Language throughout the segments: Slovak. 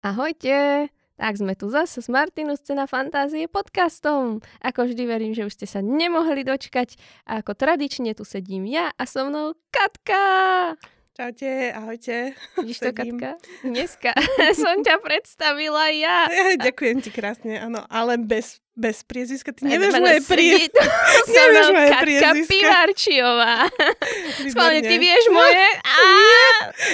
Ahojte! Tak sme tu zase s Martinu Scena Fantázie podcastom. Ako vždy verím, že už ste sa nemohli dočkať. A ako tradične tu sedím ja a so mnou Katka. Čaute, ahojte. Vidíš to, Katka? Dneska som ťa predstavila ja. Ďakujem ti krásne, áno, ale bez bez priezviska. Ty nevieš moje priezvisko. nevieš moje Katka Pivarčiová. Schválne, ty vieš moje? A,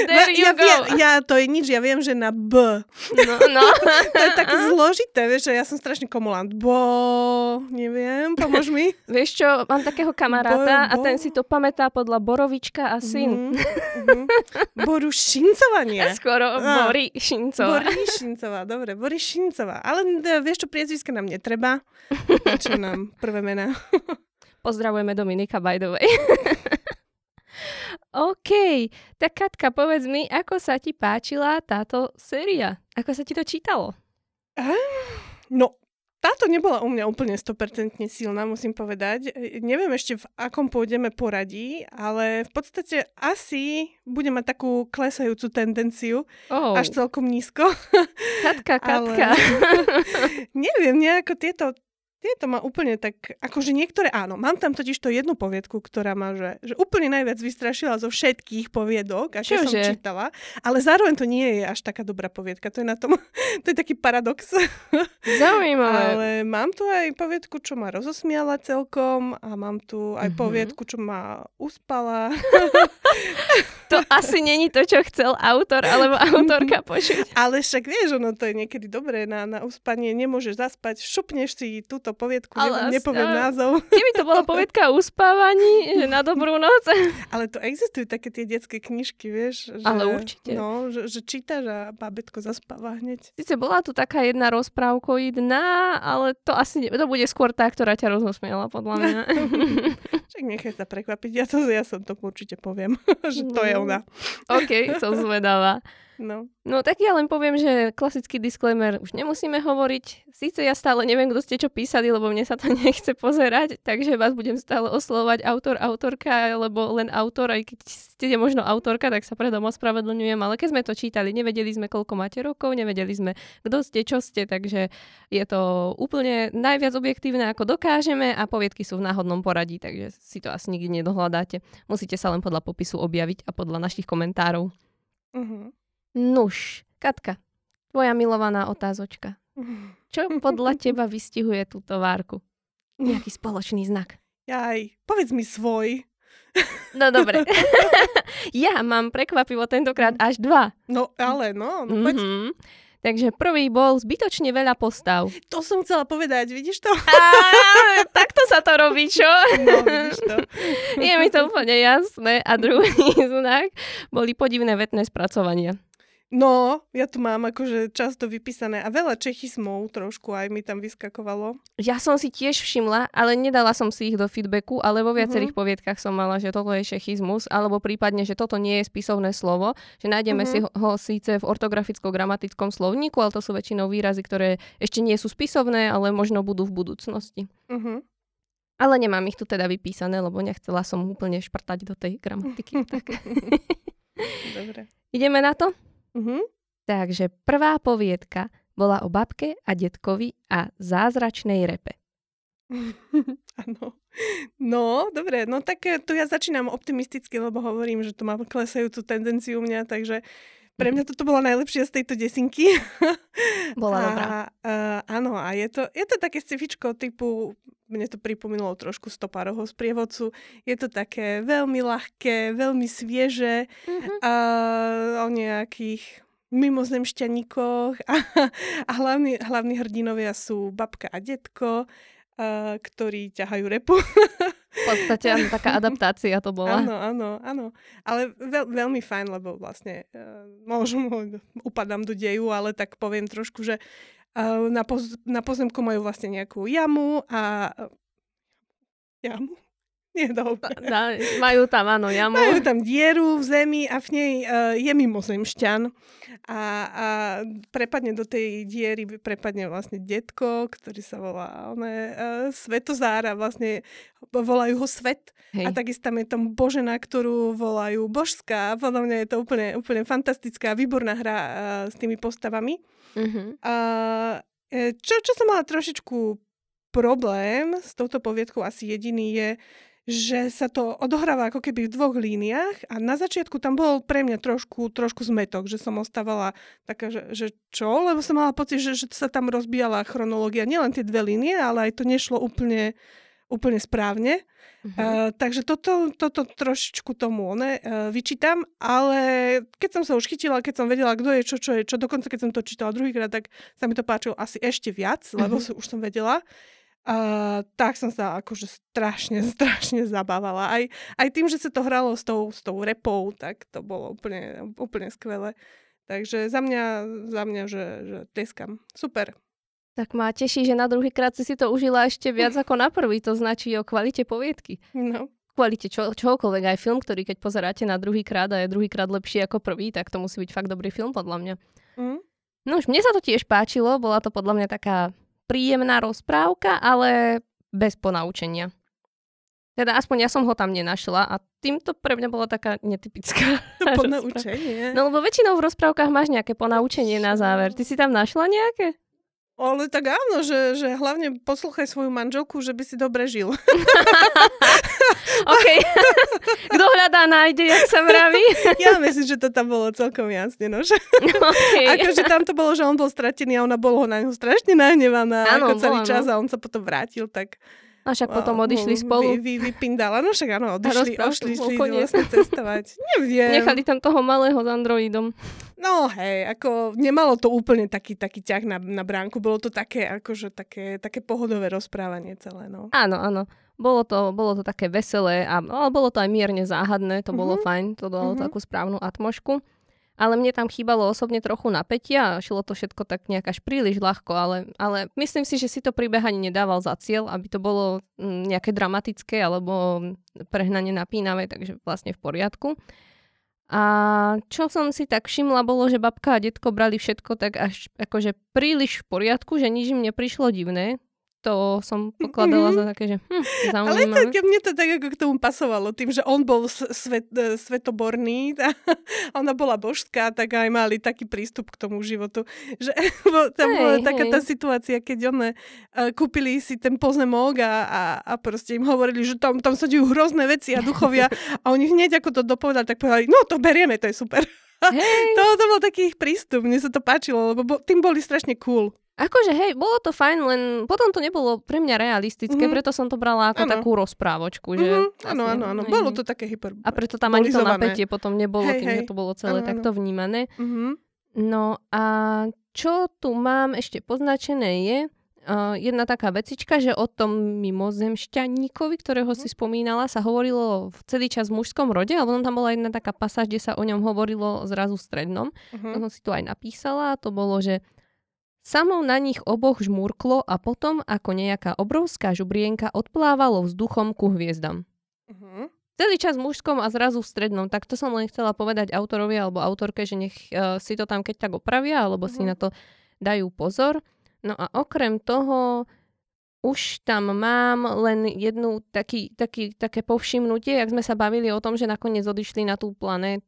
there you ja, go. Viem, ja, to je nič, ja viem, že na B. No, no. to je také zložité, vieš, že ja som strašne komulant. Bo, neviem, pomôž mi. vieš čo, mám takého kamaráta bo, bo. a ten si to pamätá podľa Borovička a syn. Mm, mm. Boru Šincová nie. Skoro. Bori Šincová. Bori Šincová, dobre, Bori Šincová. Ale vieš čo, priezviska nám netreba čo nám prvé mená. Pozdravujeme Dominika, by the way. OK, tak Katka, povedz mi, ako sa ti páčila táto séria? Ako sa ti to čítalo? No, táto nebola u mňa úplne 100% silná, musím povedať. Neviem ešte, v akom pôjdeme poradí, ale v podstate asi bude mať takú klesajúcu tendenciu, oh. až celkom nízko. Katka, Katka. Ale... neviem, nejako tieto tieto ma úplne tak, akože niektoré áno. Mám tam totiž to jednu poviedku, ktorá ma že, že úplne najviac vystrašila zo všetkých poviedok, aké som čítala. Ale zároveň to nie je až taká dobrá poviedka. To je na tom, to je taký paradox. Zaujímavé. Ale mám tu aj poviedku, čo ma rozosmiala celkom a mám tu aj mm-hmm. poviedku, čo ma uspala. to asi není to, čo chcel autor alebo autorka počuť. Ale však vieš, ono to je niekedy dobré na, na uspanie. Nemôžeš zaspať, šupneš si túto poviedku, ale ne, nepoviem a... názov. Keby to bola poviedka o uspávaní, že na dobrú noc. Ale to existujú také tie detské knižky, vieš. Že, ale určite. No, že, že čítaš a babetko zaspáva hneď. Sice bola tu taká jedna rozprávkoidná, ale to asi ne, to bude skôr tá, ktorá ťa rozosmiela, podľa mňa. Však nechaj sa prekvapiť, ja, to, ja som to určite poviem, že to je ona. OK, som zvedavá. No. no tak ja len poviem, že klasický disclaimer už nemusíme hovoriť. Síce ja stále neviem, kto ste čo písali, lebo mne sa to nechce pozerať, takže vás budem stále oslovať autor, autorka, alebo len autor, aj keď ste možno autorka, tak sa predom ospravedlňujem, ale keď sme to čítali, nevedeli sme, koľko máte rokov, nevedeli sme, kto ste, čo ste, takže je to úplne najviac objektívne, ako dokážeme a poviedky sú v náhodnom poradí, takže si to asi nikdy nedohľadáte. Musíte sa len podľa popisu objaviť a podľa našich komentárov. Uh-huh. Nuž, Katka, tvoja milovaná otázočka. Čo podľa teba vystihuje túto várku? Nejaký spoločný znak. Jaj, povedz mi svoj. No dobre. ja mám prekvapivo tentokrát až dva. No ale no, no poď. Mm-hmm. Takže prvý bol zbytočne veľa postav. To som chcela povedať, vidíš to? Á, takto sa to robí, čo? No, vidíš to. Je mi to úplne jasné. A druhý znak boli podivné vetné spracovania. No, ja tu mám akože často vypísané a veľa čechizmov trošku aj mi tam vyskakovalo. Ja som si tiež všimla, ale nedala som si ich do feedbacku, ale vo viacerých uh-huh. poviedkach som mala, že toto je čechizmus, alebo prípadne, že toto nie je spisovné slovo, že nájdeme uh-huh. si ho, ho síce v ortograficko-gramatickom slovníku, ale to sú väčšinou výrazy, ktoré ešte nie sú spisovné, ale možno budú v budúcnosti. Uh-huh. Ale nemám ich tu teda vypísané, lebo nechcela som úplne šprtať do tej gramatiky. tak. Dobre. Ideme na to? Uh-huh. Takže prvá poviedka bola o babke a detkovi a zázračnej repe. Áno. No, dobre, no tak eh, tu ja začínam optimisticky, lebo hovorím, že to má klesajúcu tendenciu u mňa, takže pre mňa toto bola najlepšia z tejto desinky. Bola a, dobrá. Uh, áno, a je to, je to také scifičko typu, mne to pripomínalo trošku stopároho sprievodcu, je to také veľmi ľahké, veľmi svieže, mm-hmm. uh, o nejakých mimozemšťaníkoch a, a hlavní, hlavní hrdinovia sú babka a detko, uh, ktorí ťahajú repu. Podstate áno, taká adaptácia to bola. Áno, áno, áno. Ale veľ, veľmi fajn, lebo vlastne uh, možno upadám do deju, ale tak poviem trošku, že uh, na, poz, na pozemku majú vlastne nejakú jamu a uh, jamu? Nie dobre. Da, majú tam, áno, jamu. Majú tam dieru v zemi a v nej uh, je mimozemšťan. A, a prepadne do tej diery, prepadne vlastne detko, ktorý sa volá one, uh, Svetozár a vlastne volajú ho Svet. Hej. A takisto tam je tam Božena, ktorú volajú Božská. Podľa mňa je to úplne, úplne fantastická, výborná hra uh, s tými postavami. Uh-huh. Uh, čo, čo som mala trošičku problém s touto poviedkou asi jediný je, že sa to odohráva ako keby v dvoch líniách a na začiatku tam bol pre mňa trošku, trošku zmetok, že som ostávala taká, že, že čo, lebo som mala pocit, že, že sa tam rozbíjala chronológia, nielen tie dve línie, ale aj to nešlo úplne, úplne správne. Uh-huh. Uh, takže toto, toto trošičku tomu ne, uh, vyčítam, ale keď som sa už chytila, keď som vedela, kto je čo, čo je čo, dokonca keď som to čítala druhýkrát, tak sa mi to páčilo asi ešte viac, lebo uh-huh. už som vedela. Uh, tak som sa akože strašne, strašne zabávala. Aj, aj tým, že sa to hralo s tou, s tou repou, tak to bolo úplne, úplne skvelé. Takže za mňa, za mňa že, že teskam. Super. Tak ma teší, že na druhý krát si si to užila ešte viac ako na prvý. To značí o kvalite poviedky. No. Kvalite čo, čohokoľvek. Aj film, ktorý keď pozeráte na druhý krát a je druhý krát lepší ako prvý, tak to musí byť fakt dobrý film podľa mňa. Mm. No už mne sa to tiež páčilo. Bola to podľa mňa taká príjemná rozprávka, ale bez ponaučenia. Teda aspoň ja som ho tam nenašla a týmto pre mňa bola taká netypická. Ponaučenie? No lebo väčšinou v rozprávkach máš nejaké ponaučenie na záver. Ty si tam našla nejaké? Ale tak áno, že, že hlavne poslúchaj svoju manželku, že by si dobre žil. OK. Kto hľadá, nájde, jak sa vraví. ja myslím, že to tam bolo celkom jasne. No, že... okay. Akože tam to bolo, že on bol stratený a ona bolo na ňu strašne nahnevaná ako celý bola, čas no. a on sa potom vrátil, tak... A však potom odišli spolu. Vy, vy, vypindala, no však áno, odišli, odišli šli vlastne cestovať. Neviem. Nechali tam toho malého s androidom. No hej, ako nemalo to úplne taký, taký ťah na, na bránku, bolo to také, akože také, také pohodové rozprávanie celé, no. Áno, áno. Bolo to, bolo to také veselé a no, bolo to aj mierne záhadné, to mm-hmm. bolo mhm. fajn, to dalo mm-hmm. takú správnu atmošku ale mne tam chýbalo osobne trochu napätia a šlo to všetko tak nejak až príliš ľahko, ale, ale myslím si, že si to príbeh ani nedával za cieľ, aby to bolo mm, nejaké dramatické alebo prehnane napínavé, takže vlastne v poriadku. A čo som si tak všimla, bolo, že babka a detko brali všetko tak až akože príliš v poriadku, že nič im neprišlo divné to som pokladala mm-hmm. za také, že hm, zaujímavé. Ale to, mne to tak ako k tomu pasovalo, tým, že on bol svet, e, svetoborný a ona bola božská, tak aj mali taký prístup k tomu životu. Že, tam hej, bola taká hej. tá situácia, keď one uh, kúpili si ten pozemok a, a, a proste im hovorili, že tam, tam sa dejú hrozné veci a duchovia a oni hneď ako to dopovedali, tak povedali, no to berieme, to je super. Hey. to, to bol taký ich prístup, mne sa to páčilo, lebo bo, tým boli strašne cool. Akože hej, bolo to fajn, len potom to nebolo pre mňa realistické, mm-hmm. preto som to brala ako ano. takú rozprávočku. Že mm-hmm. Áno, áno, áno. Bolo to také hyper. A preto tam ani to napätie potom nebolo, hej, tým, hej. že to bolo celé ano, takto vnímané. Mm-hmm. No a čo tu mám ešte poznačené je uh, jedna taká vecička, že o tom mimozemšťaníkovi, ktorého mm-hmm. si spomínala, sa hovorilo v celý čas v mužskom rode, alebo tam bola jedna taká pasáž, kde sa o ňom hovorilo zrazu v strednom. Mm-hmm. Som si tu aj napísala. To bolo, že Samou na nich oboch žmúrklo a potom, ako nejaká obrovská žubrienka, odplávalo vzduchom ku hviezdam. Uh-huh. Celý čas v mužskom a zrazu v strednom. Tak to som len chcela povedať autorovi alebo autorke, že nech uh, si to tam keď tak opravia, alebo uh-huh. si mhm. na to dajú pozor. No a okrem toho už tam mám len jednu taký, taký, také povšimnutie, jak sme sa bavili o tom, že nakoniec odišli na tú planétu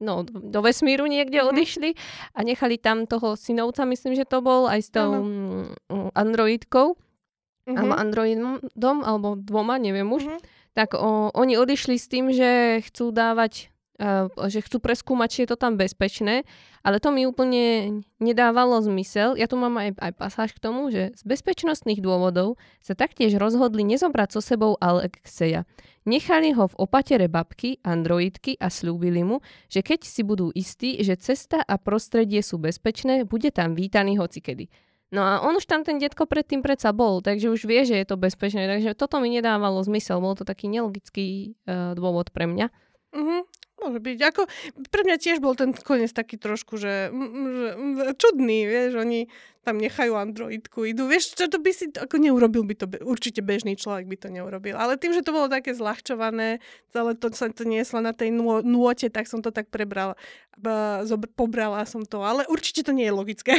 no, do vesmíru niekde mm-hmm. odišli a nechali tam toho synovca, myslím, že to bol, aj s tou mm-hmm. androidkou, mm-hmm. alebo androidom, alebo dvoma, neviem už. Mm-hmm. Tak o, oni odišli s tým, že chcú dávať že chcú preskúmať, či je to tam bezpečné, ale to mi úplne nedávalo zmysel. Ja tu mám aj, aj pasáž k tomu, že z bezpečnostných dôvodov sa taktiež rozhodli nezobrať so sebou Alexeja. Nechali ho v opatere babky, androidky a slúbili mu, že keď si budú istí, že cesta a prostredie sú bezpečné, bude tam vítaný hocikedy. No a on už tam ten detko predtým predsa bol, takže už vie, že je to bezpečné, takže toto mi nedávalo zmysel, bol to taký nelogický uh, dôvod pre mňa. Mm-hmm. Môže byť. Ako, pre mňa tiež bol ten koniec taký trošku, že, že čudný, vieš, oni tam nechajú androidku, idú, vieš, čo to by si, ako neurobil by to, určite bežný človek by to neurobil. Ale tým, že to bolo také zľahčované, celé to sa to niesla na tej nôte, tak som to tak prebrala, pobrala som to, ale určite to nie je logické.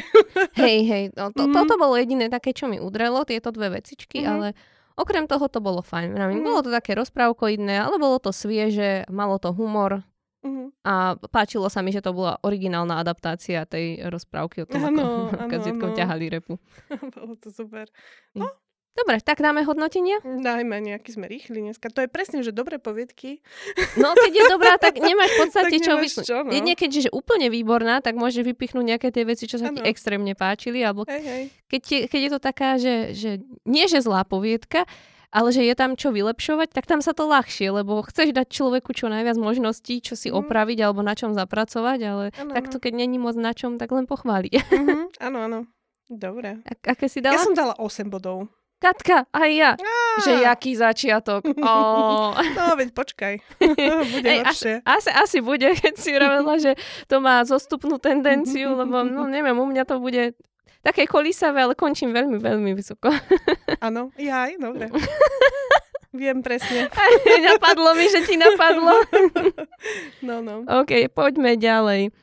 Hej, hej, no, to, mm. toto bolo jediné také, čo mi udrelo, tieto dve vecičky, mm. ale Okrem toho to bolo fajn. Mm. Bolo to také rozprávkoidné, ale bolo to svieže, malo to humor. Mm. A páčilo sa mi, že to bola originálna adaptácia tej rozprávky o tom, ano, ako ano, ťahali repu. bolo to super. No, Dobre, tak dáme hodnotenie? Dajme, nejaký sme rýchli dneska. To je presne, že dobré poviedky. No, keď je dobrá, tak nemáš v podstate čo vypichnúť. No. Jedine, keď je úplne výborná, tak môže vypichnúť nejaké tie veci, čo sa ano. ti extrémne páčili. Alebo hej, hej. Keď, je, keď je to taká, že, že nie že zlá poviedka, ale že je tam čo vylepšovať, tak tam sa to ľahšie, lebo chceš dať človeku čo najviac možností, čo si mm. opraviť alebo na čom zapracovať, ale ano, takto, keď není moc na čom, tak len pochváliť. Mm-hmm, áno, áno. Dobre. A, aké si dala? Ja som dala 8 bodov. Katka, aj ja. Á. Že jaký začiatok. Oh. No, veď počkaj. bude Ej, asi, asi, asi bude, keď si uravila, že to má zostupnú tendenciu, lebo no neviem, u mňa to bude také kolísavé, ale končím veľmi, veľmi vysoko. Áno, jaj, dobre. Viem presne. napadlo mi, že ti napadlo. no, no. OK, poďme ďalej.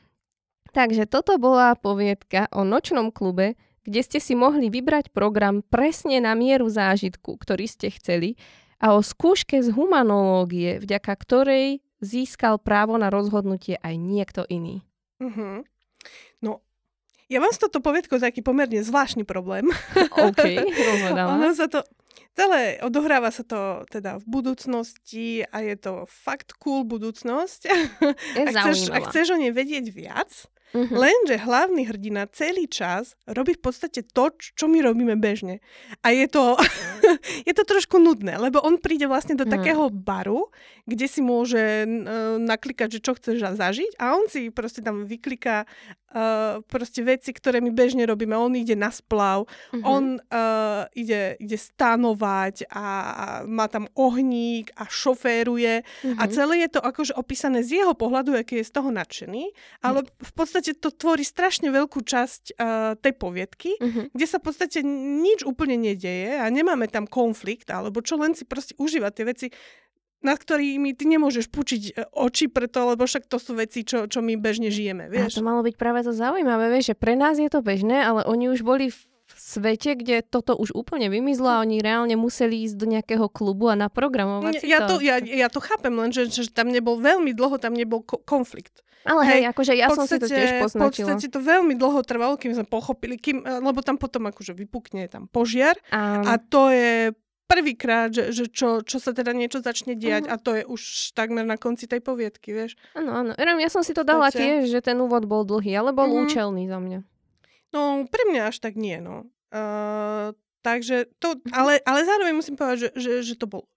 Takže toto bola poviedka o nočnom klube, kde ste si mohli vybrať program presne na mieru zážitku, ktorý ste chceli a o skúške z humanológie, vďaka ktorej získal právo na rozhodnutie aj niekto iný. Uh-huh. No, ja mám s toto povedkou taký pomerne zvláštny problém. OK, ono sa to, celé odohráva sa to teda v budúcnosti a je to fakt cool budúcnosť. Je a chceš, a chceš o nej vedieť viac, Mm-hmm. Lenže hlavný hrdina celý čas robí v podstate to, čo my robíme bežne. A je to, je to trošku nudné, lebo on príde vlastne do mm. takého baru, kde si môže uh, naklikať, že čo chceš zažiť a on si proste tam vykliká uh, proste veci, ktoré my bežne robíme. On ide na splav, mm-hmm. on uh, ide, ide stanovať a, a má tam ohník a šoféruje mm-hmm. a celé je to akože opísané z jeho pohľadu, aký je z toho nadšený, ale v podstate podstate to tvorí strašne veľkú časť uh, tej poviedky, uh-huh. kde sa v podstate nič úplne nedeje a nemáme tam konflikt, alebo čo len si proste užíva tie veci, nad ktorými ty nemôžeš pučiť e, oči preto, lebo však to sú veci, čo, čo my bežne žijeme, vieš. A to malo byť práve to zaujímavé, vieš, že pre nás je to bežné, ale oni už boli v svete, kde toto už úplne vymizlo a oni reálne museli ísť do nejakého klubu a naprogramovať ja, to. Ja, ja to chápem, len že, že tam nebol veľmi dlho, tam nebol ko- konflikt. Ale hej, hej akože ja podstate, som si to tiež poznačila. V podstate to veľmi dlho trvalo, kým sme pochopili, kým, e, lebo tam potom akože vypukne tam požiar um. a to je prvýkrát, že, že čo, čo sa teda niečo začne diať uh-huh. a to je už takmer na konci tej poviedky, vieš. Áno, áno. Ja som si to dala tiež, že ten úvod bol dlhý, ale bol uh-huh. účelný za mňa. No, pre mňa až tak nie, no. Uh, takže to, uh-huh. ale, ale zároveň musím povedať, že, že, že to bol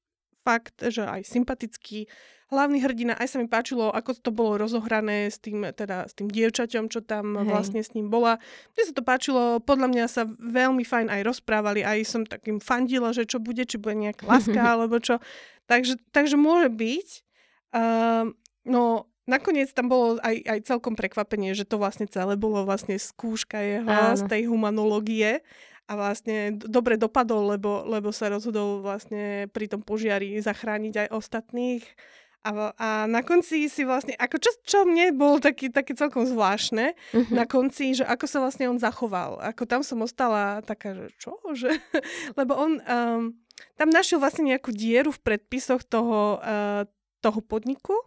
fakt, že aj sympatický hlavný hrdina, aj sa mi páčilo, ako to bolo rozohrané s tým, teda, s tým dievčaťom, čo tam Hej. vlastne s ním bola. Mne sa to páčilo, podľa mňa sa veľmi fajn aj rozprávali, aj som takým fandila, že čo bude, či bude nejaká láska, alebo čo. Takže, takže môže byť. Uh, no, Nakoniec tam bolo aj, aj celkom prekvapenie, že to vlastne celé bolo vlastne skúška jeho Áno. z tej humanológie a vlastne dobre dopadol, lebo, lebo sa rozhodol vlastne pri tom požiari zachrániť aj ostatných a, a na konci si vlastne, ako čo, čo mne bolo taký, také celkom zvláštne, uh-huh. na konci, že ako sa vlastne on zachoval. Ako tam som ostala taká, že čo? Že, lebo on um, tam našiel vlastne nejakú dieru v predpisoch toho, uh, toho podniku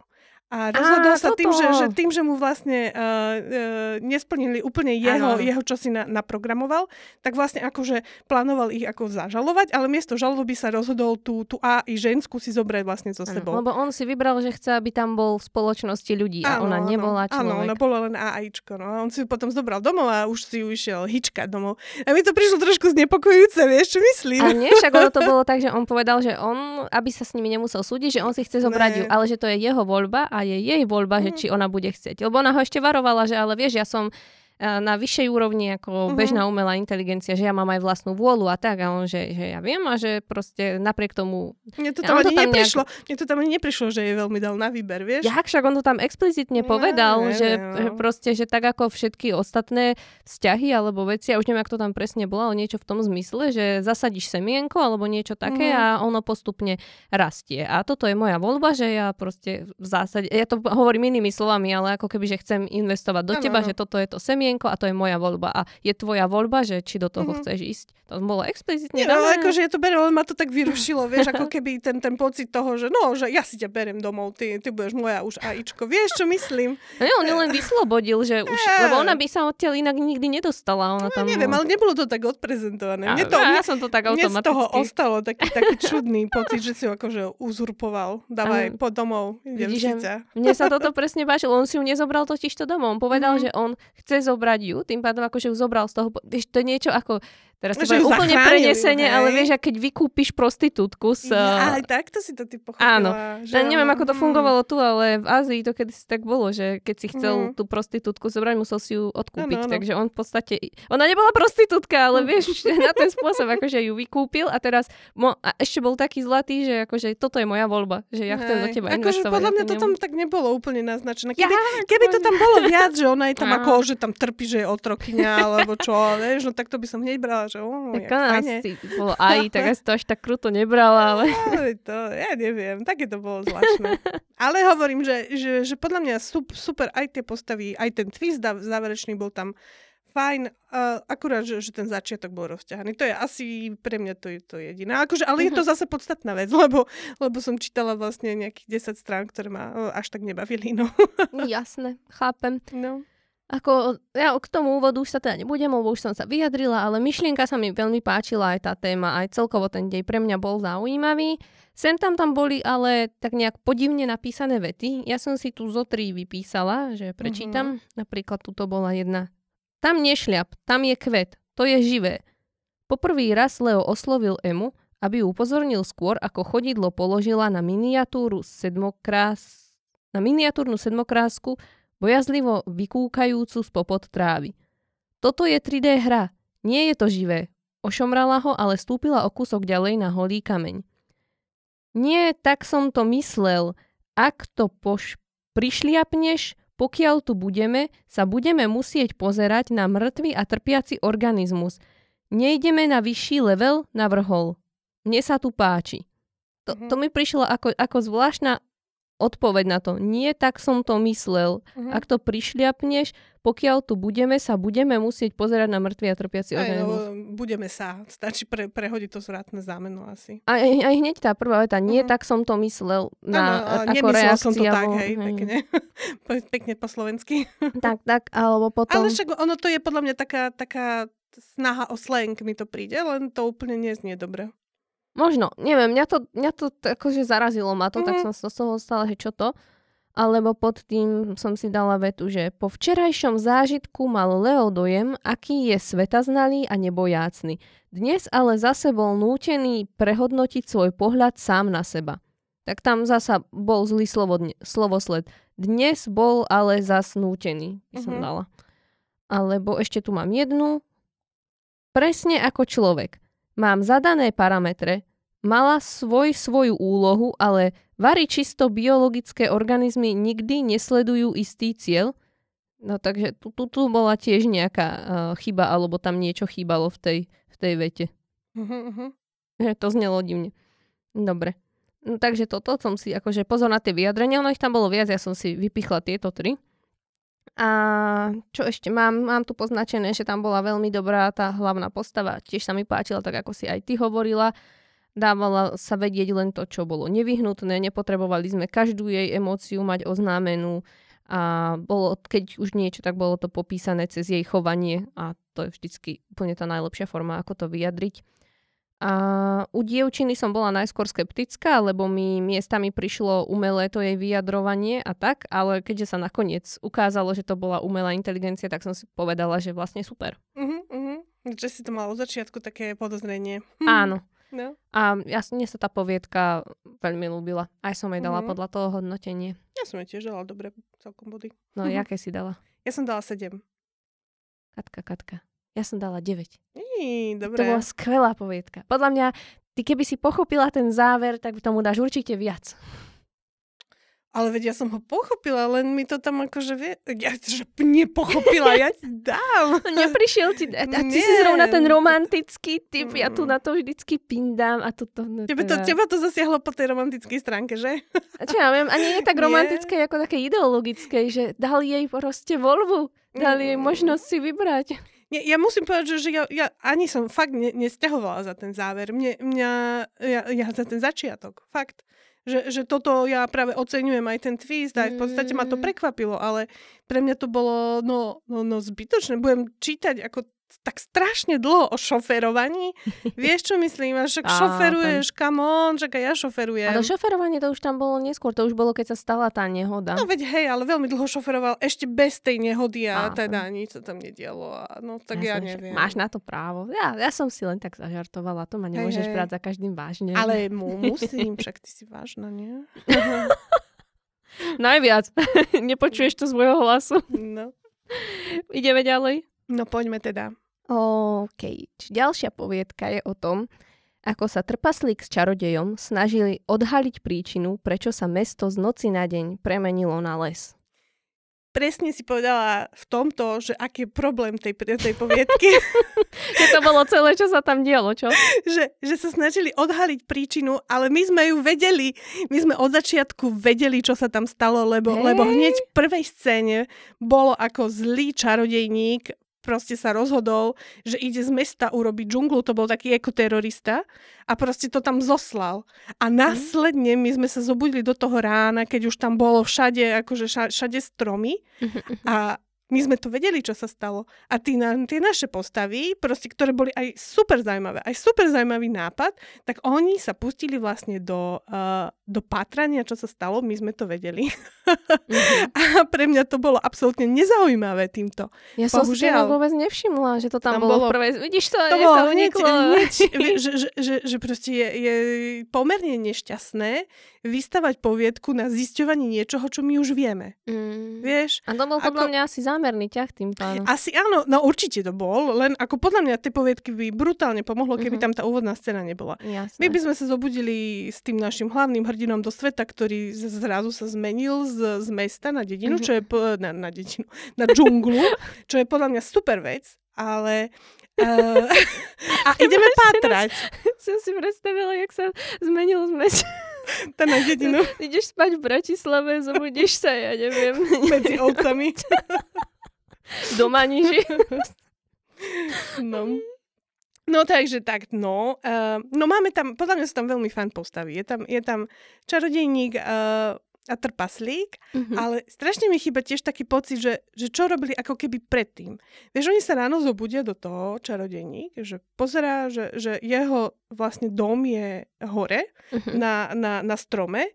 a rozhodol Á, sa tým že, že tým, že mu vlastne uh, uh, nesplnili úplne jeho, jeho čo si na, naprogramoval, tak vlastne akože plánoval ich ako zažalovať, ale miesto žaloby sa rozhodol tú, tú A i ženskú si zobrať vlastne so sebou. Lebo on si vybral, že chce, aby tam bol v spoločnosti ľudí a ona nebola človek. Áno, ona bola len AIčko. No. A on si ju potom zobral domov a už si ju išiel hičkať domov. A mi to prišlo trošku znepokojujúce, vieš, čo myslím? A nie, však ono to bolo tak, že on povedal, že on, aby sa s nimi nemusel súdiť, že on si chce zobrať ne. ju, ale že to je jeho voľba a je jej voľba, mm. že či ona bude chcieť. Lebo ona ho ešte varovala, že ale vieš, ja som na vyššej úrovni ako uh-huh. bežná umelá inteligencia, že ja mám aj vlastnú vôľu a tak. A on, že, že ja viem a že proste napriek tomu... Mne to tam, ani to tam neprišlo, nejak... mne to tam ani neprišlo, že je veľmi dal na výber, vieš? Ja však on to tam explicitne povedal, ja, že, no. že proste, že tak ako všetky ostatné vzťahy alebo veci, ja už neviem, ako to tam presne bolo, ale niečo v tom zmysle, že zasadíš semienko alebo niečo také uh-huh. a ono postupne rastie. A toto je moja voľba, že ja proste v zásade, ja to hovorím inými slovami, ale ako keby, že chcem investovať do ano, teba, ano. že toto je to semienko a to je moja voľba. A je tvoja voľba, že či do toho mm-hmm. chceš ísť. To bolo explicitne dané. No, akože je to berem, ale ma to tak vyrušilo, vieš, ako keby ten, ten pocit toho, že no, že ja si ťa berem domov, ty, ty budeš moja už AIčko. Vieš, čo myslím? No, on len vyslobodil, že už, lebo ona by sa odtiaľ inak nikdy nedostala. Ona no, tam, neviem, ale nebolo to tak odprezentované. Ja, mne to, ja som to tak automaticky. z toho ostalo taký, taký čudný pocit, že si ho akože uzurpoval. Dávaj, po domov, idem Vidíš, Mne sa toto presne páčilo. On si ju nezobral totiž to domov. On povedal, mm. že on chce zobrať ju, tým pádom akože ju zobral z toho. To je niečo ako Teraz to bude úplne prenesenie, ale vieš, keď vykúpiš prostitútku s... Ja, aj takto si to ty pochopila. Áno. Že ja neviem, ako to mm. fungovalo tu, ale v Ázii to kedy si tak bolo, že keď si chcel mm. tú prostitútku zobrať, musel si ju odkúpiť. Ano, ano. Takže on v podstate... Ona nebola prostitútka, ale vieš, na ten spôsob akože ju vykúpil a teraz... Mo... A ešte bol taký zlatý, že akože toto je moja voľba, že ja chcem do teba akože podľa mňa to tam tak nebolo úplne naznačené. Keby, ja, keby to tam bolo viac, že ona je tam ako, že tam trpí, že je otrokyňa, alebo čo, vieš, no tak to by som hneď brala, že oh, tak asi bolo aj, tak asi to až tak kruto nebrala, ale... to, ja neviem, také to bolo zvláštne. ale hovorím, že, že, že podľa mňa super aj tie postavy, aj ten twist záverečný bol tam fajn, uh, akurát, že, že ten začiatok bol rozťahaný. To je asi pre mňa to je to jediné. Akože, ale je to mhm. zase podstatná vec, lebo, lebo som čítala vlastne nejakých 10 strán, ktoré ma uh, až tak nebavili. No. Jasné, chápem. No. Ako, ja k tomu úvodu už sa teda nebudem, lebo už som sa vyjadrila, ale myšlienka sa mi veľmi páčila aj tá téma, aj celkovo ten dej pre mňa bol zaujímavý. Sem tam tam boli ale tak nejak podivne napísané vety. Ja som si tu zo tri vypísala, že prečítam. Mm-hmm. Napríklad tuto bola jedna. Tam nešľap, tam je kvet, to je živé. Poprvý raz Leo oslovil Emu, aby ju upozornil skôr, ako chodidlo položila na miniatúru sedmokrás... na miniatúrnu sedmokrásku bojazlivo vykúkajúcu spopod trávy. Toto je 3D hra, nie je to živé. Ošomrala ho, ale stúpila o kúsok ďalej na holý kameň. Nie, tak som to myslel. Ak to poš- prišliapneš, pokiaľ tu budeme, sa budeme musieť pozerať na mŕtvy a trpiaci organizmus. Nejdeme na vyšší level, navrhol. Mne sa tu páči. To, to mhm. mi prišlo ako, ako zvláštna odpoveď na to. Nie tak som to myslel. Uh-huh. Ak to prišliapneš, pokiaľ tu budeme, sa budeme musieť pozerať na mŕtvy a trpiaci organizmus. No, budeme sa. Stačí pre, prehodiť to zvratné zámeno asi. Aj, aj hneď tá prvá veta. Nie uh-huh. tak som to myslel na ano, ako reakcia. som to tak, hej, hej. pekne. pekne po slovensky. tak, tak, alebo potom... Ale však ono to je podľa mňa taká, taká snaha o slang mi to príde, len to úplne neznie dobre. Možno, neviem, mňa to, mňa to akože zarazilo ma to, mm. tak mhm. som sa z toho stala, že čo to. Alebo pod tým som si dala vetu, že po včerajšom zážitku mal Leo dojem, aký je svetaznalý a nebojácný. Dnes ale zase bol nútený prehodnotiť svoj pohľad sám na seba. Tak tam zasa bol zlý slovo, slovosled. Dnes bol ale zas nútený, by som mm-hmm. dala. Alebo ešte tu mám jednu. Presne ako človek. Mám zadané parametre, mala svoj svoju úlohu, ale vary čisto biologické organizmy nikdy nesledujú istý cieľ. No takže tu, tu, tu bola tiež nejaká uh, chyba, alebo tam niečo chýbalo v tej, v tej vete. Uh-huh. To znelo divne. Dobre. No, takže toto som si, akože pozor na tie vyjadrenia, ono ich tam bolo viac, ja som si vypichla tieto tri. A čo ešte mám? Mám tu poznačené, že tam bola veľmi dobrá tá hlavná postava. Tiež sa mi páčila, tak ako si aj ty hovorila. Dávala sa vedieť len to, čo bolo nevyhnutné. Nepotrebovali sme každú jej emóciu mať oznámenú. A bolo, keď už niečo, tak bolo to popísané cez jej chovanie a to je vždycky úplne tá najlepšia forma, ako to vyjadriť. A u dievčiny som bola najskôr skeptická, lebo mi miestami prišlo umelé to jej vyjadrovanie a tak, ale keďže sa nakoniec ukázalo, že to bola umelá inteligencia, tak som si povedala, že vlastne super. Uh-huh, uh-huh. Že si to malo od začiatku také podozrenie. Hm. Áno. No. A ja, mne sa tá poviedka veľmi ľúbila. Aj som jej dala uh-huh. podľa toho hodnotenie. Ja som jej tiež dala dobre celkom body. No, uh-huh. jaké si dala? Ja som dala 7. Katka, Katka. Ja som dala 9. Í, To dobre. bola skvelá poviedka. Podľa mňa, ty keby si pochopila ten záver, tak tomu dáš určite viac. Ale veď ja som ho pochopila, len mi to tam akože vie... Ja že nepochopila, ja ti dám. Neprišiel ti... A, a ty si Nie. zrovna ten romantický typ, ja tu Mm. na to vždycky pindám a tu to... No, Tebe to, teba to zasiahlo po tej romantickej stránke, že? A Čo ja viem, a nie je tak romantické ako také ideologické, že dali jej proste voľbu, dali jej možnosť si vybrať. Nie, ja musím povedať, že, že ja, ja ani som fakt ne, nesťahovala za ten záver. Mne, mňa, ja, ja za ten začiatok. Fakt. Že, že toto ja práve oceňujem aj ten twist, aj v podstate ma to Mm. prekvapilo, ale pre mňa to bolo no, no, no zbytočné. Budem čítať ako tak strašne dlho o šoferovaní. Vieš, čo myslím? A však šoferuješ, come on, čak aj ja šoferujem. A to šoferovanie to už tam bolo neskôr, to už bolo, keď sa stala tá nehoda. No veď hej, ale veľmi dlho šoferoval ešte bez tej nehody a Á, teda nič sa tam nedialo. A, no tak ja, že neviem. Máš na to právo. Ja, ja som si len tak zažartovala, to ma nemôžeš hej. brať za každým vážne. Ale mu, musím, však ty si vážna, nie? Najviac. Nepočuješ to z môjho hlasu. No. Ideme ďalej. no poďme teda. OK. Ďalšia poviedka je o tom, ako sa trpaslík s čarodejom snažili odhaliť príčinu, prečo sa mesto z noci na deň premenilo na les. Presne si povedala v tomto, že aký je problém tej, tej poviedky, Že to bolo celé, čo sa tam dialo, čo? že, že sa snažili odhaliť príčinu, ale my sme ju vedeli. My sme od začiatku vedeli, čo sa tam stalo, lebo, Hej. lebo hneď v prvej scéne bolo ako zlý čarodejník proste sa rozhodol, že ide z mesta urobiť džunglu, to bol taký ekoterorista a proste to tam zoslal. A následne my sme sa zobudili do toho rána, keď už tam bolo všade, akože ša- všade stromy a my sme to vedeli, čo sa stalo. A tí na, tie naše postavy, proste, ktoré boli aj super zaujímavé, aj super zaujímavý nápad, tak oni sa pustili vlastne do, uh, do patrania, čo sa stalo, my sme to vedeli. Mhm. A pre mňa to bolo absolútne nezaujímavé týmto. Ja som si to vôbec nevšimla, že to tam, Tam bolo, bolo- v prvej... Vidíš to, To bolo hneď, že, že, že, že proste je, je pomerne nešťastné vystavať poviedku na zisťovanie niečoho, čo my už vieme. Mm. Vieš? A to bol podľa Ako- mňa asi zámerný ťah tým pádom. Asi áno, no určite to bol, len ako podľa mňa tie poviedky by brutálne pomohlo, keby Mhm. tam tá úvodná scéna nebola. Jasné. My by sme sa zobudili s tým našim hlavným hrdinom do sveta, ktorý zrazu sa zmenil z, z mesta na dedinu, Mhm. čo je po, na, na dedinu, na džunglu, čo je podľa mňa super vec, ale uh, a ideme pátrať Som si predstavila, jak sa zmenil z mesta. tá na dedinu Ideš spať v Bratislave, zobudíš sa, ja neviem, medzi ovcami. do Maniži. No. No takže tak, no. Uh, no máme tam, podľa mňa sú tam veľmi fan postavy. Je tam, je tam čarodejník uh, a trpaslík, Mhm. ale strašne mi chýba tiež taký pocit, že, že čo robili ako keby predtým. Vieš, oni sa ráno zobudia do toho, čarodejník, že pozerá, že, že jeho vlastne dom je hore Mhm. na, na, na strome,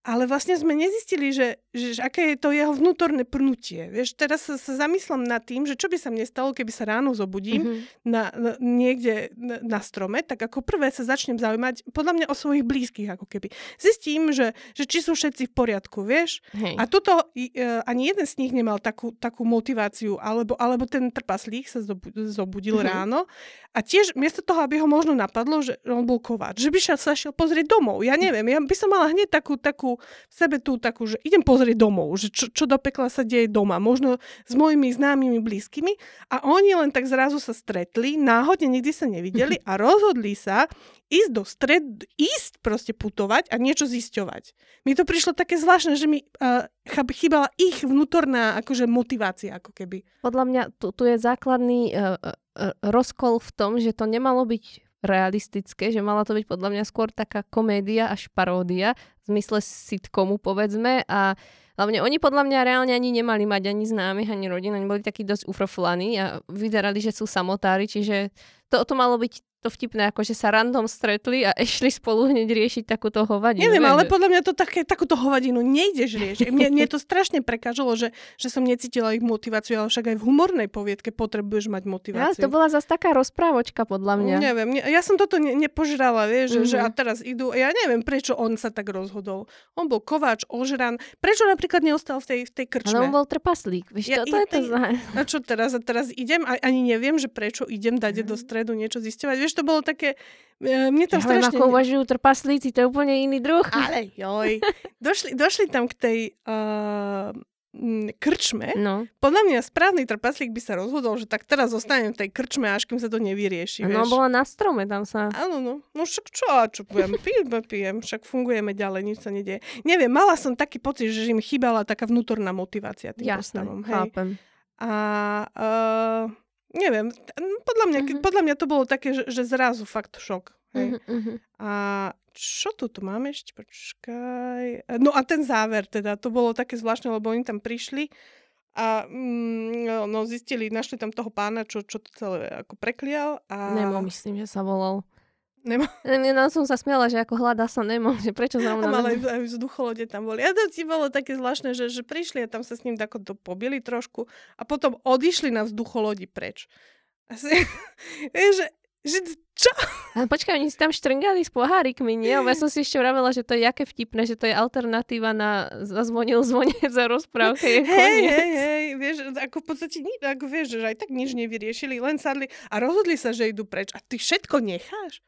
ale vlastne sme nezistili, že, že, že aké je to jeho vnútorné pnutie. Vieš, teraz sa, sa zamyslím nad tým, že čo by sa mne stalo, keby sa ráno zobudím Mhm. na, na, niekde na, na strome, tak ako prvé sa začnem zaujímať podľa mňa o svojich blízkych, ako keby. Zistím, že, že či sú všetci v poriadku, vieš? Hej. A tuto e, ani jeden z nich nemal takú, takú motiváciu, alebo, alebo ten trpaslík sa zobu- zobudil Mhm. ráno a tiež miesto toho, aby ho možno napadlo, že on bol kováč, že by sa sa šiel pozrieť domov. Ja neviem, ja by som mala hneď takú, takú v sebe tú takú, že idem pozrieť domov, že čo, čo do pekla sa deje doma, možno s mojimi známymi blízkymi a oni len tak zrazu sa stretli, náhodne nikdy sa nevideli a rozhodli sa ísť do stred, ísť proste putovať a niečo zisťovať. Mi to prišlo také zvláštne, že mi uh, chýbala ich vnútorná akože motivácia, ako keby. Podľa mňa tu, tu je základný uh, uh, rozkol v tom, že to nemalo byť realistické, že mala to byť podľa mňa skôr taká komédia až paródia, zmysle sitcomu povedzme a hlavne oni podľa mňa reálne ani nemali mať ani známych, ani rodín, oni boli takí dosť ufroflaní a vyzerali, že sú samotári, čiže to, to malo byť to vtipné, ako že sa random stretli a išli spolu hneď riešiť takúto hovadinu. Neviem, ale podľa mňa to také, takúto hovadinu nejdeš riešiť. Mne, mne to strašne prekážalo, že, že som necítila ich motiváciu, ale však aj v humornej poviedke potrebuješ mať Ja, motiváciu. to bola zase taká rozprávočka podľa mňa. Neviem, ne, ja som toto ne, nepožrala, vieš, mm-hmm. že, že Mhm. a teraz idú, ja neviem, prečo on sa tak rozhodol. On bol kováč, ožran, prečo napríklad neostal v tej, v tej Ale krčme? on bol trpaslík. Vieš, Ja- to, to je to i- za... A čo teraz? A teraz idem a ani neviem, že prečo idem dať Mhm. do stredu niečo. Vieš, to bolo také, e, mne tam Ja strašne... ako uvažujú trpaslíci, to je úplne iný druh. Ale joj. Došli, došli tam k tej uh, krčme. No, Podľa mňa správny trpaslík by sa rozhodol, že tak teraz zostanem v tej krčme, až kým sa to nevyrieši. no vieš. bola na strome, tam sa... Áno, no. No však čo, čo poviem, pijem, pijem, však fungujeme ďalej, nič sa nedieje. Neviem, mala som taký pocit, že im chýbala taká vnútorná motivácia tým Jasné, postavom. Hej. chápem. A uh, neviem, podľa mňa, Mhm. podľa mňa to bolo také, že, že zrazu fakt šok. Hej. Mhm. A čo tu tu máme ešte? Počkaj. No a ten záver teda, to bolo také zvláštne, lebo oni tam prišli a mm, no, no, zistili, našli tam toho pána, čo, čo to celé ako preklial. A... Nemo, myslím, že sa volal. Nemo. No som sa smiala, že ako hľadá sa Nemo, že prečo zrovna... mal aj, aj vzducholode tam boli. A to ti bolo také zvláštne, že, že prišli a tam sa s ním tako to pobili trošku a potom odišli na vzducholodi preč. Asi, že, že čo? A počkaj, oni si tam štrngali s pohárikmi, nie? Ja som si ešte vravela, že to je jaké vtipné, že to je alternatíva na zazvonil zvonec za rozprávke je Hej, hej, hej, vieš, ako v podstate, ako vieš, že aj tak nič nevyriešili, len sadli a rozhodli sa, že idú preč. A ty všetko necháš?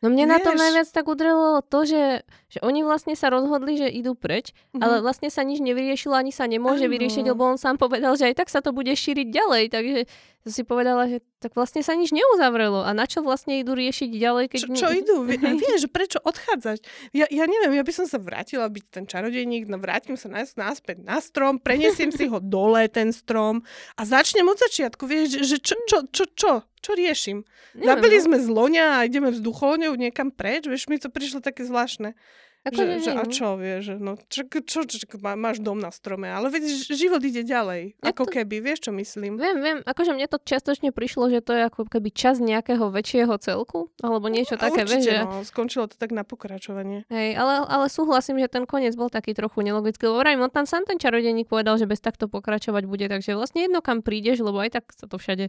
No mne na tom Vieš. najviac tak udrelo to, že, že oni vlastne sa rozhodli, že idú preč, ale vlastne sa nič nevyriešilo, ani sa nemôže Áno. vyriešiť, lebo on sám povedal, že aj tak sa to bude šíriť ďalej, takže som si povedala, že tak vlastne sa nič neuzavrelo a na čo vlastne idú riešiť ďalej, keď... Čo, čo idú? Vieš, že prečo odchádzať? Ja, ja neviem, ja by som sa vrátila byť ten čarodejník, no vrátim sa nás, naspäť na strom, prenesiem si ho dole, ten strom a začnem od začiatku, vieš, že čo, čo, čo, čo, čo riešim? Neviem, Zabili no. sme zloňa a ideme vzducholňou niekam preč, vieš, mi to prišlo také zvláštne. Akože že, že, a no. čo, vieš, že no, čo, čo, čo, čo, má- máš dom na strome, ale veď život ide ďalej, Ja ako to- keby, vieš, čo myslím? Viem, viem, akože mne to čiastočne prišlo, že to je ako keby čas nejakého väčšieho celku, alebo niečo A také, určite, vieš, že... no, skončilo to tak na pokračovanie. Hej, ale, ale súhlasím, že ten koniec bol taký trochu nelogický, lebo vrajím, on tam sám ten čarodenník povedal, že bez takto pokračovať bude, takže vlastne jedno kam prídeš, lebo aj tak sa to všade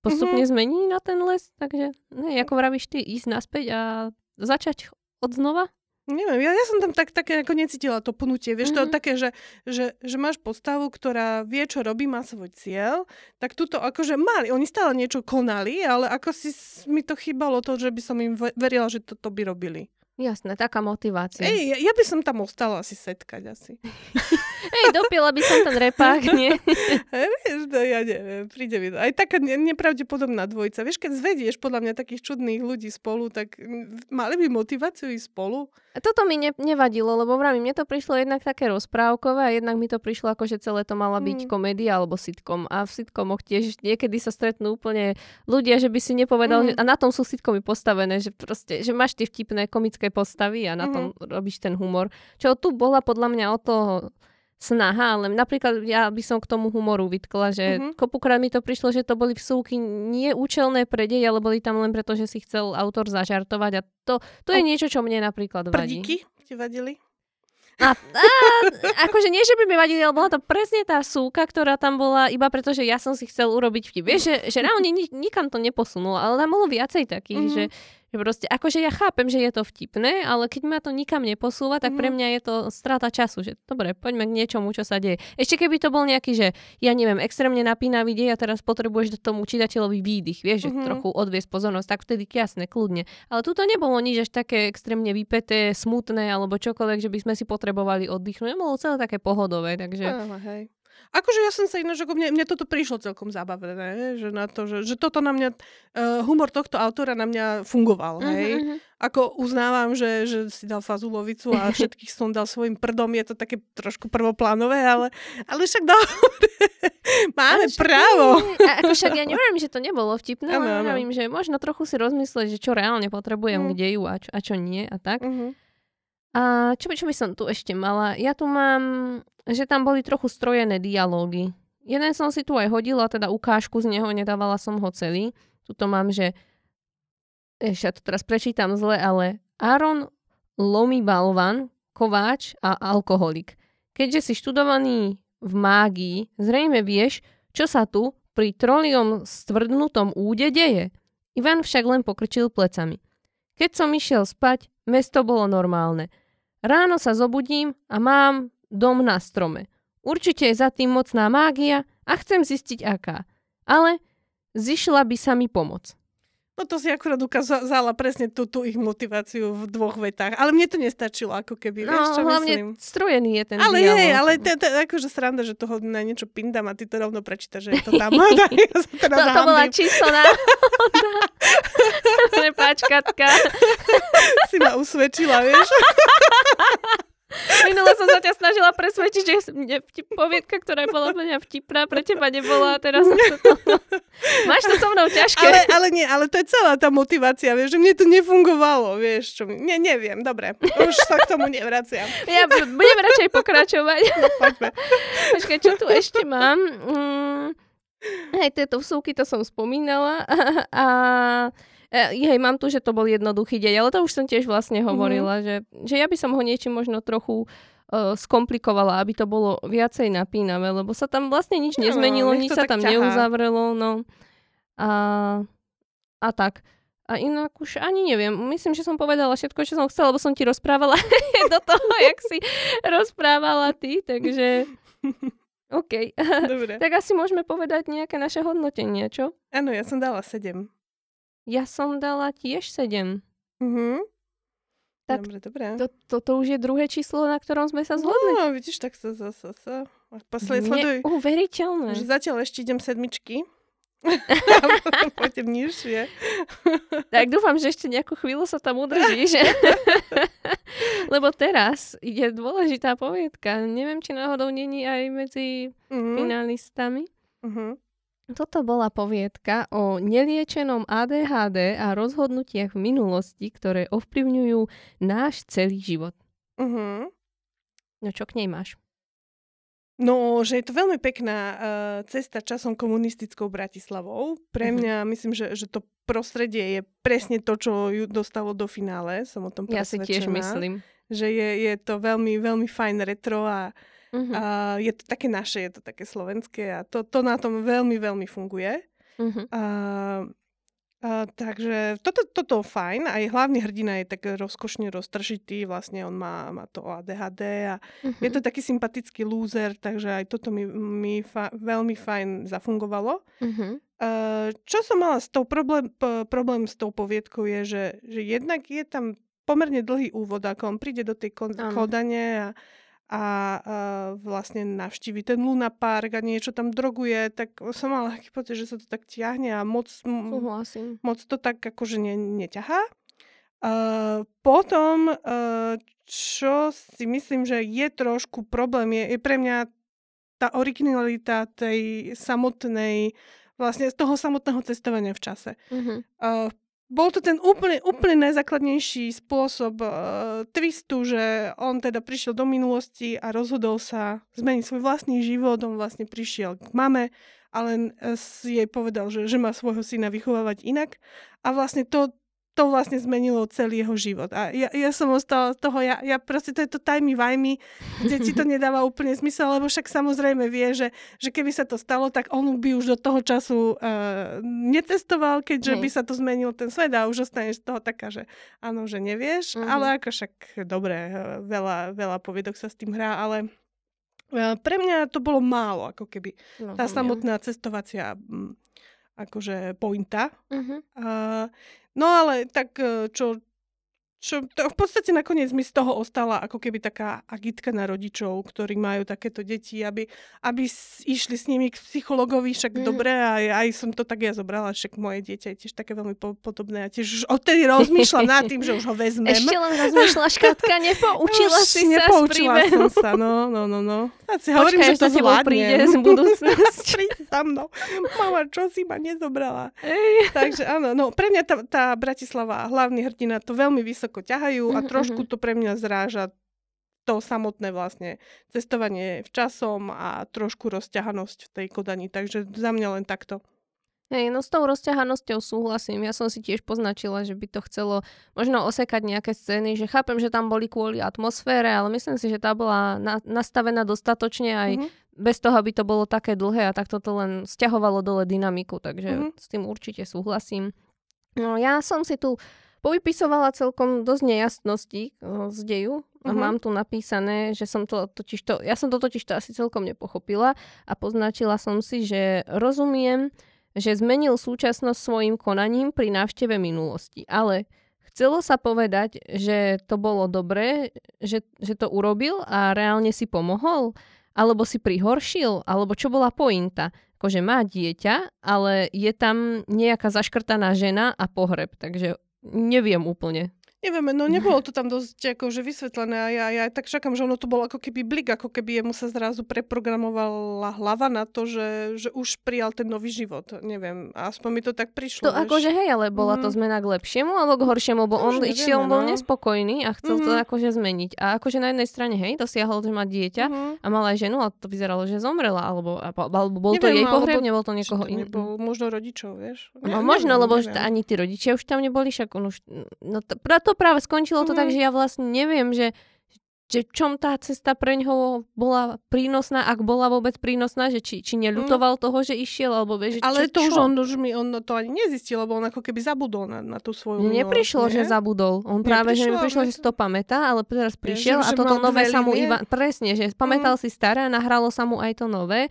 postupne Mhm. zmení na ten les, takže ne, ako vravíš ty, ísť naspäť a začať od znova? Neviem, ja, ja som tam tak, také ako necítila to pnutie. Vieš, mm-hmm. to Mhm. také, že, že, že máš postavu, ktorá vie, čo robí, má svoj cieľ, tak tuto akože mali, oni stále niečo konali, ale ako si mi to chýbalo to, že by som im ve- verila, že toto by robili. Jasné, taká motivácia. Ej, ja, ja by som tam ostala asi setkať asi. Ej dopila by som ten repák, nie? Vieš, no, ja neviem, príde mi to. Aj taká ne- nepravdepodobná dvojica. Vieš, keď zvedieš podľa mňa takých čudných ľudí spolu, tak mali by motiváciu ísť spolu. Toto mi ne, nevadilo, lebo vravím, mne to prišlo jednak také rozprávkové a jednak mi to prišlo ako, že celé to mala byť Mm. komédia alebo sitcom. A v sitcomoch tiež niekedy sa stretnú úplne ľudia, že by si nepovedal, Mm. že, a na tom sú sitcomy postavené, že proste, že máš tie vtipné komické postavy a na tom robíš ten humor. Čo tu bola podľa mňa o to snaha, ale napríklad ja by som k tomu humoru vytkla, že Mhm. kopukrát mi to prišlo, že to boli vsúky nie účelné pre dej, ale boli tam len preto, že si chcel autor zažartovať a to, to je niečo, čo mne napríklad vadí. Prdíky ti vadili? A, a, akože nie, že by mi vadili, ale bola to presne tá súka, ktorá tam bola iba preto, že ja som si chcel urobiť vtip. Vieš, že, že reálne ni, nikam to neposunulo, ale tam bolo viacej takých, Mhm. mm-hmm. že, že proste, akože ja chápem, že je to vtipné, ale keď ma to nikam neposúva, tak pre Mhm. mňa je to strata času, že dobre, poďme k niečomu, čo sa deje. Ešte keby to bol nejaký, že ja neviem, extrémne napínavý dej a teraz potrebuješ do tomu čitateľovi výdych, vieš, že Mhm. trochu odviesť pozornosť, tak vtedy jasne, kľudne. Ale tu to nebolo nič až také extrémne vypeté, smutné alebo čokoľvek, že by sme si potrebovali oddychnúť. Bolo celé také pohodové, takže... Áno, hej. Akože ja som sa ináč, ako mne, mne toto prišlo celkom zábavné, že na to, že, že toto na mňa, uh, humor tohto autora na mňa fungoval, hej. Mhm, mhm. Ako uznávam, že, že si dal fazulovicu a všetkých som dal svojim prdom, je to také trošku prvoplánové, ale, ale však dobre, máme Ale však právo. A ako však ja neviem, že to nebolo vtipné, ale vravím, že možno trochu si rozmyslieť, že čo reálne potrebujem, Mm. kde ju a čo, a čo nie a tak. Uh-huh. A čo, by- čo by som tu ešte mala? Ja tu mám, že tam boli trochu strojené dialógy. Jeden som si tu aj hodila, teda ukážku z neho, nedávala som ho celý. Tuto mám, že ešte ja to teraz prečítam zle, ale Aaron Lomi Balvan, kováč a alkoholik. Keďže si študovaný v mágii, zrejme vieš, čo sa tu pri troliom stvrdnutom úde deje. Ivan však len pokrčil plecami. Keď som išiel spať, mesto bolo normálne. Ráno sa zobudím a mám dom na strome. Určite je za tým mocná mágia a chcem zistiť aká. Ale zišla by sa mi pomoc. No to si akurát ukázala presne tú, tú ich motiváciu v dvoch vetách. Ale mne to nestačilo, ako keby, no, vieš, čo hlavne myslím. strojený je ten Ale dialog. je, ale to je akože sranda, že toho na niečo pindam a ty to rovno prečítaš, že je to tam. ja teda to, to bola čisto náhoda. Prepáč, Katka. si ma usvedčila, vieš. Minule som sa ťa snažila presvedčiť, že vtip, poviedka, ktorá je podľa mňa vtipná, pre teba nebola a teraz to... Máš to so mnou ťažké. Ale, ale nie, ale to je celá tá motivácia, vieš, že mne to nefungovalo, vieš, čo mi... Ne, neviem, dobre, už sa k tomu nevraciam. Ja budem radšej pokračovať. No, poďme. Počkaj, čo tu ešte mám? Mm, hej, tieto vsúky, to som spomínala. A E, hej, mám tu, že to bol jednoduchý deň, ale to už som tiež vlastne mhm. hovorila, mm-hmm. že, že ja by som ho niečím možno trochu uh, skomplikovala, aby to bolo viacej napínavé, lebo sa tam vlastne nič no, nezmenilo, nič sa tam ťahá. neuzavrelo, no. A, a tak. A inak už ani neviem. Myslím, že som povedala všetko, čo som chcela, lebo som ti rozprávala do toho, jak si rozprávala ty, takže... OK. Dobre. tak asi môžeme povedať nejaké naše hodnotenie, čo? Áno, ja som dala 7. Ja som dala tiež 7. Mhm. Tak dobre, dobre. To, toto už je druhé číslo, na ktorom sme sa zhodli. No, vidíš, tak sa, sa, sa, sa. Posled, sleduj. Neuveriteľné. Že zatiaľ ešte idem sedmičky. Poďte nižšie. tak dúfam, že ešte nejakú chvíľu sa tam udržíš. Lebo teraz ide dôležitá poviedka. Neviem, či náhodou není aj medzi mm-hmm. finalistami. Mm-hmm. Toto bola poviedka o neliečenom ADHD a rozhodnutiach v minulosti, ktoré ovplyvňujú náš celý život. Uh-huh. No čo k nej máš? No, že je to veľmi pekná uh, cesta časom komunistickou Bratislavou. Pre mhm. mňa uh-huh. myslím, že, že to prostredie je presne to, čo ju dostalo do finále. Som o tom presvedčená. Ja si tiež myslím. Že je, je to veľmi, veľmi fajn retro a Uh-huh. A je to také naše, je to také slovenské a to, to na tom veľmi, veľmi funguje. Uh-huh. A, a, takže toto, toto fajn. Aj hlavný hrdina je tak rozkošne roztržitý, vlastne on má, má to ADHD a uh-huh. je to taký sympatický lúzer, takže aj toto mi, mi fa- veľmi fajn zafungovalo. Uh-huh. Uh, čo som mala s tou problém, p- problém s tou poviedkou je, že, že jednak je tam pomerne dlhý úvod, ako on príde do tej kon- kodane a a uh, vlastne navštívi ten Luna Park a niečo tam droguje, tak som mala taký pocit, že sa to tak tiahne a moc, m- moc to tak akože ne, neťahá. Uh, potom, uh, čo si myslím, že je trošku problém, je, je pre mňa tá originalita tej samotnej, vlastne z toho samotného cestovania v čase. Uh-huh. Uh, bol to ten úplne, úplne najzákladnejší spôsob uh, twistu, že on teda prišiel do minulosti a rozhodol sa zmeniť svoj vlastný život. On vlastne prišiel k mame a len uh, jej povedal, že, že má svojho syna vychovávať inak. A vlastne to, to vlastne zmenilo celý jeho život. A ja, ja som ostala z toho, ja, ja proste to je to tajmy vajmy, kde ti to nedáva úplne zmysel, lebo však samozrejme vie, že, že keby sa to stalo, tak on by už do toho času uh, netestoval, keďže Hej. by sa to zmenil ten svet a už ostaneš z toho taká, že áno, že nevieš, uh-huh. ale ako však dobre, veľa, veľa poviedok sa s tým hrá, ale uh, pre mňa to bolo málo, ako keby no, tá samotná cestovacia um, akože pointa. Uh-huh. Uh, No ale tak e, čo, čo to v podstate nakoniec mi z toho ostala ako keby taká agitka na rodičov, ktorí majú takéto deti, aby, aby išli s nimi k psychologovi, však mm. dobre, aj, aj som to tak ja zobrala, však moje dieťa je tiež také veľmi po- podobné a tiež už odtedy rozmýšľam nad tým, že už ho vezmem. Ešte len rozmýšľaš, Katka, nepoučila už si nepoučila sa som sa, no, no, no, no. Ja si hovorím, že to zvládnem. príde z budúcnosti. Príď za mnou. Mama, čo si ma nezobrala? Ej. Takže áno, no pre mňa tá, tá Bratislava, hlavný hrdina, to veľmi vysoko vysoko ťahajú a mhm, trošku mhm. to pre mňa zráža to samotné vlastne cestovanie v časom a trošku rozťahanosť v tej Kodani. Takže za mňa len takto. Hej, no s tou rozťahanosťou súhlasím. Ja som si tiež poznačila, že by to chcelo možno osekať nejaké scény, že chápem, že tam boli kvôli atmosfére, ale myslím si, že tá bola na, nastavená dostatočne aj mm-hmm. bez toho, aby to bolo také dlhé a tak to len stiahovalo dole dynamiku, takže mm-hmm. s tým určite súhlasím. No ja som si tu povypisovala celkom dosť nejasností z deju. Uh-huh. Mám tu napísané, že som to totiž to, ja som to totiž to asi celkom nepochopila a poznačila som si, že rozumiem, že zmenil súčasnosť svojim konaním pri návšteve minulosti. Ale chcelo sa povedať, že to bolo dobré, že, že to urobil a reálne si pomohol? Alebo si prihoršil? Alebo čo bola pointa? Akože má dieťa, ale je tam nejaká zaškrtaná žena a pohreb. Takže neviem úplne. Nevieme, no nebolo to tam dosť akože vysvetlené a ja, ja tak čakám, že ono to bolo ako keby blik, ako keby jemu sa zrazu preprogramovala hlava na to, že, že už prijal ten nový život. Neviem, aspoň mi to tak prišlo. To vieš. akože hej, ale bola mm. to mhm. zmena k lepšiemu alebo k horšiemu, bo on išiel, on bol no. nespokojný a chcel mm-hmm. to mhm. akože zmeniť. A akože na jednej strane, hej, dosiahol, že má dieťa mm-hmm. a mal aj ženu, ale to vyzeralo, že zomrela, alebo, alebo bol to Neviem, jej pohreb, nebol to niekoho iného. možno rodičov, vieš? No, ne, možno, neviem, lebo neviem. ani tí rodičia už tam neboli, však on už, no to, to práve skončilo to mm-hmm. tak, že ja vlastne neviem, že že čom tá cesta pre ňoho bola prínosná, ak bola vôbec prínosná, že či, či neľutoval mm. toho, že išiel, alebo vieš, Ale čo, to už on, už mi, on to ani nezistil, lebo on ako keby zabudol na, na tú svoju neprišlo, že zabudol. On práve, že mi prišlo, že si to pamätá, ale teraz prišiel že, a že toto nové sa mu iba... Presne, že pamätal mm. si staré a nahralo sa mu aj to nové.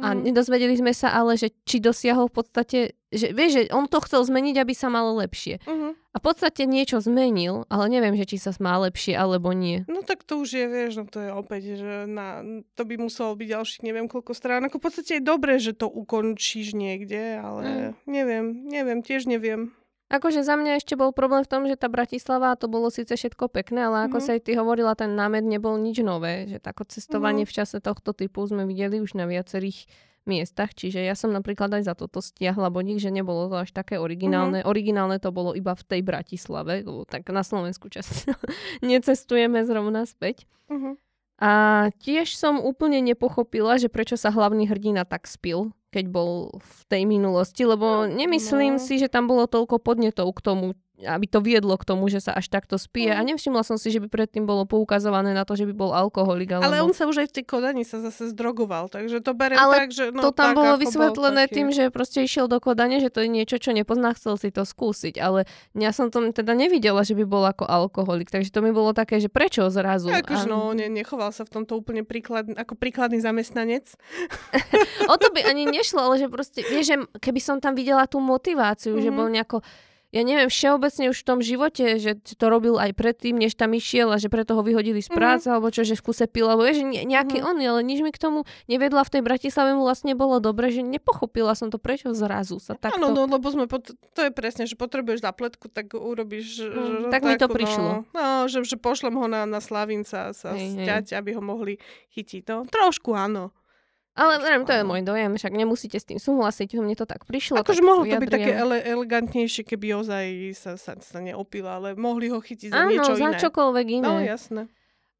A mm. nedozvedeli sme sa ale, že či dosiahol v podstate, že vieš, že on to chcel zmeniť, aby sa malo lepšie. Mm-hmm. A v podstate niečo zmenil, ale neviem, že či sa má lepšie alebo nie. No tak to už je, vieš, no to je opäť, že na, to by muselo byť ďalších neviem koľko strán. Ako v podstate je dobré, že to ukončíš niekde, ale mm. neviem, neviem, tiež neviem. Akože za mňa ešte bol problém v tom, že tá Bratislava, to bolo síce všetko pekné, ale ako mm-hmm. sa aj ty hovorila, ten námed nebol nič nové. Že tako cestovanie mm-hmm. v čase tohto typu sme videli už na viacerých miestach, čiže ja som napríklad aj za toto stiahla bodík, že nebolo to až také originálne. Mm-hmm. Originálne to bolo iba v tej Bratislave, lebo tak na Slovensku často necestujeme zrovna späť. Mm-hmm. A tiež som úplne nepochopila, že prečo sa hlavný hrdina tak spil keď bol v tej minulosti, lebo nemyslím no. si, že tam bolo toľko podnetov k tomu, aby to viedlo k tomu, že sa až takto spije. Mm. A nevšimla som si, že by predtým bolo poukazované na to, že by bol alkoholik. Alebo... Ale on sa už aj v tej Kodani sa zase zdrogoval, takže to berem Ale tak, že... No, to tam tak, bolo vysvetlené bol tým, že proste išiel do Kodane, že to je niečo, čo nepozná, chcel si to skúsiť. Ale ja som to teda nevidela, že by bol ako alkoholik, takže to mi bolo také, že prečo zrazu? Akože no, ne, nechoval sa v tomto úplne príklad, ako príkladný zamestnanec. o to by ani nešlo, ale že proste, vieš, že keby som tam videla tú motiváciu, mm-hmm. že mhm. bol nejako ja neviem, všeobecne už v tom živote, že to robil aj predtým, než tam išiel a že preto ho vyhodili z mhm. práce, mm-hmm. alebo čo, že v kuse pil, alebo vieš, nejaký mm-hmm. on, ale nič mi k tomu nevedla v tej Bratislave mu vlastne bolo dobre, že nepochopila som to, prečo zrazu sa takto... Áno, no, lebo sme, pot- to je presne, že potrebuješ zapletku, tak urobíš... Mm, tak, tak mi to no, prišlo. No, že, že pošlem ho na, na Slavinca sa hej, stiať, hej. aby ho mohli chytiť. No, trošku áno. Ale neviem, to je môj dojem, však nemusíte s tým súhlasiť, mne to tak prišlo. Akože mohlo to byť také ele- elegantnejšie, keby ozaj sa, sa, sa neopila, ale mohli ho chytiť za Áno, niečo za iné. čokoľvek iné. No, jasné.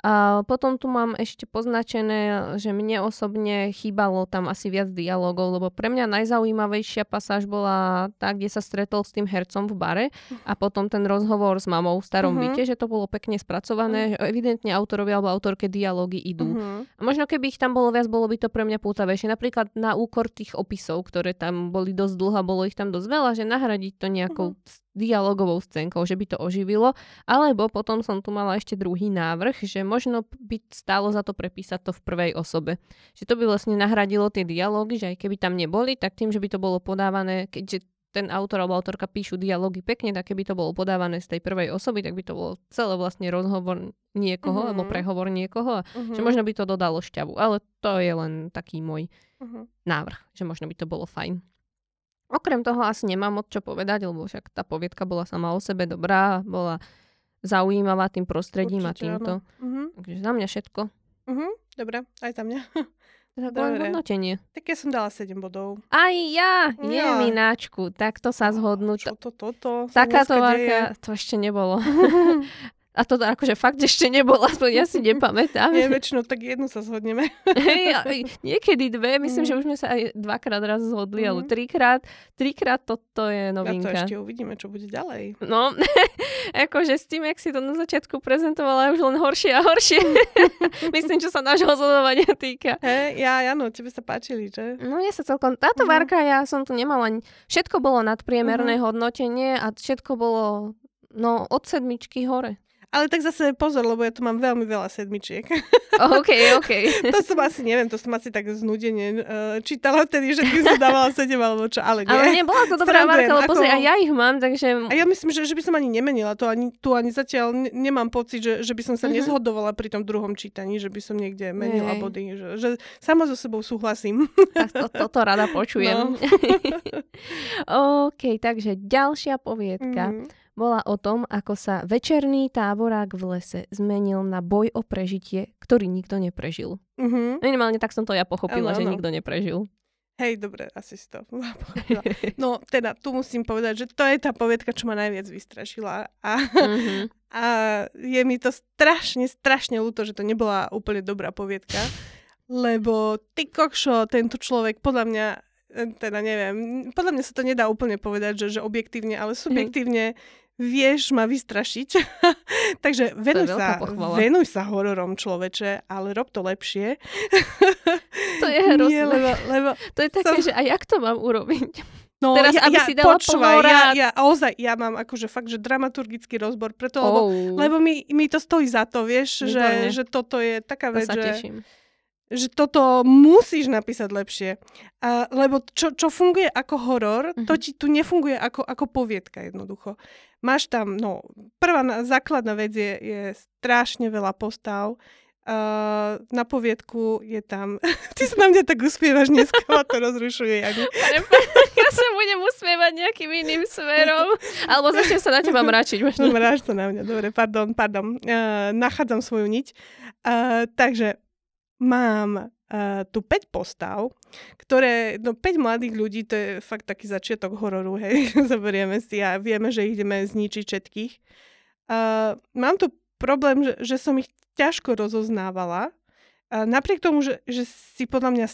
A potom tu mám ešte poznačené, že mne osobne chýbalo tam asi viac dialogov, lebo pre mňa najzaujímavejšia pasáž bola tá, kde sa stretol s tým hercom v bare a potom ten rozhovor s mamou v starom uh-huh. byte, že to bolo pekne spracované, uh-huh. evidentne autorovi alebo autorke dialógy idú. Uh-huh. A možno keby ich tam bolo viac, bolo by to pre mňa pútavejšie. Napríklad na úkor tých opisov, ktoré tam boli dosť dlho, bolo ich tam dosť veľa, že nahradiť to nejakou uh-huh dialogovou scénkou, že by to oživilo, alebo potom som tu mala ešte druhý návrh, že možno by stálo za to prepísať to v prvej osobe. Že to by vlastne nahradilo tie dialógy, že aj keby tam neboli, tak tým, že by to bolo podávané, keďže ten autor alebo autorka píšu dialógy pekne, tak keby to bolo podávané z tej prvej osoby, tak by to bolo celé vlastne rozhovor niekoho uh-huh. alebo prehovor niekoho uh-huh. že možno by to dodalo šťavu. Ale to je len taký môj uh-huh. návrh, že možno by to bolo fajn. Okrem toho asi nemám moc čo povedať, lebo však tá poviedka bola sama o sebe dobrá, bola zaujímavá tým prostredím Určite, a týmto. Uh-huh. Takže za mňa všetko. Uh-huh. Dobre, aj za mňa. Tak len hodnotenie. Tak ja som dala 7 bodov. Aj ja, nie ja. mináčku, takto sa zhodnúť. Čo to, toto? Takáto várka, to ešte nebolo. A to akože fakt ešte nebola, to ja si nepamätám. Nie, väčšinou tak jednu sa zhodneme. Hej, niekedy dve, myslím, mm. že už sme sa aj dvakrát raz zhodli, mm. alebo trikrát. Trikrát toto je novinka. A to ešte uvidíme, čo bude ďalej. No, akože s tým, jak si to na začiatku prezentovala, už len horšie a horšie. myslím, čo sa nášho zhodovania týka. Hej, ja, Jano, tebe sa páčili, že? No, ja sa celkom... Táto uh-huh. várka, ja som tu nemala... Všetko bolo nadpriemerné uh-huh. hodnotenie a všetko bolo no, od sedmičky hore. Ale tak zase pozor, lebo ja tu mám veľmi veľa sedmičiek. OK, OK. to som asi, neviem, to som asi tak znudene uh, čítala vtedy, že tým som dávala sedem alebo čo, ale nie. Ale nebola to dobrá marka, lebo ako... ja ich mám, takže... A ja myslím, že, že by som ani nemenila to, ani, tu ani zatiaľ ne, nemám pocit, že, že by som sa uh-huh. nezhodovala pri tom druhom čítaní, že by som niekde menila hey. body, že, že sama so sebou súhlasím. Tak to, toto rada počujem. No. OK, takže ďalšia poviedka. Mm-hmm bola o tom, ako sa večerný táborák v lese zmenil na boj o prežitie, ktorý nikto neprežil. Uh-huh. Minimálne tak som to ja pochopila, ano, že ano. nikto neprežil. Hej, dobre, asi si to pochopila. No teda, tu musím povedať, že to je tá povedka, čo ma najviac vystrašila. A, uh-huh. a je mi to strašne, strašne ľúto, že to nebola úplne dobrá povedka. Lebo ty kokšo, tento človek, podľa mňa, e, teda neviem, podľa mňa sa to nedá úplne povedať, že, že objektívne, ale subjektívne vieš ma vystrašiť. Takže venuj sa, venuj sa hororom človeče, ale rob to lepšie. to je hrozné. Nie, lebo, lebo to je také, som... že a jak to mám urobiť? No, Teraz, ja, aby ja, si dala počúvaj, ja, ja, ozaj, ja mám akože fakt, že dramaturgický rozbor, preto, oh. lebo, lebo mi, mi to stojí za to, vieš, že, že toto je taká to vec, sa že, teším že toto musíš napísať lepšie. A, lebo čo, čo funguje ako horor, uh-huh. to mhm. ti tu nefunguje ako, ako poviedka jednoducho. Máš tam, no, prvá základná vec je, je strašne veľa postav. Uh, na poviedku je tam... Ty sa na mňa tak uspievaš dneska, ma to rozrušuje. Ani. ja sa budem usmievať nejakým iným smerom. Alebo začnem sa na teba mračiť. Možno. Mráč sa na mňa, dobre, pardon, pardon. Uh, nachádzam svoju niť. Uh, takže mám tu 5 postav, ktoré, no 5 mladých ľudí, to je fakt taký začiatok hororu, hej, zoberieme si a vieme, že ideme zničiť všetkých. Uh, mám tu problém, že, že som ich ťažko rozoznávala, napriek tomu, že, že si podľa mňa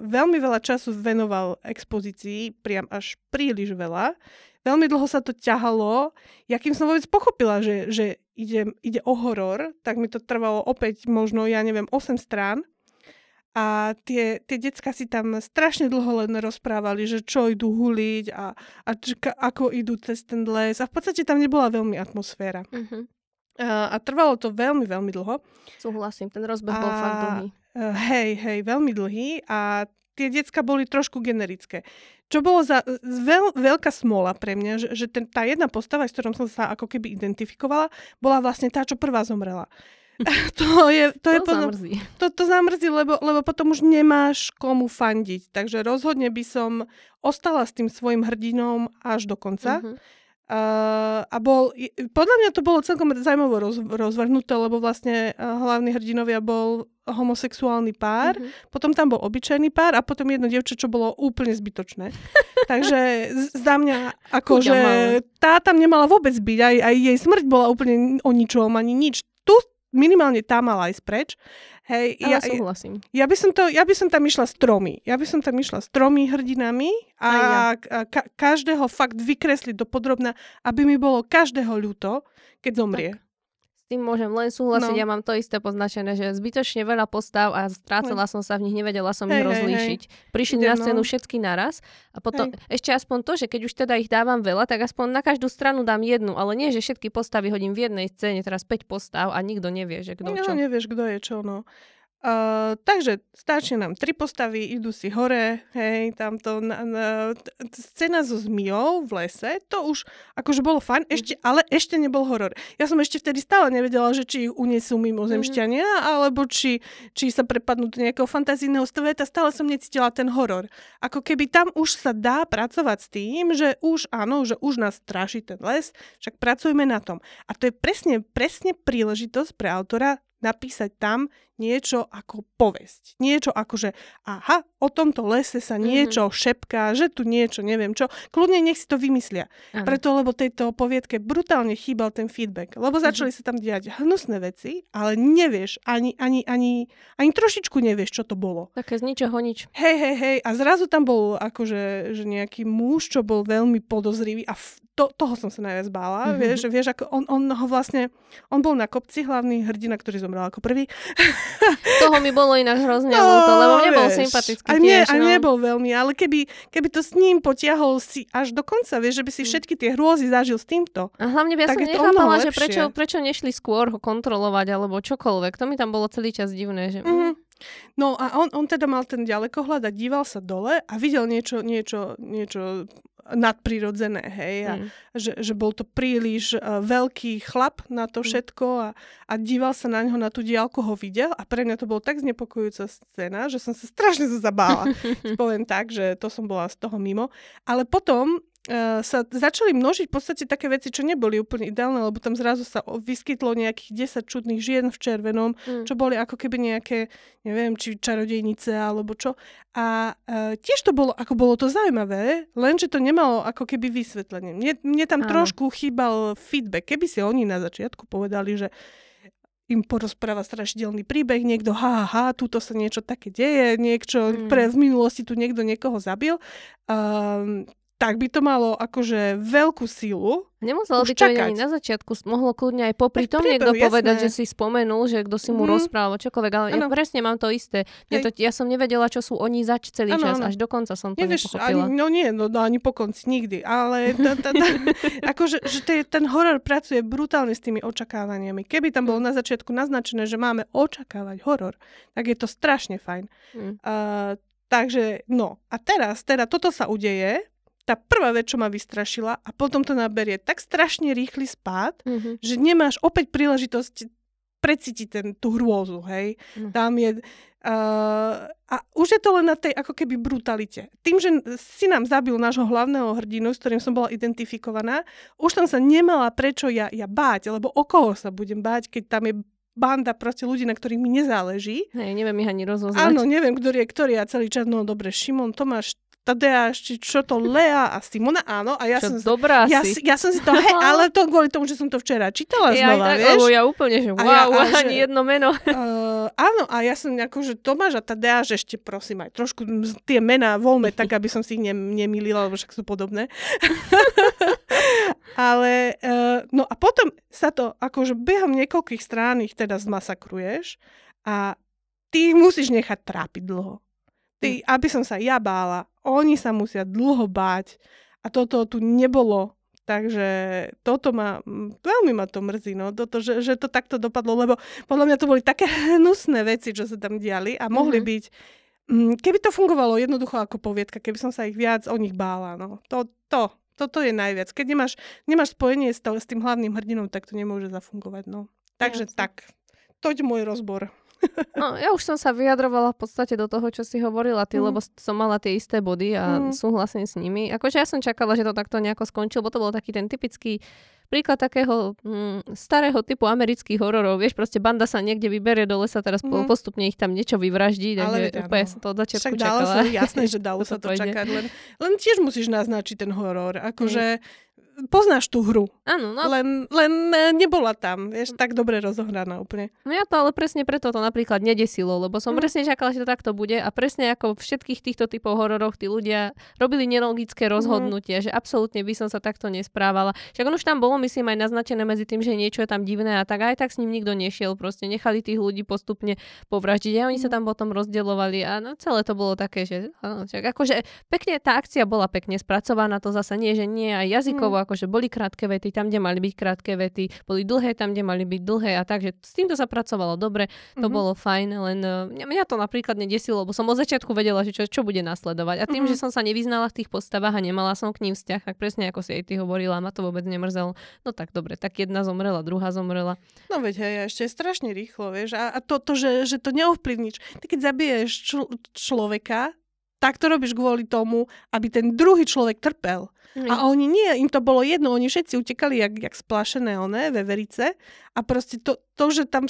veľmi veľa času venoval expozícii, priam až príliš veľa, veľmi dlho sa to ťahalo. Ja kým som vôbec pochopila, že, že ide, ide o horor, tak mi to trvalo opäť možno, ja neviem, 8 strán. A tie, tie decka si tam strašne dlho len rozprávali, že čo idú huliť a, a č, ako idú cez ten les. A v podstate tam nebola veľmi atmosféra. Uh-huh. A, a trvalo to veľmi, veľmi dlho. Súhlasím, ten rozbeh bol fakt dlhý. Hej, hej, veľmi dlhý a tie decka boli trošku generické. Čo bolo za veľ, veľká smola pre mňa, že, že ten, tá jedna postava, s ktorou som sa ako keby identifikovala, bola vlastne tá, čo prvá zomrela. to je, to, to je potom, zamrzí. To, to zamrzí, lebo, lebo potom už nemáš komu fandiť. Takže rozhodne by som ostala s tým svojim hrdinom až do konca. Uh-huh. Uh, a bol, podľa mňa to bolo celkom zaujímavé roz, rozvrhnuté, lebo vlastne uh, hlavný hrdinovia bol homosexuálny pár, mm-hmm. potom tam bol obyčajný pár a potom jedno dievča, čo bolo úplne zbytočné. Takže zdá mňa, ako, že tá tam nemala vôbec byť, aj, aj jej smrť bola úplne o ničom, ani nič. Minimálne tá mala ísť preč. Hej, Ale ja, súhlasím. Ja by, som to, ja by som tam išla s tromi. Ja by som tam išla s tromi hrdinami a, ja. a ka- každého fakt vykresliť do podrobna, aby mi bolo každého ľúto, keď zomrie. Tak tým môžem len súhlasiť. No. Ja mám to isté poznačené, že zbytočne veľa postav a strácala som sa v nich, nevedela som hej, ich rozlíšiť. Hej, hej. Prišli Ide, na scénu no. všetky naraz a potom hej. ešte aspoň to, že keď už teda ich dávam veľa, tak aspoň na každú stranu dám jednu, ale nie, že všetky postavy hodím v jednej scéne, teraz 5 postav a nikto nevie, že kto no, čo. nevieš, kto je čo, no. Uh, takže stačí nám tri postavy, idú si hore, hej, tamto na, na, scéna so zmiou v lese, to už akože bolo fajn, mhm. ešte, ale ešte nebol horor. Ja som ešte vtedy stále nevedela, že či ich unesú mimozemšťania, mm-hmm. alebo či, či sa prepadnú do nejakého fantazijného sveta, stále som necítila ten horor. Ako keby tam už sa dá pracovať s tým, že už áno, že už nás straší ten les, však pracujeme na tom. A to je presne, presne príležitosť pre autora napísať tam niečo ako povesť. Niečo ako, že aha, o tomto lese sa mhm. niečo mm-hmm. šepká, že tu niečo, neviem čo. Kľudne nech si to vymyslia. Aha. Preto, lebo tejto poviedke brutálne chýbal ten feedback. Lebo mhm. začali mm-hmm. sa tam diať hnusné veci, ale nevieš, ani, ani, ani, ani trošičku nevieš, čo to bolo. Také z ničoho nič. Hej, hej, hej. A zrazu tam bol akože že nejaký muž, čo bol veľmi podozrivý a f- to, toho som sa najviac bála. Mm-hmm. Vieš, vieš, ako on, on ho vlastne, on bol na kopci hlavný hrdina, ktorý zomrel ako prvý. Toho mi bolo inak hrozne no, ľúto, lebo nebol sympatický a, nie, tiež, no. a nebol veľmi, ale keby, keby to s ním potiahol si až do konca, vieš, že by si mm. všetky tie hrôzy zažil s týmto. A hlavne by ja som nechápala, že prečo, prečo nešli skôr ho kontrolovať alebo čokoľvek. To mi tam bolo celý čas divné. Že... Mm-hmm. No a on, on teda mal ten ďalekohľad a díval sa dole a videl niečo, niečo, niečo nadprirodzené, hej, a mm. že, že bol to príliš uh, veľký chlap na to mm. všetko a, a díval sa na ňo, na tú diálku ho videl a pre mňa to bolo tak znepokojujúca scéna, že som sa strašne zabála. Poviem tak, že to som bola z toho mimo. Ale potom sa začali množiť v podstate také veci, čo neboli úplne ideálne, lebo tam zrazu sa vyskytlo nejakých 10 čudných žien v červenom, mm. čo boli ako keby nejaké, neviem, či čarodejnice alebo čo. A uh, tiež to bolo, ako bolo to zaujímavé, lenže to nemalo ako keby vysvetlenie. Mne, mne tam Áno. trošku chýbal feedback. Keby si oni na začiatku povedali, že im porozpráva strašidelný príbeh, niekto ha, ha, ha, túto sa niečo také deje, niečo, mm. pre v minulosti tu niekto niekoho zabil. Um, tak by to malo akože veľkú silu. Nemuselo by to byť ani na začiatku, mohlo kľudne aj popri tom niekto jasné. povedať, že si spomenul, že kto si mu mm. rozprával, čokoľvek, ale ano. ja presne mám to isté. Ja, to, ja som nevedela, čo sú oni zač celý ano, čas, ano. až do konca som to Nevieš, nepochopila. Ani, no nie, no, no ani po konci, nikdy, ale ta, ta, ta, akože, že je, ten horor pracuje brutálne s tými očakávaniami. Keby tam bolo na začiatku naznačené, že máme očakávať horor, tak je to strašne fajn. Mm. Uh, takže, no, a teraz, teda toto sa udeje, tá prvá vec, čo ma vystrašila a potom to naberie tak strašne rýchly spád, mm-hmm. že nemáš opäť príležitosť precítiť ten, tú hrôzu, hej. Mm. Tam je... Uh, a už je to len na tej ako keby brutalite. Tým, že si nám zabil nášho hlavného hrdinu, s ktorým som bola identifikovaná, už tam sa nemala prečo ja, ja báť, lebo o koho sa budem báť, keď tam je banda proste ľudí, na ktorých mi nezáleží. Hej, neviem ich ani rozoznať. Áno, neviem, ktorý je ktorý a celý čas, no dobre, Šimon, Tomáš, Tadeáš, či čo to Lea a Simona, áno. A ja čo som, dobrá ja, si. Ja som si to, hej, ale to kvôli tomu, že som to včera čítala ja znova, tak, vieš. ja úplne, že wow, a ja, a ani že, jedno meno. Uh, áno, a ja som ako, že Tomáš a Tadeáš ešte prosím aj trošku tie mená voľme, tak aby som si ich ne, nemýlila, lebo však sú podobné. ale, uh, no a potom sa to, akože behom niekoľkých strán ich teda zmasakruješ a ty ich musíš nechať trápiť dlho. Ty, hm. aby som sa ja bála, oni sa musia dlho báť a toto tu nebolo. Takže toto ma, veľmi ma to mrzí, no, toto, že, že to takto dopadlo, lebo podľa mňa to boli také hnusné veci, čo sa tam diali a mohli mm-hmm. byť, keby to fungovalo jednoducho ako poviedka, keby som sa ich viac o nich bála, no, to, to, toto je najviac. Keď nemáš, nemáš spojenie s, to, s tým hlavným hrdinom, tak to nemôže zafungovať, no. Takže Jasne. tak, toť môj rozbor. No, ja už som sa vyjadrovala v podstate do toho, čo si hovorila ty, mm. lebo som mala tie isté body a mm. súhlasím s nimi. Akože ja som čakala, že to takto nejako skončilo, bo to bol taký ten typický príklad takého mm, starého typu amerických hororov. Vieš, proste banda sa niekde vyberie do lesa, teraz mm. postupne ich tam niečo vyvraždí, Ale úplne som to od začiatku Však čakala. Sa, jasné, že dalo sa to, to čakať, len, len tiež musíš naznačiť ten horor. Akože mm poznáš tú hru. Áno, no. Len, len e, nebola tam, vieš, tak dobre rozohraná úplne. No ja to ale presne preto to napríklad nedesilo, lebo som mm. presne čakala, že to takto bude a presne ako v všetkých týchto typov hororov tí ľudia robili nelogické mhm. rozhodnutie, mm. že absolútne by som sa takto nesprávala. Však on už tam bolo, myslím, aj naznačené medzi tým, že niečo je tam divné a tak aj tak s ním nikto nešiel, proste nechali tých ľudí postupne povraždiť a oni mm. sa mhm. tam potom rozdeľovali a no, celé to bolo také, že áno, však akože pekne tá akcia bola pekne spracovaná, to zase nie, že nie aj jazykovo, mm akože boli krátke vety tam, kde mali byť krátke vety, boli dlhé tam, kde mali byť dlhé a tak, že s týmto sa pracovalo dobre, to mm-hmm. bolo fajn, len uh, mňa to napríklad nedesilo, lebo som od začiatku vedela, že čo, čo bude nasledovať. A tým, mm-hmm. že som sa nevyznala v tých postavách a nemala som k ním vzťah, tak presne ako si aj ty hovorila, ma to vôbec nemrzelo. No tak dobre, tak jedna zomrela, druhá zomrela. No veď hej, ešte strašne rýchlo, vieš. A, a to, to že, že to neovplyvníš. Ty keď zabiješ čl- človeka, tak to robíš kvôli tomu, aby ten druhý človek trpel. Mm. A oni nie, im to bolo jedno, oni všetci utekali jak, jak splašené oné, veverice a proste to, to že tam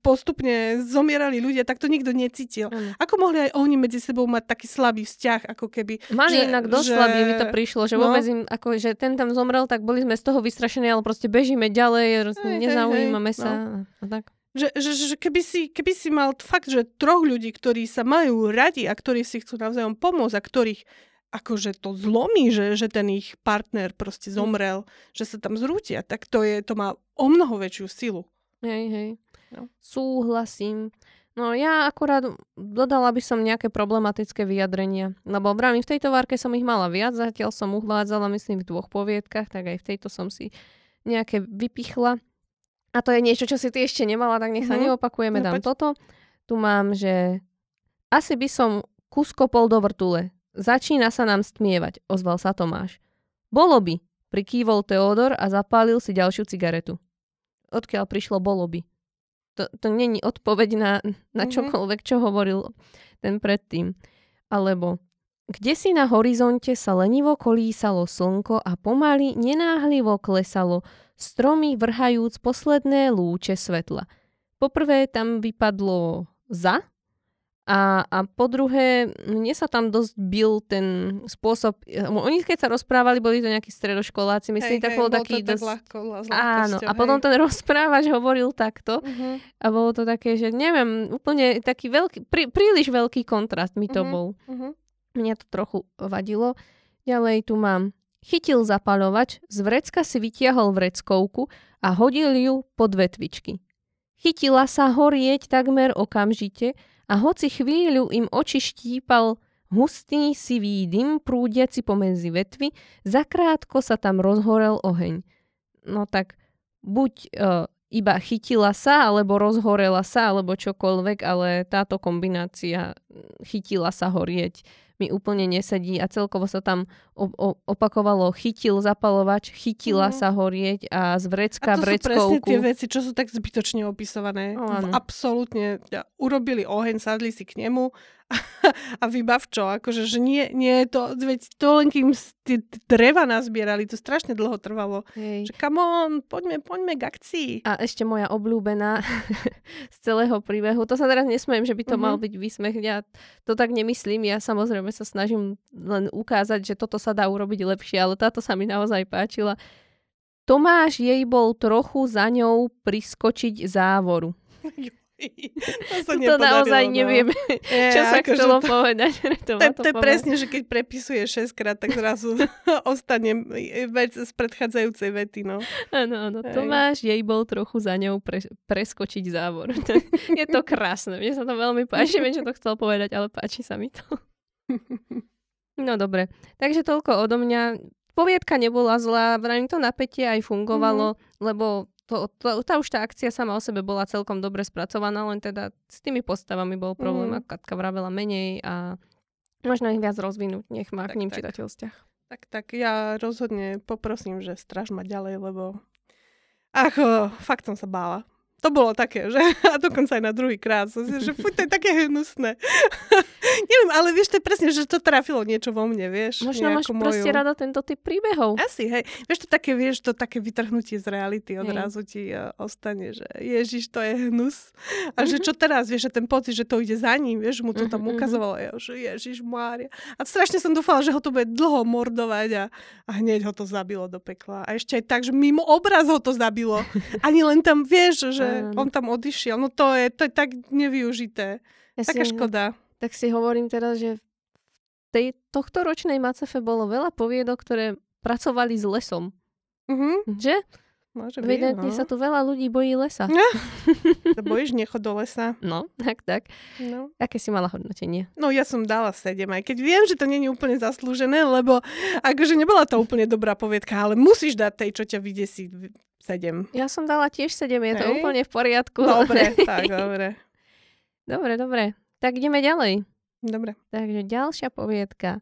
postupne zomierali ľudia, tak to nikto necítil. Mm. Ako mohli aj oni medzi sebou mať taký slabý vzťah, ako keby... Mali že, inak dosť že... slabý, mi to prišlo, že no. vôbec im, ako, že ten tam zomrel, tak boli sme z toho vystrašení, ale proste bežíme ďalej, hej, nezaujímame hej, hej. sa. No. A tak. Že, že, že keby, si, keby si mal fakt, že troch ľudí, ktorí sa majú radi a ktorí si chcú navzájom pomôcť a ktorých akože to zlomí, že, že ten ich partner proste hm. zomrel, mm. že sa tam zrútia, tak to, je, to má o mnoho väčšiu silu. Hej, hej. No. Súhlasím. No ja akurát dodala by som nejaké problematické vyjadrenia, lebo vravím, v tejto várke som ich mala viac, zatiaľ som uvádzala, myslím, v dvoch poviedkach, tak aj v tejto som si nejaké vypichla. A to je niečo, čo si ty ešte nemala, tak nech sa mm-hmm. neopakujeme, no, dám poď. toto. Tu mám, že asi by som kuskopol do vrtule. Začína sa nám stmievať, ozval sa Tomáš. Bolo by, prikývol Teodor a zapálil si ďalšiu cigaretu. Odkiaľ prišlo bolo by? To, to není odpoveď na, na mhm. čokoľvek, čo hovoril ten predtým. Alebo kde si na horizonte sa lenivo kolísalo slnko a pomaly nenáhlivo klesalo, stromy vrhajúc posledné lúče svetla. Poprvé tam vypadlo za, a, a po druhé, mne sa tam dosť bil ten spôsob, oni keď sa rozprávali, boli to nejakí stredoškoláci, myslím, hej, tak bol taký to dosť... Tak ľahko, áno, a potom ten rozprávač hovoril takto uh-huh. a bolo to také, že neviem, úplne taký veľký, prí, príliš veľký kontrast mi to uh-huh. bol. Uh-huh. Mňa to trochu vadilo. Ďalej tu mám Chytil zapalovač, z vrecka si vytiahol vreckovku a hodil ju pod vetvičky. Chytila sa horieť takmer okamžite a hoci chvíľu im oči štípal hustý sivý dym prúdiaci pomedzi vetvy, zakrátko sa tam rozhorel oheň. No tak buď uh, iba chytila sa, alebo rozhorela sa, alebo čokoľvek, ale táto kombinácia chytila sa horieť mi úplne nesedí a celkovo sa tam o, o, opakovalo chytil zapalovač, chytila mm. sa horieť a z vrecka a to vreckovku. sú presne tie veci, čo sú tak zbytočne opisované. Oh, Absolútne urobili oheň, sadli si k nemu a vybav čo, akože, že nie, nie to, veď to len kým tie dreva nazbierali, to strašne dlho trvalo. Hej. Že come on, poďme, poďme k akcii. A ešte moja obľúbená z celého príbehu, to sa teraz nesmiem, že by to uh-huh. mal byť výsmech, ja to tak nemyslím, ja samozrejme sa snažím len ukázať, že toto sa dá urobiť lepšie, ale táto sa mi naozaj páčila. Tomáš jej bol trochu za ňou priskočiť závoru. To, to naozaj no. nevieme, je, čo sa ako chcelo to, povedať. To, to, to je presne, že keď prepisuje 6 krát, tak zrazu ostane vec z predchádzajúcej vety. No. Áno, áno. Tomáš jej bol trochu za ňou pre, preskočiť závor. je to krásne. Mne sa to veľmi páči. Viem, čo to chcel povedať, ale páči sa mi to. No dobre. Takže toľko odo mňa. Poviedka nebola zlá, vrajím to napätie aj fungovalo, mm. lebo to, to, tá už tá akcia sama o sebe bola celkom dobre spracovaná, len teda s tými postavami bol problém, mm. ako Katka vravela menej a možno ich viac rozvinúť, nech má tak, k ním tak. čitateľ vzťah. Tak, tak ja rozhodne poprosím, že straž ma ďalej, lebo ach, fakt som sa bála to bolo také, že a dokonca aj na druhý krát, som si, že fuj, to je také hnusné. Neviem, ale vieš, to je presne, že to trafilo niečo vo mne, vieš. Možno máš moju... proste rada tento typ príbehov. Asi, hej. Vieš, to také, vieš, to také vytrhnutie z reality odrazu ti uh, ostane, že ježiš, to je hnus. A že čo teraz, vieš, že ten pocit, že to ide za ním, vieš, mu to tam ukazovalo, ja, že ježiš, Mária. A strašne som dúfala, že ho to bude dlho mordovať a, a hneď ho to zabilo do pekla. A ešte aj tak, že mimo obraz ho to zabilo. Ani len tam, vieš, že on tam odišiel. No to je, to je tak nevyužité. Ja Taká si, škoda. Tak si hovorím teraz, že v tej tohto ročnej Macefe bolo veľa poviedok, ktoré pracovali s lesom. Uh-huh. Že? Môže Evidentne no. sa tu veľa ľudí bojí lesa. Ja. Sa bojíš, nechod do lesa. No, tak, tak. No. Aké si mala hodnotenie? No, ja som dala 7, aj keď viem, že to nie je úplne zaslúžené, lebo akože nebola to úplne dobrá poviedka, ale musíš dať tej, čo ťa vydesí 7. Ja som dala tiež 7, je Hej. to úplne v poriadku. Dobre, tak, dobre. Dobre, dobre. Tak ideme ďalej. Dobre. Takže ďalšia poviedka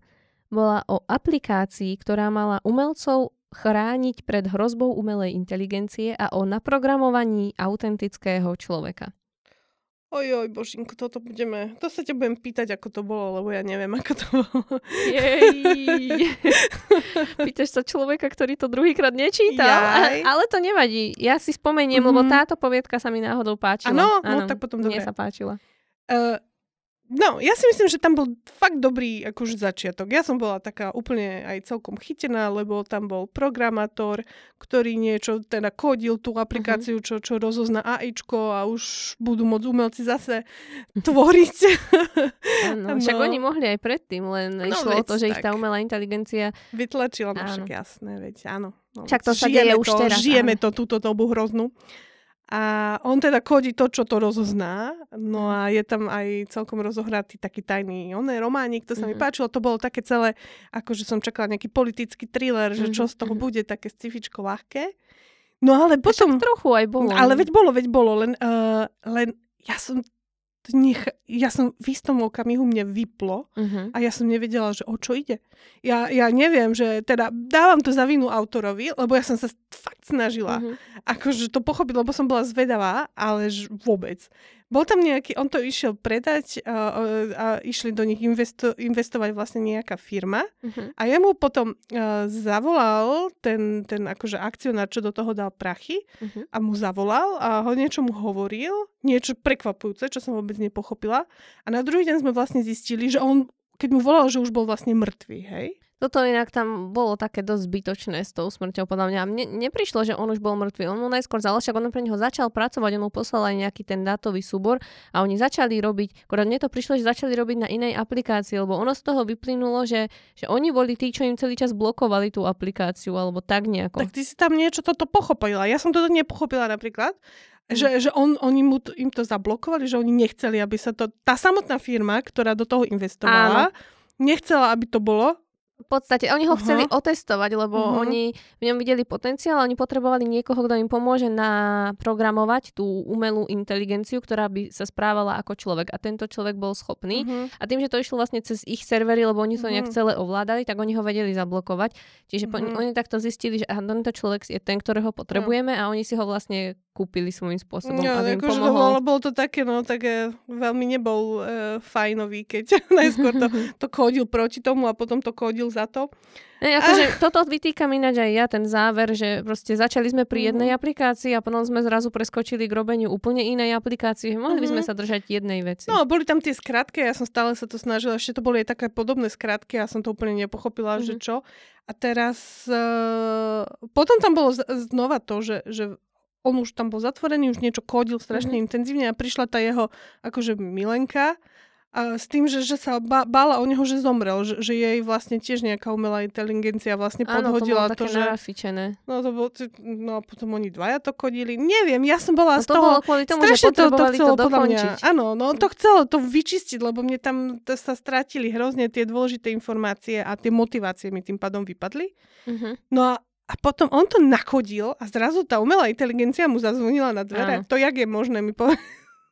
bola o aplikácii, ktorá mala umelcov chrániť pred hrozbou umelej inteligencie a o naprogramovaní autentického človeka. Oj, oj, Božinko, toto budeme, to sa ťa budem pýtať, ako to bolo, lebo ja neviem, ako to bolo. Jej. Pýtaš sa človeka, ktorý to druhýkrát nečítal, Jaj. ale to nevadí. Ja si spomeniem, mm-hmm. lebo Mhm. táto poviedka sa mi náhodou páčila. Áno? No, tak potom Mne dobre. sa páčila. Uh, no, ja si myslím, že tam bol fakt dobrý akože začiatok. Ja som bola taká úplne aj celkom chytená, lebo tam bol programátor, ktorý niečo teda kodil tú aplikáciu, čo, čo rozozná AIčko a už budú môcť umelci zase tvoriť. Áno, však No. oni mohli aj predtým, len No, išlo o to, že ich tá tak. umelá inteligencia... Vytlačila, no však jasné, veď áno. No, Však to sa deje už teraz, Žijeme áno. to, túto dobu hroznú. A on teda kodí to, čo to rozozná. No a je tam aj celkom rozohratý taký tajný oné románik, to sa mi Mhm. páčilo. To bolo také celé, ako že som čakala nejaký politický thriller, že čo Mhm, z toho mhm. bude, také scifičko ľahké. No ale Potom... potom... trochu aj bolo. Ale veď bolo, veď bolo, len, uh, len ja som nech, ja som v istom okamihu mne vyplo Uh-huh. a ja som nevedela, že o čo ide. Ja, ja neviem, že teda dávam to za vinu autorovi, lebo ja som sa fakt snažila Uh-huh. akože to pochopiť, lebo som bola zvedavá, ale ž- vôbec. Bol tam nejaký, on to išiel predať a, a, išli do nich investo, investovať vlastne nejaká firma Uh-huh. a jemu potom uh, zavolal ten, ten akože akcionár, čo do toho dal prachy Uh-huh. a mu zavolal a ho niečo mu hovoril, niečo prekvapujúce, čo som vôbec nepochopila. A na druhý deň sme vlastne zistili, že on, keď mu volal, že už bol vlastne mŕtvý, hej? Toto inak tam bolo také dosť zbytočné s tou smrťou, podľa mňa. Mne neprišlo, že on už bol mŕtvý. On mu najskôr zal, však on pre neho začal pracovať, on mu poslal aj nejaký ten dátový súbor a oni začali robiť, akorát mne to prišlo, že začali robiť na inej aplikácii, lebo ono z toho vyplynulo, že, že oni boli tí, čo im celý čas blokovali tú aplikáciu, alebo tak nejako. Tak ty si tam niečo toto pochopila. Ja som toto nepochopila napríklad. Že, že on, oni mu to, im to zablokovali, že oni nechceli, aby sa to... Tá samotná firma, ktorá do toho investovala, nechcela, aby to bolo. V podstate oni ho Aha. chceli otestovať, lebo Mhm. oni v ňom videli potenciál a oni potrebovali niekoho, kto im pomôže naprogramovať tú umelú inteligenciu, ktorá by sa správala ako človek. A tento človek bol schopný. Mhm. A tým, že to išlo vlastne cez ich servery, lebo oni to nejak Mhm. celé ovládali, tak oni ho vedeli zablokovať. Čiže po, Mhm. oni takto zistili, že aha, tento človek je ten, ktorého potrebujeme a oni si ho vlastne kúpili svojím spôsobom, No, aby akože to pomohol. bolo, bolo to také, no, také veľmi nebol e, fajnový, keď najskôr to, to kodil proti tomu a potom to kodil za to. Ne, akože toto vytýkam ináč aj ja, ten záver, že proste začali sme pri jednej aplikácii a potom sme zrazu preskočili k robeniu úplne inej aplikácie. Mohli by sme Mhm. sa držať jednej veci. No, boli tam tie skratky, ja som stále sa to snažila, ešte to boli aj také podobné skratky, ja som to úplne nepochopila, že Mhm. čo. A teraz, uh, potom tam bolo z- znova to, že, že on už tam bol zatvorený, už niečo kodil strašne Mhm. intenzívne a prišla tá jeho akože milenka a s tým, že, že sa bála o neho, že zomrel, že, že jej vlastne tiež nejaká umelá inteligencia vlastne Áno, to bolo podhodila to, že... narafičené. No to bolo, no a potom oni dvaja to kodili. Neviem, ja som bola No z to toho... bolo tomu, Strašne to, to potrebovali to, chcelo podľa mňa, áno, no to chcelo to vyčistiť, lebo mne tam to sa strátili hrozne tie dôležité informácie a tie motivácie mi tým pádom vypadli. Mhm. No a, a potom on to nakodil a zrazu tá umelá inteligencia mu zazvonila na dvere. Áno. To jak je možné mi povedať?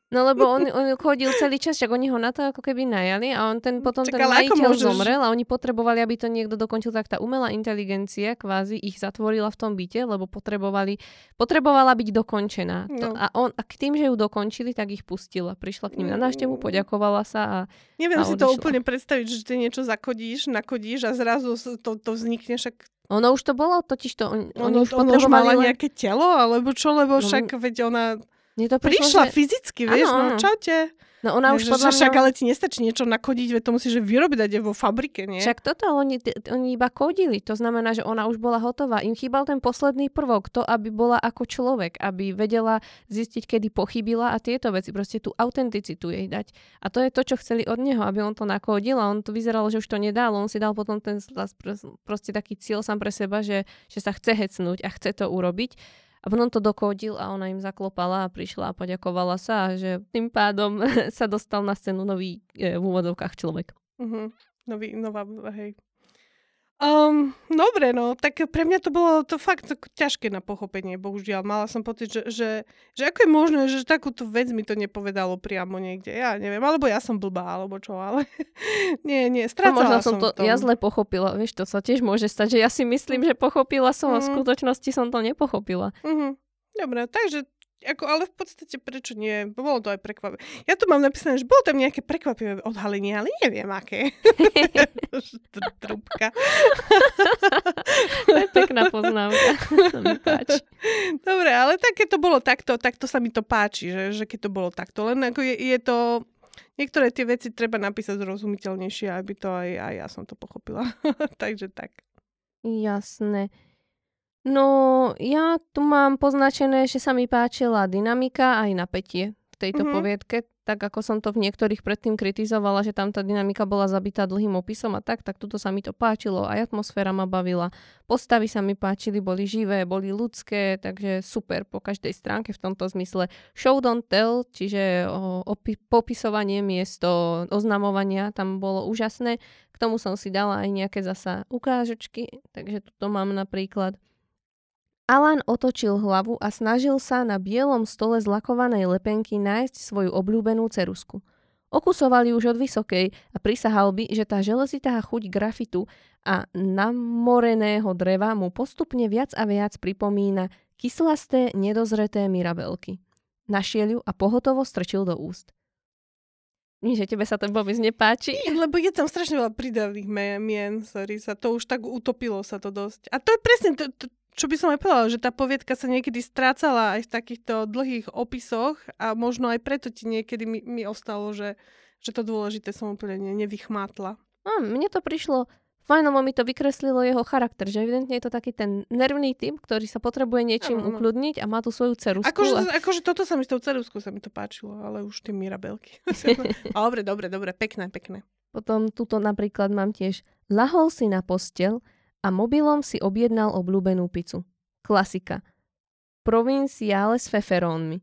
No lebo on, on chodil celý čas, však oni ho na to ako keby najali a on ten potom Čak, ten majiteľ môžeš- zomrel a oni potrebovali, aby to niekto dokončil, tak tá umelá inteligencia kvázi ich zatvorila v tom byte, lebo potrebovali, potrebovala byť dokončená. To, No. a, on, a k tým, že ju dokončili, tak ich pustila. Prišla k ním na návštevu, Mm. poďakovala sa a Neviem A si to úplne predstaviť, že ty niečo zakodíš, nakodíš a zrazu to, to vznikne však... ono už to bolo, totiž to, on, Ono, oni už ono už potrebovali mala len... nejaké telo, alebo čo, lebo No, však veď ona Mne to prišlo, prišla že... fyzicky, vieš, Áno, no čaute. No ona už podľa však mňa... ale ti nestačí niečo nakodiť, veď to musíš vyrobiť dať vo fabrike, nie? Však toto oni, oni iba kodili. To znamená, že ona už bola hotová. Im chýbal ten posledný prvok, to, aby bola ako človek, aby vedela zistiť, kedy pochybila a tieto veci. Proste tú autenticitu jej dať. A to je to, čo chceli od neho, aby on to nakodil a on to vyzeralo, že už to nedal. On si dal potom ten proste taký cieľ sám pre seba, že, že sa chce hecnúť a chce to urobiť. A potom to dokodil a ona im zaklopala a prišla a poďakovala sa, a že tým pádom sa dostal na scénu nový e, v úvodovkách človek. Uh-huh. Nový, nová, hej. Um, dobre, no, tak pre mňa to bolo to fakt ťažké na pochopenie, bohužiaľ. Mala som pocit, že, že, že ako je možné, že takúto vec mi to nepovedalo priamo niekde. Ja neviem, alebo ja som blbá, alebo čo, ale nie, nie, strácala možno som to tom. ja zle pochopila. Vieš, to sa tiež môže stať, že ja si myslím, že pochopila som a v Mm. skutočnosti som to nepochopila. Uh-huh. Dobre, takže ako, ale v podstate prečo nie? Bolo to aj prekvapivé. Ja tu mám napísané, že bolo tam nejaké prekvapivé odhalenie, ale neviem aké. Trúbka. to je pekná poznámka. To mi páči. Dobre, ale tak keď to bolo takto, takto sa mi to páči, že, že keď to bolo takto. Len ako je, je to... Niektoré tie veci treba napísať zrozumiteľnejšie, aby to aj, aj ja som to pochopila. Takže tak. Jasné. No, ja tu mám poznačené, že sa mi páčila dynamika aj napätie v tejto mm-hmm. poviedke, tak ako som to v niektorých predtým kritizovala, že tam tá dynamika bola zabitá dlhým opisom a tak, tak tuto sa mi to páčilo, aj atmosféra ma bavila, postavy sa mi páčili, boli živé, boli ľudské, takže super po každej stránke v tomto zmysle. Show don't tell, čiže opi- popisovanie miesto oznamovania tam bolo úžasné. K tomu som si dala aj nejaké zasa ukážočky, takže tuto mám napríklad Alan otočil hlavu a snažil sa na bielom stole zlakovanej lepenky nájsť svoju obľúbenú cerusku. Okusovali už od vysokej a prisahal by, že tá železitá chuť grafitu a namoreného dreva mu postupne viac a viac pripomína kyslasté, nedozreté mirabelky. Našiel ju a pohotovo strčil do úst. Nie, že tebe sa to vôbec nepáči? Lebo je tam strašne veľa pridavných mien, sorry, sa to už tak utopilo sa to dosť. A to je presne, to, to, čo by som aj povedala, že tá poviedka sa niekedy strácala aj v takýchto dlhých opisoch a možno aj preto ti niekedy mi, mi ostalo, že, že to dôležité som úplne nevychmátla. A mne to prišlo, fajnovo mi to vykreslilo jeho charakter, že evidentne je to taký ten nervný typ, ktorý sa potrebuje niečím ano, ukludniť a má tu svoju cerusku. Akože, a... akože toto sa mi s tou ceruskou sa mi to páčilo, ale už tie mirabelky. dobre, dobre, dobre, pekné, pekné. Potom tuto napríklad mám tiež lahol si na postel, a mobilom si objednal obľúbenú pizzu. Klasika. Provinciále s feferónmi.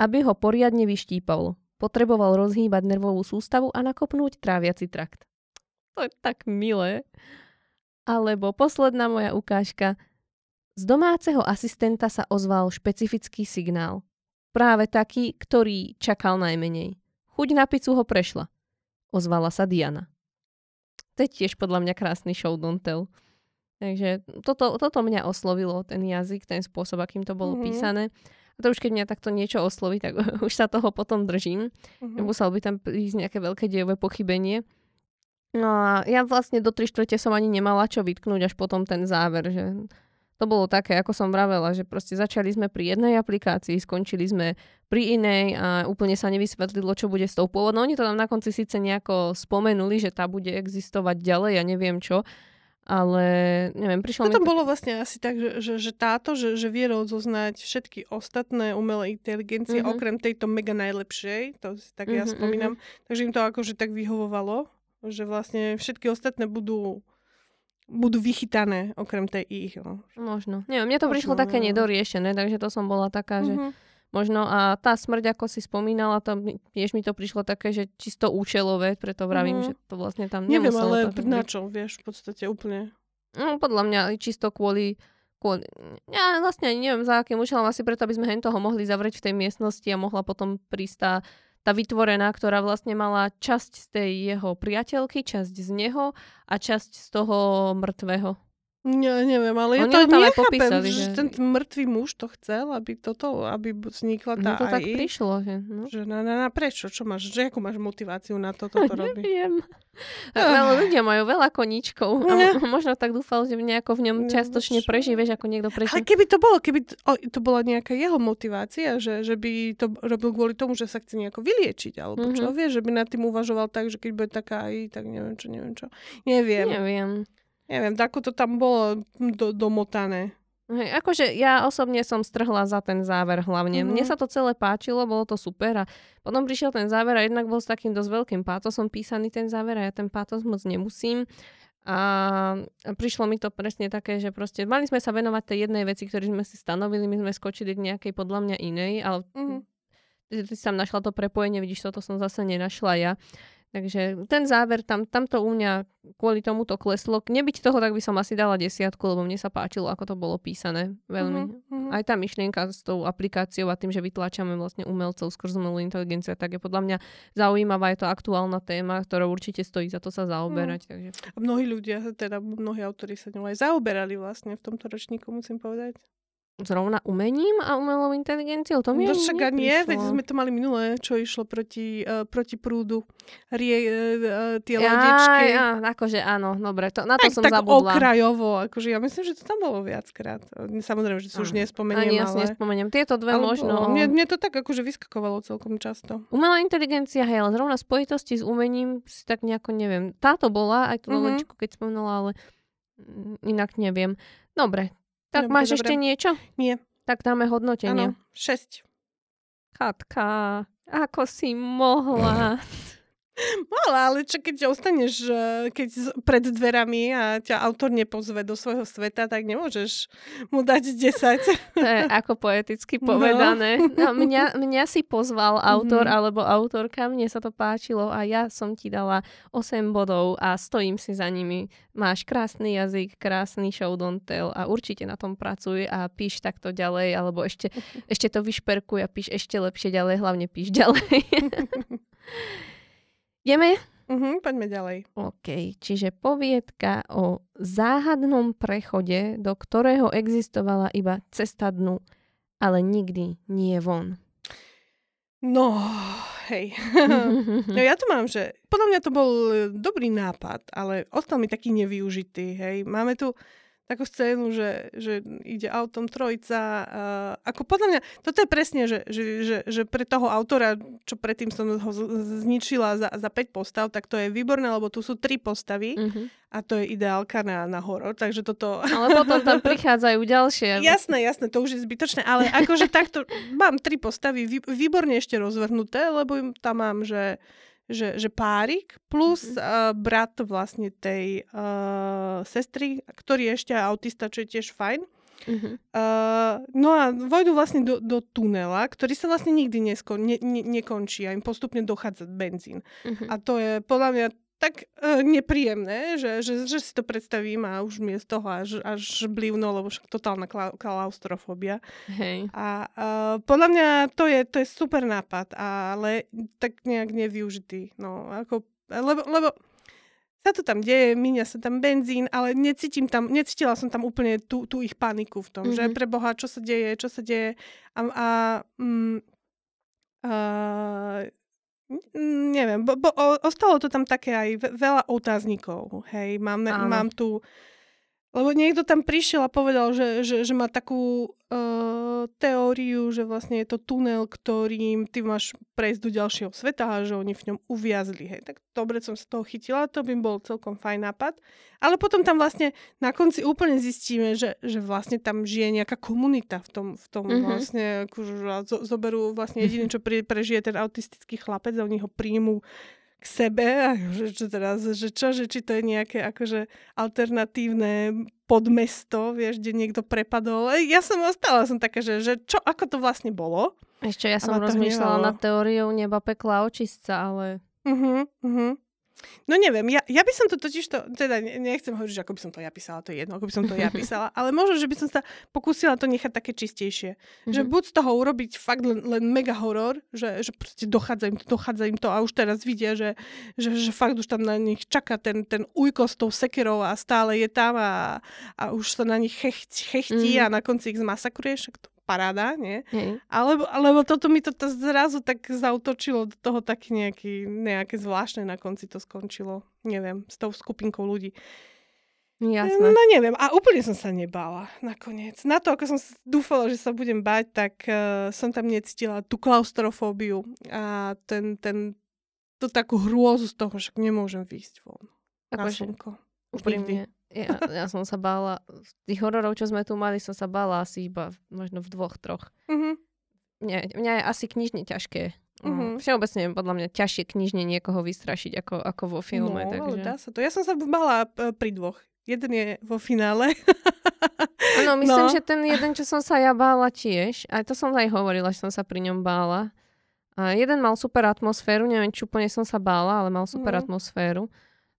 Aby ho poriadne vyštípalo. Potreboval rozhýbať nervovú sústavu a nakopnúť tráviaci trakt. To je tak milé. Alebo posledná moja ukážka. Z domáceho asistenta sa ozval špecifický signál. Práve taký, ktorý čakal najmenej. Chuť na pizzu ho prešla. Ozvala sa Diana. To je tiež podľa mňa krásny show don't tell. Takže toto, toto mňa oslovilo, ten jazyk, ten spôsob, akým to bolo mm-hmm. písané. A to už keď mňa takto niečo osloví, tak už sa toho potom držím. Mm-hmm. Musel by tam prísť nejaké veľké dejové pochybenie. No a ja vlastne do 3 štvrte som ani nemala čo vytknúť až potom ten záver, že to bolo také, ako som vravela, že proste začali sme pri jednej aplikácii, skončili sme pri inej a úplne sa nevysvetlilo, čo bude s tou pôvodnou. Oni to tam na konci síce nejako spomenuli, že tá bude existovať ďalej, ja neviem čo, ale neviem, prišlo to mi... To bolo vlastne asi tak, že, že, že táto, že, že vie rozoznať všetky ostatné umelé inteligencie, mm-hmm. okrem tejto mega najlepšej, to si tak mm-hmm, ja mhm, spomínam, mm-hmm. takže im to akože tak vyhovovalo, že vlastne všetky ostatné budú budú vychytané okrem tej ich. No. Možno. Neviem, mne to Možno, prišlo také no. nedoriešené, takže to som bola taká, mm-hmm. že možno a tá smrť, ako si spomínala, to tiež mi to prišlo také, že čisto účelové, preto vravím, mm. že to vlastne tam Neviem, ale na čo, vieš, v podstate úplne. No, podľa mňa čisto kvôli kvôli, ja vlastne neviem za akým účelom, asi preto, aby sme hen toho mohli zavrieť v tej miestnosti a mohla potom prísť tá, tá vytvorená, ktorá vlastne mala časť z tej jeho priateľky, časť z neho a časť z toho mŕtvého. Ja neviem, ale ja to, to nechápem, popísali, že, ten mŕtvý muž to chcel, aby toto, aby vznikla tá No to AI. tak prišlo, že... No. Že na, na, na prečo? Čo máš? Že akú máš motiváciu na toto to robiť? Neviem. Ale ľudia majú veľa koníčkov a možno tak dúfal, že nejako v ňom častočne preží, vieš, ako niekto preží. Ale keby to bolo, keby to, o, to bola nejaká jeho motivácia, že, že by to robil kvôli tomu, že sa chce nejako vyliečiť, alebo mm-hmm. čo, vieš, že by nad tým uvažoval tak, že keď bude taká aj, tak neviem čo, neviem čo. Neviem. Neviem. Neviem, ako to tam bolo do, domotané. Hej, akože ja osobne som strhla za ten záver hlavne. Mm-hmm. Mne sa to celé páčilo, bolo to super a potom prišiel ten záver a jednak bol s takým dosť veľkým pátosom písaný ten záver a ja ten pátos moc nemusím. A prišlo mi to presne také, že proste mali sme sa venovať tej jednej veci, ktorú sme si stanovili, my sme skočili k nejakej podľa mňa inej, ale mm-hmm. ty, ty si tam našla to prepojenie, vidíš, toto som zase nenašla ja. Takže ten záver, tam, tam to u mňa kvôli tomuto kleslo. Nebyť toho, tak by som asi dala desiatku, lebo mne sa páčilo, ako to bolo písané. Veľmi. Mm-hmm. Aj tá myšlienka s tou aplikáciou a tým, že vytlačame vlastne umelcov skrz umelú inteligenciu, tak je podľa mňa zaujímavá. Je to aktuálna téma, ktorá určite stojí za to sa zaoberať. Mm. Takže... A mnohí ľudia, teda mnohí autori sa ňou aj zaoberali vlastne v tomto ročníku, musím povedať. Zrovna umením a umelou inteligenciou. To mi No však nie, veď sme to mali minulé, čo išlo proti, uh, proti prúdu. Rie, uh, tie Aj, lodičky. á, akože áno, dobre, to, na to tak, som tak zabudla. okrajovo, akože ja myslím, že to tam bolo viackrát. Samozrejme, že si už nespomeniem, Ani ja si ale... nespomeniem. Tieto dve ale možno. bolo. Mne, mne to tak akože vyskakovalo celkom často. Umelá inteligencia, hej, ale zrovna spojitosti s umením si tak nejako neviem. Táto bola, aj tú Mhm. novenčiku, keď spomenula, ale mm, inak neviem. Dobre, tak Dobre, máš dobre. ešte niečo? Nie. Tak dáme hodnotenie. Áno, 6. Katka, ako si mohla? Mala, ale čo keď ostaneš eh, keď pred dverami a ťa autor nepozve do svojho sveta, tak nemôžeš mu dať 10. To je ako poeticky povedané. No. mňa, mňa si pozval autor Mhm. alebo autorka, mne sa to páčilo a ja som ti dala 8 bodov a stojím si za nimi. Máš krásny jazyk, krásny show don't tell a určite na tom pracuj a píš takto ďalej, alebo ešte, ešte to vyšperkuj a píš ešte lepšie ďalej, hlavne píš ďalej. Ideme? Mhm, poďme ďalej. OK, čiže poviedka o záhadnom prechode, do ktorého existovala iba cesta dnu, ale nikdy nie von. No, hej. No ja tu mám, že podľa mňa to bol e, dobrý nápad, ale ostal mi taký nevyužitý, hej. Máme tu takú scénu, že, že ide autom trojica. Uh, ako podľa mňa, toto je presne, že, že, že, že pre toho autora, čo predtým som ho zničila za, za 5 postav, tak to je výborné, lebo tu sú tri postavy Mhm. a to je ideálka na, na horor, takže toto... Ale potom tam prichádzajú ďalšie. Jasné, jasné, to už je zbytočné, ale akože takto mám tri postavy vý- výborne ešte rozvrhnuté, lebo tam mám, že, že, že párik plus Mhm. uh, brat vlastne tej uh, sestry, ktorý je ešte autista, čo je tiež fajn. Mhm. Uh, no a vojdu vlastne do, do tunela, ktorý sa vlastne nikdy nesko- ne, ne, nekončí a im postupne dochádza benzín. Mhm. A to je podľa mňa tak uh, nepríjemné, že, že, že si to predstavím a už mi je z toho až, až blívno, lebo však totálna kla- klaustrofóbia. Hej. A uh, podľa mňa to je, to je super nápad, ale tak nejak nevyužitý. No, ako, lebo, lebo sa to tam deje, míňa sa tam benzín, ale necítim tam, necítila som tam úplne tú, tú ich paniku v tom, mm-hmm. že Mhm. pre Boha, čo sa deje, čo sa deje. A, a mm, uh, neviem, bo, bo, o- ostalo to tam také aj ve- veľa otáznikov, hej, mám, Áno. mám tu lebo niekto tam prišiel a povedal, že, že, že má takú uh, teóriu, že vlastne je to tunel, ktorým ty máš prejsť do ďalšieho sveta a že oni v ňom uviazli. Hej. Tak dobre som sa toho chytila, to by bol celkom fajn nápad. Ale potom tam vlastne na konci úplne zistíme, že, že vlastne tam žije nejaká komunita v tom, v tom Mhm. mm-hmm. vlastne, akože, zo, zoberú vlastne jediný, čo pri, prežije ten autistický chlapec a oni ho príjmú k sebe a že, čo teraz, že čo, že či to je nejaké akože alternatívne podmesto, vieš, kde niekto prepadol. Ej, Ja som ostala, som taká, že, že čo, ako to vlastne bolo. Ešte ja som rozmýšľala nad teóriou neba, pekla, očistca, ale Uh-huh, uh-huh. No neviem, ja, ja by som to totiž to, teda ne- nechcem hovoriť, že ako by som to ja písala, to je jedno, ako by som to ja písala, ale možno, že by som sa pokúsila to nechať také čistejšie. Mm-hmm. Že Mhm. buď z toho urobiť fakt len, len mega horor, že, že proste dochádza im to, dochádza im to a už teraz vidia, že, že, že fakt už tam na nich čaká ten, ten ujko s tou sekerou a stále je tam a, a už sa na nich chechtí, chechtí Mhm. a na konci ich zmasakruje, však to paráda, nie? Alebo, alebo toto mi to zrazu tak zautočilo do toho taký nejaký, nejaké zvláštne na konci to skončilo. Neviem, s tou skupinkou ľudí. jasné. No neviem, a úplne som sa nebála nakoniec. Na to, ako som dúfala, že sa budem bať, tak uh, som tam necítila tú klaustrofóbiu a ten, ten, tú takú hrôzu z toho, že nemôžem výjsť von. Na Akože, slnko. Úprimne. Ja, ja som sa bála, tých hororov, čo sme tu mali, som sa bála asi iba možno v dvoch, troch. Mhm. Mňa, mňa je asi knižne ťažké. Mhm. Mm. Všeobecne podľa mňa ťažšie knižne niekoho vystrašiť ako, ako vo filme. no, takže... dá sa to. Ja som sa bála p- pri dvoch. Jeden je vo finále. Áno, myslím, No. že ten jeden, čo som sa ja bála tiež, aj to som aj hovorila, že som sa pri ňom bála. A jeden mal super atmosféru, neviem, či úplne som sa bála, ale mal super Mhm. atmosféru.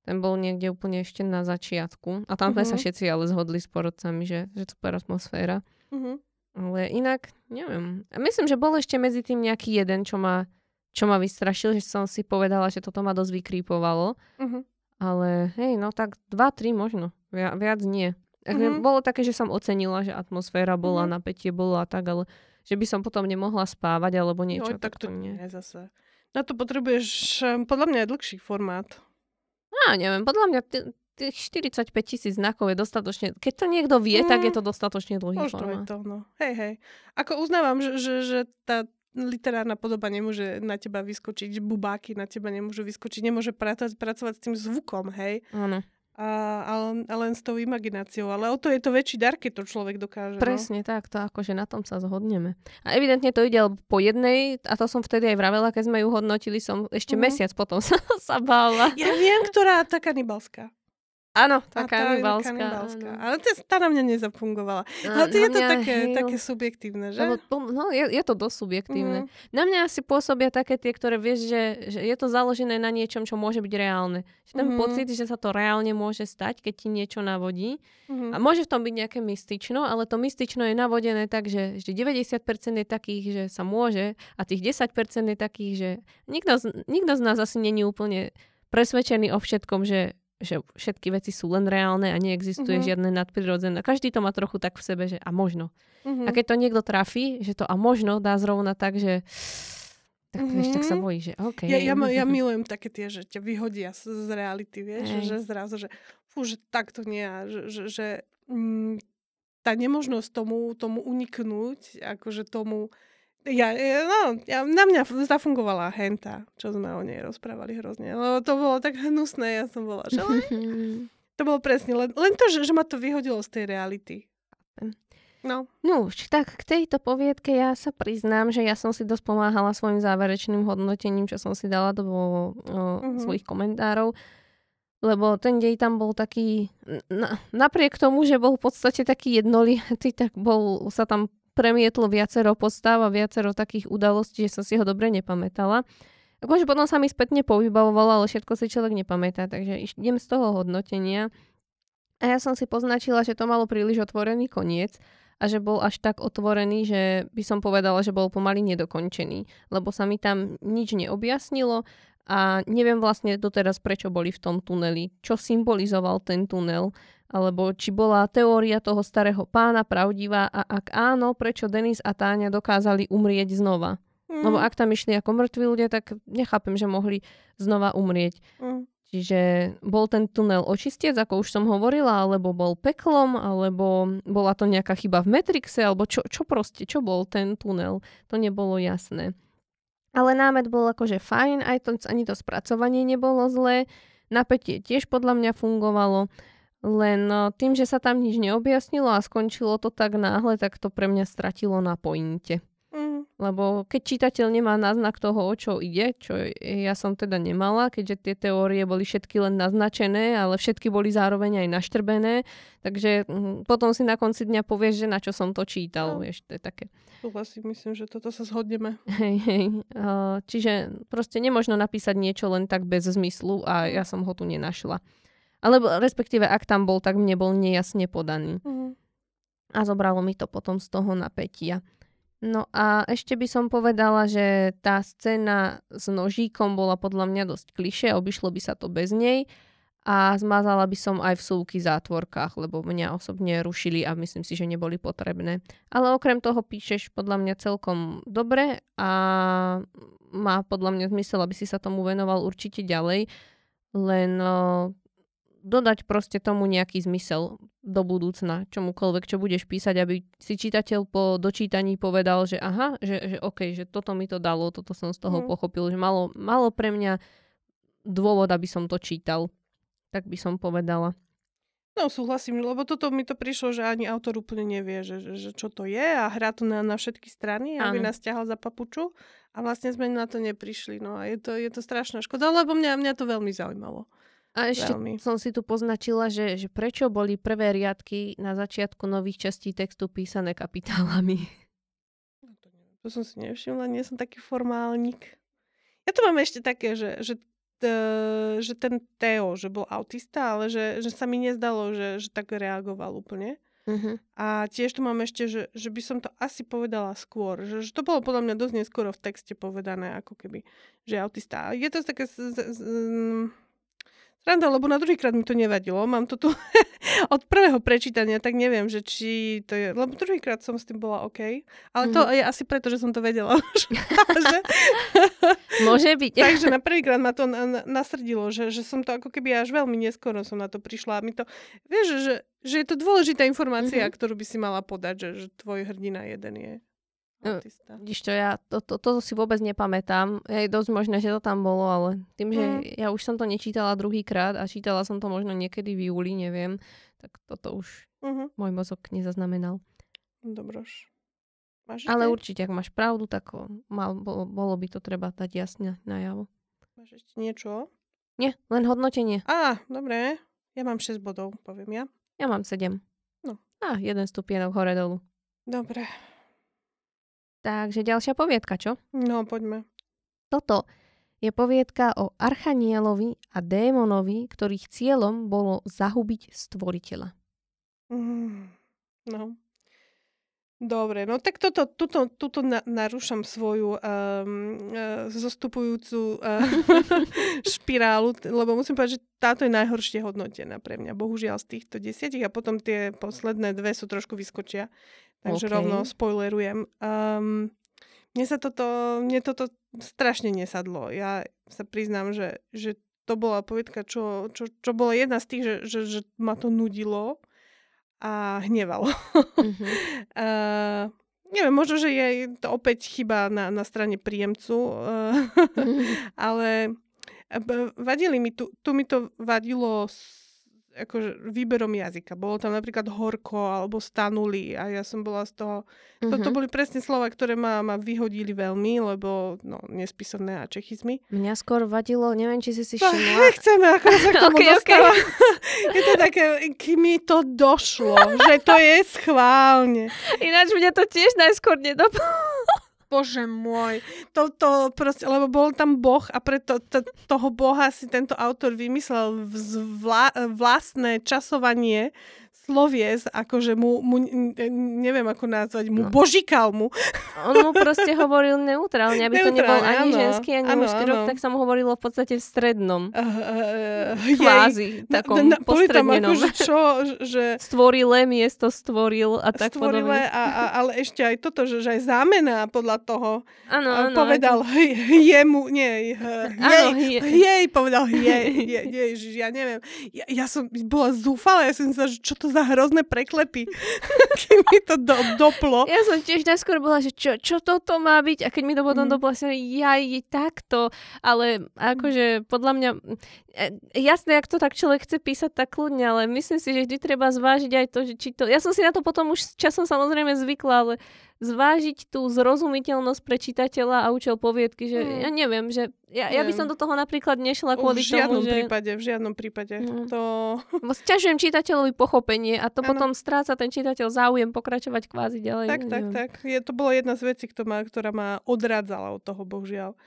Ten bol niekde úplne ešte na začiatku. A tam sme sa Mhm. všetci ale zhodli s porodcami, že, že super atmosféra. Mhm. Ale inak, neviem. A Myslím, že bol ešte medzi tým nejaký jeden, čo ma, čo ma vystrašil, že som si povedala, že toto ma dosť vykrípovalo. Mhm. Ale hej, no tak dva, tri možno. Via, viac nie. Mhm. bolo také, že som ocenila, že atmosféra bola, Mhm. napätie bolo a tak, ale že by som potom nemohla spávať alebo niečo, no, tak to nie. nie zase. Na to potrebuješ um, podľa mňa dlhší formát. Ja neviem, podľa mňa t- tých 45 tisíc znakov je dostatočne, keď to niekto vie, tak je Mm. to dostatočne dlhý Možno formát. to, no. Hej, hej. Ako uznávam, že, že, že tá literárna podoba nemôže na teba vyskočiť, bubáky na teba nemôžu vyskočiť, nemôže pracovať, pracovať s tým zvukom, hej. Áno, A, a, len, a len s tou imagináciou. Ale o to je to väčší dar, keď to človek dokáže. presne tak, to akože na tom sa zhodneme. A evidentne to ide po jednej, a to som vtedy aj vravela, keď sme ju hodnotili, som ešte Mhm. mesiac potom sa, sa bála. No. Ja viem, ktorá tá kanibalská. Áno, tá kanibalská. Ale to, tá na mňa nezafungovala. A Ale to je to také, hej, také subjektívne, že? Lebo, no, je, je to dosť subjektívne. Mhm. Na mňa asi pôsobia také tie, ktoré vieš, že, že je to založené na niečom, čo môže byť reálne. Že ten Mhm. pocit, že sa to reálne môže stať, keď ti niečo navodí. Mhm. A môže v tom byť nejaké mystično, ale to mystično je navodené tak, že, že 90% je takých, že sa môže a tých 10% je takých, že nikto z, nikto z nás asi není úplne presvedčený o všetkom, že, že všetky veci sú len reálne a neexistuje Mhm. žiadne nadprirodzené. Každý to má trochu tak v sebe, že a možno. Mhm. A keď to niekto trafí, že to a možno dá zrovna tak, že tak mm-hmm. vieš, tak sa Mhm. bojí, že OK. Ja, ja, ja milujem také tie, že ťa vyhodia z, z reality, vieš, Hej. že zrazu, že fú, že takto nie, a že, že, že mm, tá nemožnosť tomu, tomu uniknúť, akože tomu, ja, ja- no, ja, na mňa zafungovala henta, čo sme o nej rozprávali hrozne, lebo to bolo tak hnusné, ja som bola, že to bolo presne, len, len to, že, že ma to vyhodilo z tej reality. No, No už, tak k tejto poviedke ja sa priznám, že ja som si dosť pomáhala svojim záverečným hodnotením, čo som si dala do o, Mhm. svojich komentárov. Lebo ten dej tam bol taký, na, napriek tomu, že bol v podstate taký jednolitý, tak bol, sa tam premietlo viacero postav a viacero takých udalostí, že som si ho dobre nepamätala. Akože potom sa mi spätne povybavovalo, ale všetko si človek nepamätá, takže idem z toho hodnotenia. A ja som si poznačila, že to malo príliš otvorený koniec a že bol až tak otvorený, že by som povedala, že bol pomaly nedokončený, lebo sa mi tam nič neobjasnilo a neviem vlastne doteraz, prečo boli v tom tuneli, čo symbolizoval ten tunel, alebo či bola teória toho starého pána pravdivá a ak áno, prečo Denis a Táňa dokázali umrieť znova. mm, Lebo ak tam išli ako mŕtvi ľudia, tak nechápem, že mohli znova umrieť. mm. Čiže bol ten tunel očistiec, ako už som hovorila, alebo bol peklom, alebo bola to nejaká chyba v Matrixe, alebo čo, čo proste, čo bol ten tunel, to nebolo jasné. Ale námet bol akože fajn, aj to, ani to spracovanie nebolo zlé, napätie tiež podľa mňa fungovalo, len no, tým, že sa tam nič neobjasnilo a skončilo to tak náhle, tak to pre mňa stratilo na pointe. Mm. Lebo keď čitateľ nemá náznak toho, o čo ide, čo ja som teda nemala, keďže tie teórie boli všetky len naznačené, ale všetky boli zároveň aj naštrbené, takže mm, potom si na konci dňa povieš, že na čo som to čítal, No. vieš, to je také. Súhlasím, myslím, že toto sa zhodneme. Hej, hej. Čiže proste nemožno napísať niečo len tak bez zmyslu a ja som ho tu nenašla. Alebo respektíve, ak tam bol, tak mne bol nejasne podaný. Mm. a zobralo mi to potom z toho napätia. No a ešte by som povedala, že tá scéna s nožíkom bola podľa mňa dosť kliše, obišlo by sa to bez nej a zmazala by som aj v súky zátvorkách, lebo mňa osobne rušili a myslím si, že neboli potrebné. Ale okrem toho píšeš podľa mňa celkom dobre a má podľa mňa zmysel, aby si sa tomu venoval určite ďalej, len dodať proste tomu nejaký zmysel do budúcna, čomukoľvek, čo budeš písať, aby si čitateľ po dočítaní povedal, že aha, že, že OK, že toto mi to dalo, toto som z toho Mm. pochopil, že malo, malo pre mňa dôvod, aby som to čítal. Tak by som povedala. No súhlasím, lebo toto mi to prišlo, že ani autor úplne nevie, že, že, čo to je a hrá to na, na všetky strany, aby nás ťahal za papuču a vlastne sme na to neprišli. No a je to, je to strašná škoda, lebo mňa, mňa to veľmi zaujímalo. A ešte Veľmi. som si tu poznačila, že, že prečo boli prvé riadky na začiatku nových častí textu písané kapitálami. No to neviem, to som si nevšimla, nie som taký formálnik. Ja tu mám ešte také, že, že, t, že ten Teo, že bol autista, ale že, že sa mi nezdalo, že, že tak reagoval úplne. Uh-huh. A tiež tu mám ešte, že, že by som to asi povedala skôr. Že, že to bolo podľa mňa dosť neskoro v texte povedané, ako keby, že autista. Je to také z, z, z, Sranda, lebo na druhýkrát mi to nevadilo. Mám to tu od prvého prečítania, tak neviem, že či to je... Lebo druhýkrát som s tým bola OK. Ale to mm-hmm. je asi preto, že som to vedela že... Môže byť. Takže na prvýkrát ma to nasrdilo, že, že som to ako keby až veľmi neskoro som na to prišla. A mi to... Vieš, že, že je to dôležitá informácia, mm-hmm. ktorú by si mala podať, že, že tvoj hrdina jeden je autista. Vidíš to, ja to, to, to si vôbec nepamätám. Je dosť možné, že to tam bolo, ale tým, že mm. ja už som to nečítala druhýkrát a čítala som to možno niekedy v júli, neviem, tak toto už uh-huh. môj mozog nezaznamenal. Dobroš. Máš ale ešte? určite, ak máš pravdu, tak mal, bolo, bolo by to treba dať jasne najavo. Máš ešte niečo? Nie, len hodnotenie. Á, dobre. Ja mám 6 bodov, poviem ja. Ja mám 7. No. A, jeden stupienok hore dolu. Dobre. Takže ďalšia poviedka, čo? No, poďme. Toto je poviedka o archanielovi a démonovi, ktorých cieľom bolo zahubiť stvoriteľa. Mm, no. Dobre, no tak toto, tuto, tuto na, narúšam svoju um, uh, zostupujúcu uh, špirálu, lebo musím povedať, že táto je najhoršie hodnotená pre mňa, bohužiaľ z týchto desiatich a potom tie posledné dve sú trošku vyskočia. Takže okay. rovno spoilerujem. Um, mne sa toto, mne toto strašne nesadlo. Ja sa priznám, že, že to bola povedka, čo, čo, čo bola jedna z tých, že, že, že ma to nudilo a hnevalo. Mm-hmm. uh, neviem, možno, že je to opäť chyba na, na strane príjemcu, uh, mm-hmm. ale vadili mi tu, tu mi to vadilo akože výberom jazyka. Bolo tam napríklad horko alebo stanuli a ja som bola z toho... Mm-hmm. To, to mhm. boli presne slova, ktoré ma, ma vyhodili veľmi, lebo no, nespisovné a čechizmy. Mňa skôr vadilo, neviem, či si si všimla. Nechceme, ako sa k tomu okay, dostala. Okay. je to také, k mi to došlo, že to je schválne. Ináč mňa to tiež najskôr nedopalo. Bože môj, toto proste, lebo bol tam boh a preto to, toho boha si tento autor vymyslel vla, vlastné časovanie slovies, akože mu, mu neviem ako nazvať, mu no. božikal mu. On mu proste hovoril neutrálne, aby neutrálne, to nebol ani áno, ženský, ani áno, mužský rok, tak sa mu hovorilo v podstate v strednom. Uh, uh, Kvázi, takom na, na, postrednenom. Akože čo, že... Stvorile miesto stvoril a tak Stvorile, podobne. A, a, ale ešte aj toto, že, že aj zámena podľa toho ano, ano, povedal to... jemu, nie, jej, jej, povedal jej, jej, jej, ja neviem. Ja, ja som bola zúfala, ja som sa, že čo to za hrozné preklepy, keď mi to do, doplo. Ja som tiež najskôr bola, že čo, čo toto má byť a keď mi to potom mm. doplo, som ja je takto, ale akože podľa mňa jasné, ak to tak človek chce písať, tak kľudne, ale myslím si, že vždy treba zvážiť aj to, že či to... Ja som si na to potom už časom samozrejme zvykla, ale zvážiť tú zrozumiteľnosť pre čitateľa a účel poviedky, že mm. ja neviem, že ja, ja by som do toho napríklad nešla kvôli tomu, že... V žiadnom že... prípade, v žiadnom prípade. Mm. To... Sťažujem čitateľovi pochopenie a to ano. potom stráca ten čitateľ záujem pokračovať kvázi ďalej. Tak, tak, tak. Je, to bolo jedna z vecí, ktorá ma, ktorá ma odrádzala od toho, bohužiaľ.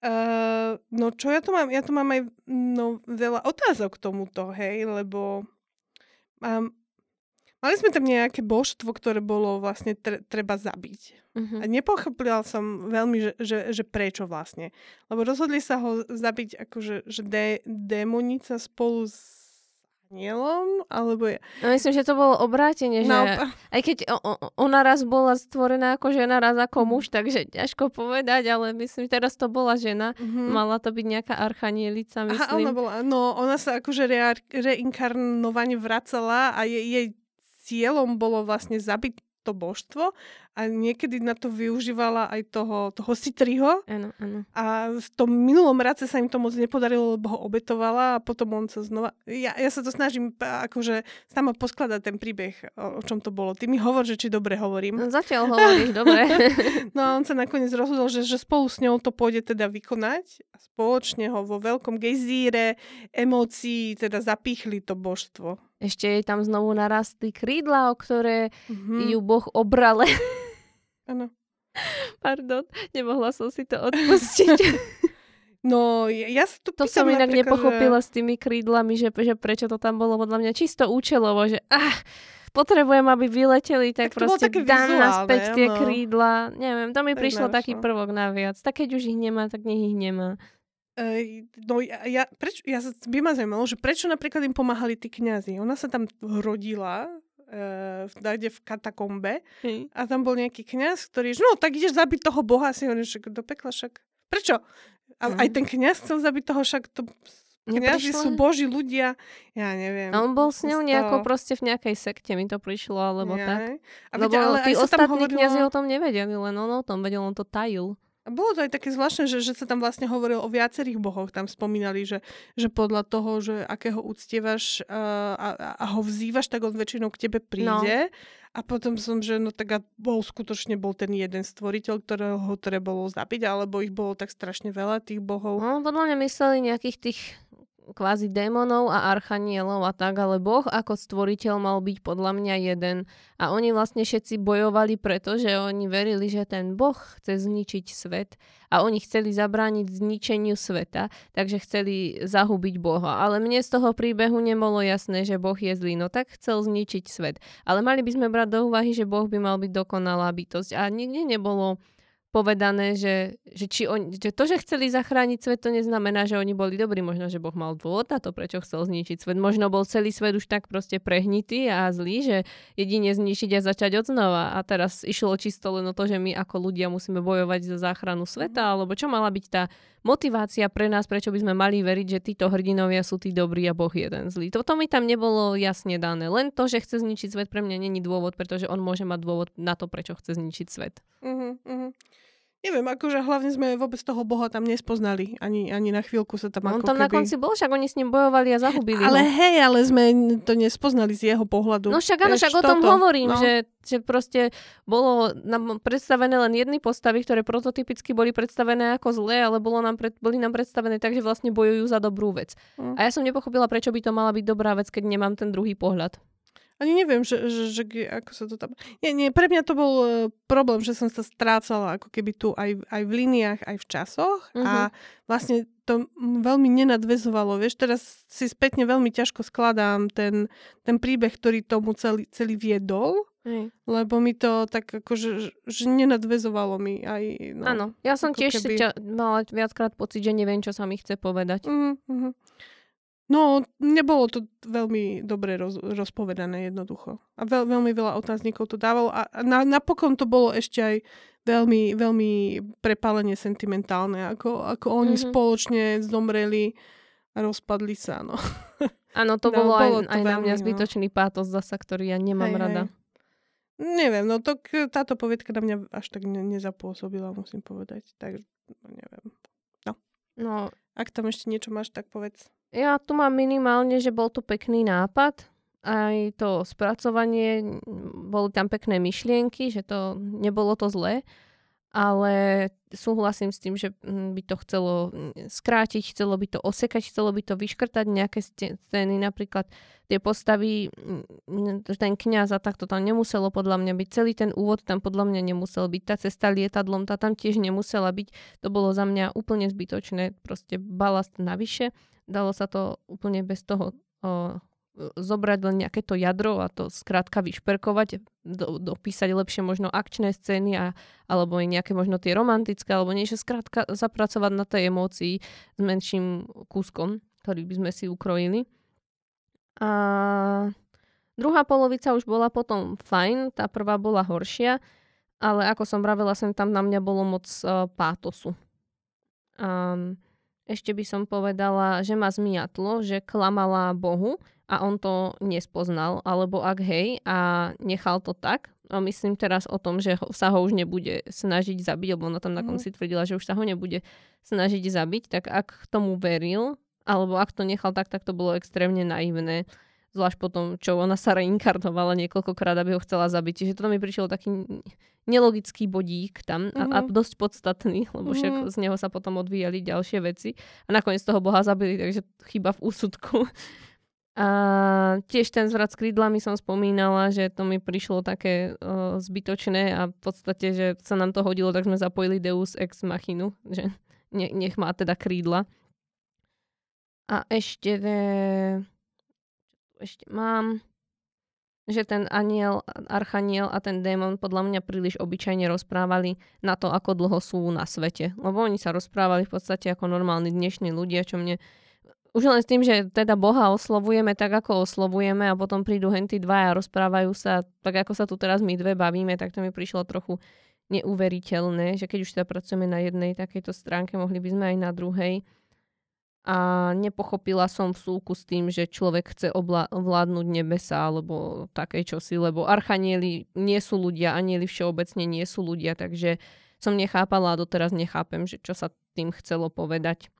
Uh, no čo ja tu mám? Ja tu mám aj no, veľa otázok k tomuto, hej, lebo mám, Mali sme tam nejaké božstvo, ktoré bolo vlastne tre- treba zabiť. Uh-huh. A nepochopila som veľmi, že, že, že prečo vlastne. Lebo rozhodli sa ho zabiť akože že dé, démonica spolu s anielom, alebo je... No myslím, že to bolo obrátenie, že Naopak. aj keď ona raz bola stvorená ako žena, raz ako muž, mhm. takže ťažko povedať, ale myslím, že teraz to bola žena. Mm-hmm. Mala to byť nejaká archanielica, myslím. Aha, ona bola, no ona sa akože re- reinkarnovane vracala a je, jej cieľom bolo vlastne zabiť to božstvo a niekedy na to využívala aj toho, toho Citriho. Áno, áno. A v tom minulom race sa im to moc nepodarilo, lebo ho obetovala a potom on sa znova... Ja, ja sa to snažím akože sama poskladať ten príbeh, o, o čom to bolo. Ty mi hovor, že či dobre hovorím. No, zatiaľ hovoríš, dobre. no on sa nakoniec rozhodol, že, že spolu s ňou to pôjde teda vykonať a spoločne ho vo veľkom gejzíre emócií teda zapíchli to božstvo. Ešte jej tam znovu narastli krídla, o ktoré mm-hmm. ju Boh obrale. Áno. Pardon, nemohla som si to odpustiť. No, ja sa tu To som inak nepochopila že... s tými krídlami, že, že prečo to tam bolo podľa mňa čisto účelovo, že ah, potrebujem, aby vyleteli, tak, tak proste dám naspäť tie no. krídla. Neviem, to mi tak prišlo taký prvok naviac. Tak keď už ich nemá, tak nech ich nemá. No ja, ja, prečo, ja by ma zaujímalo, že prečo napríklad im pomáhali tí kňazi. Ona sa tam rodila uh, v katakombe hmm. a tam bol nejaký kňaz, ktorý, no tak ideš zabiť toho boha, si hovoríš, že do pekla však. Prečo? A, hmm. Aj ten kňaz chcel zabiť toho, však to Kňazi sú boží ľudia, ja neviem. A on bol s ňou nejako proste v nejakej sekte, mi to prišlo, alebo ja. tak. A Lebo ale tí ostatní hovorilo... kniazy o tom nevedeli, len on o tom vedel, on to tajil. A bolo to aj také zvláštne, že, že sa tam vlastne hovorilo o viacerých bohoch. Tam spomínali, že, že podľa toho, že akého uctievaš uh, a, a ho vzývaš, tak on väčšinou k tebe príde. No. A potom som, že no tak a bol skutočne bol ten jeden stvoriteľ, ktorého trebalo zabiť, alebo ich bolo tak strašne veľa tých bohov. No, podľa mňa mysleli nejakých tých kvázi démonov a archanielov a tak, ale Boh ako stvoriteľ mal byť podľa mňa jeden. A oni vlastne všetci bojovali preto, že oni verili, že ten Boh chce zničiť svet a oni chceli zabrániť zničeniu sveta, takže chceli zahubiť Boha. Ale mne z toho príbehu nebolo jasné, že Boh je zlý, no tak chcel zničiť svet. Ale mali by sme brať do úvahy, že Boh by mal byť dokonalá bytosť a nikde nebolo povedané, že, že, či on, že to, že chceli zachrániť svet, to neznamená, že oni boli dobrí. Možno, že Boh mal dôvod na to, prečo chcel zničiť svet. Možno bol celý svet už tak proste prehnitý a zlý, že jedine zničiť a začať od znova. A teraz išlo čisto len o to, že my ako ľudia musíme bojovať za záchranu sveta, alebo čo mala byť tá motivácia pre nás, prečo by sme mali veriť, že títo hrdinovia sú tí dobrí a Boh jeden zlý. Toto mi tam nebolo jasne dané. Len to, že chce zničiť svet, pre mňa není dôvod, pretože on môže mať dôvod na to, prečo chce zničiť svet. Uh-huh, uh-huh. Neviem, akože hlavne sme vôbec toho boha tam nespoznali. Ani, ani na chvíľku sa tam On ako tam keby... na konci bol, však oni s ním bojovali a zahubili Ale ho. hej, ale sme to nespoznali z jeho pohľadu. No však áno, však o tom toto. hovorím, no. že, že proste bolo nám predstavené len jedny postavy, ktoré prototypicky boli predstavené ako zlé, ale bolo nám pred, boli nám predstavené tak, že vlastne bojujú za dobrú vec. Mm. A ja som nepochopila, prečo by to mala byť dobrá vec, keď nemám ten druhý pohľad. Ani neviem, že, že, že, ako sa to tam... Nie, nie, pre mňa to bol uh, problém, že som sa strácala ako keby tu aj, aj v líniách, aj v časoch mm-hmm. a mhm. vlastne to veľmi nenadvezovalo. Vieš, teraz si spätne veľmi ťažko skladám ten, ten príbeh, ktorý tomu celý, celý viedol, Mm. Lebo mi to tak akože, že nenadvezovalo mi aj... No, Áno, ja som tiež keby... ťa, mala viackrát pocit, že neviem, čo sa mi chce povedať. Mm-hmm. No, nebolo to veľmi dobre roz, rozpovedané jednoducho. A veľ, veľmi veľa otáznikov to dávalo. A na, napokon to bolo ešte aj veľmi, veľmi prepálenie sentimentálne. Ako, ako oni mm-hmm. spoločne zomreli a rozpadli sa. No. Áno, to no, bolo, bolo aj, to aj veľmi, na mňa no. zbytočný no. pátos zasa, ktorý ja nemám hej, rada. Hej. Neviem, no to, táto povietka na mňa až tak ne, nezapôsobila, musím povedať. Tak, no, neviem. No. no. Ak tam ešte niečo máš, tak povedz. Ja tu mám minimálne, že bol to pekný nápad. Aj to spracovanie, boli tam pekné myšlienky, že to nebolo to zlé ale súhlasím s tým, že mm, by to chcelo mm, skrátiť, chcelo by to osekať, chcelo by to vyškrtať nejaké scény, napríklad tie postavy, mm, ten kniaz a takto tam nemuselo podľa mňa byť, celý ten úvod tam podľa mňa nemusel byť, tá cesta lietadlom, tá tam tiež nemusela byť, to bolo za mňa úplne zbytočné, proste balast navyše, dalo sa to úplne bez toho o, zobrať len nejaké to jadro a to skrátka vyšperkovať, do, dopísať lepšie možno akčné scény a, alebo aj nejaké možno tie romantické alebo niečo skrátka zapracovať na tej emócii s menším kúskom, ktorý by sme si ukrojili. A druhá polovica už bola potom fajn, tá prvá bola horšia, ale ako som vravela, sem tam na mňa bolo moc uh, pátosu. Um, ešte by som povedala, že ma zmiatlo, že klamala Bohu, a on to nespoznal, alebo ak hej a nechal to tak, a myslím teraz o tom, že sa ho už nebude snažiť zabiť, lebo ona tam na konci mhm. tvrdila, že už sa ho nebude snažiť zabiť, tak ak tomu veril, alebo ak to nechal tak, tak to bolo extrémne naivné. Zvlášť potom, čo ona sa reinkarnovala niekoľkokrát, aby ho chcela zabiť. Čiže toto mi prišiel taký nelogický bodík tam a, mm-hmm. a mhm. dosť podstatný, lebo však mm-hmm. z neho sa potom odvíjali ďalšie veci. A nakoniec toho boha zabili, takže chyba v úsudku. A tiež ten zvrat s krídlami som spomínala, že to mi prišlo také uh, zbytočné a v podstate, že sa nám to hodilo, tak sme zapojili Deus Ex Machinu, že ne, nech má teda krídla. A ešte, ešte mám, že ten aniel, archaniel a ten démon podľa mňa príliš obyčajne rozprávali na to, ako dlho sú na svete. Lebo oni sa rozprávali v podstate ako normálni dnešní ľudia, čo mne už len s tým, že teda Boha oslovujeme tak, ako oslovujeme a potom prídu henty dva a rozprávajú sa tak, ako sa tu teraz my dve bavíme, tak to mi prišlo trochu neuveriteľné, že keď už teda pracujeme na jednej takejto stránke, mohli by sme aj na druhej a nepochopila som v súku s tým, že človek chce ovládnuť nebesa alebo také čosi, lebo archanieli nie sú ľudia, anieli všeobecne nie sú ľudia, takže som nechápala a doteraz nechápem, že čo sa tým chcelo povedať.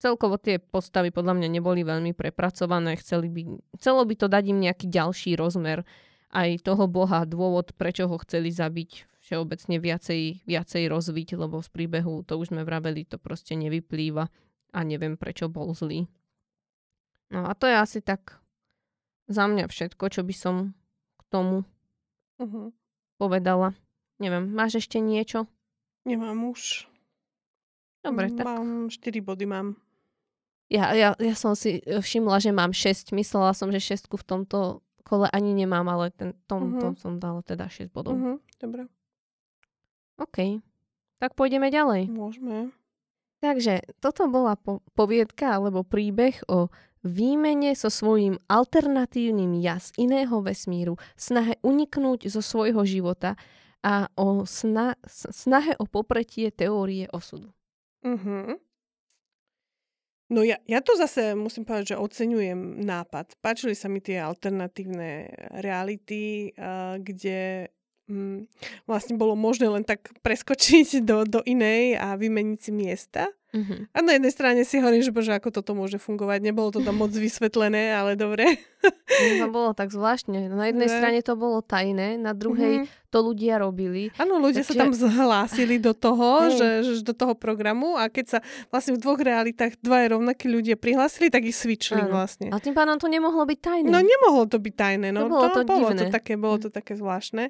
Celkovo tie postavy podľa mňa neboli veľmi prepracované, chceli by, chcelo by to dať im nejaký ďalší rozmer aj toho boha, dôvod, prečo ho chceli zabiť, všeobecne viacej, viacej rozviť, lebo z príbehu, to už sme vraveli, to proste nevyplýva a neviem prečo bol zlý. No a to je asi tak za mňa všetko, čo by som k tomu uh-huh. povedala. Neviem, máš ešte niečo? Nemám už. Dobre, tak... Mám 4 body, mám. Ja, ja, ja som si všimla, že mám 6. Myslela som, že 6 v tomto kole ani nemám, ale ten, tom, uh-huh. tom som dala teda 6 bodov. Uh-huh. Dobre. OK. Tak pôjdeme ďalej. Môžeme. Takže toto bola po- poviedka alebo príbeh o výmene so svojím alternatívnym ja z iného vesmíru, snahe uniknúť zo svojho života a o sna- snahe o popretie teórie osudu. Uh-huh. No ja, ja to zase musím povedať, že oceňujem nápad. Páčili sa mi tie alternatívne reality, uh, kde mm, vlastne bolo možné len tak preskočiť do, do inej a vymeniť si miesta. Uh-huh. A na jednej strane si hovorím, že bože, ako toto môže fungovať. Nebolo to tam moc vysvetlené, ale dobre. to bolo tak zvláštne. Na jednej ne. strane to bolo tajné, na druhej uh-huh. to ľudia robili. Áno, ľudia Takže... sa tam zhlásili do toho, že, že, do toho programu a keď sa vlastne v dvoch realitách dva rovnakí ľudia prihlásili, tak ich switchli ano. vlastne. A tým pádom to nemohlo byť tajné. No nemohlo to byť tajné. No, to bolo to, to bolo divné. to také, bolo to také zvláštne.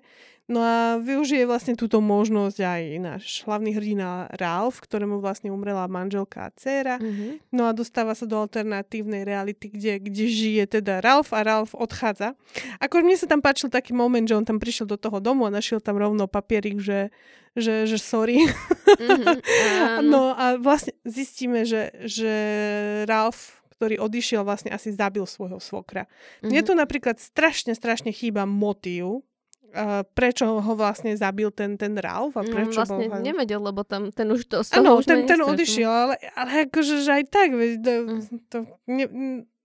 No a využije vlastne túto možnosť aj náš hlavný hrdina Ralph, ktorému vlastne umrela manželka a dcéra. Mm-hmm. No a dostáva sa do alternatívnej reality, kde, kde žije teda Ralph a Ralph odchádza. Ako mne sa tam páčil taký moment, že on tam prišiel do toho domu a našiel tam rovno papierik, že, že, že sorry. Mm-hmm. no a vlastne zistíme, že, že Ralph ktorý odišiel, vlastne asi zabil svojho svokra. Mm-hmm. Mne tu napríklad strašne, strašne chýba motív, Uh, prečo ho vlastne zabil ten, ten Ralph a no, prečo no, vlastne bol... nevedel, lebo tam ten už to... Áno, ten, ten odišiel, ale, ale akože že aj tak, veď, to, mm. to, ne,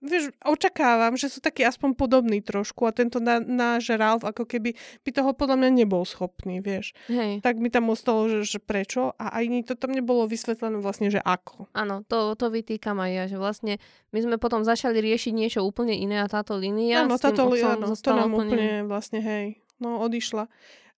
vieš, očakávam, že sú takí aspoň podobní trošku a tento na, náš Ralph ako keby by toho podľa mňa nebol schopný, vieš. Hej. Tak mi tam ostalo, že, že prečo a aj to tam nebolo vysvetlené vlastne, že ako. Áno, to, to vytýkam aj ja, že vlastne my sme potom začali riešiť niečo úplne iné a táto línia áno, táto, áno, to nám úplne... úplne vlastne, hej, no odišla.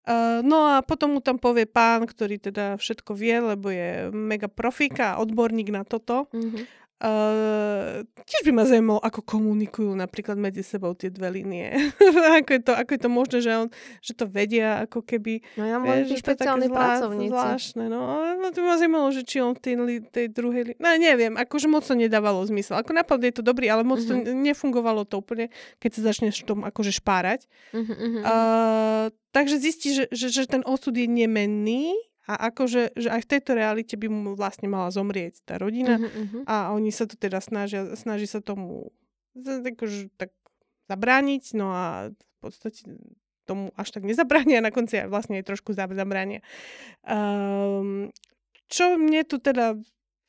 Uh, no a potom mu tam povie pán, ktorý teda všetko vie, lebo je mega profík a odborník na toto. Mm-hmm. Uh, tiež by ma zaujímalo, ako komunikujú napríklad medzi sebou tie dve línie. ako, je to, ako je to možné, že, on, že to vedia ako keby... No ja mám tí špeciálni pracovníci. Zvláštne, no. no to by ma zaujímalo, že či on tej, tej druhej... No neviem, akože moc to nedávalo zmysel. Ako napad je to dobrý, ale moc uh-huh. to mhm. nefungovalo to úplne, keď sa začneš tom akože špárať. Uh-huh, uh-huh. Uh, takže zistí, že, že, že ten osud je nemenný a akože, že aj v tejto realite by mu vlastne mala zomrieť tá rodina uh-huh, uh-huh. a oni sa to teda snažia, snaží sa tomu akože, tak zabrániť, no a v podstate tomu až tak nezabránia, na konci aj vlastne aj trošku zabránia. Um, čo mne tu teda,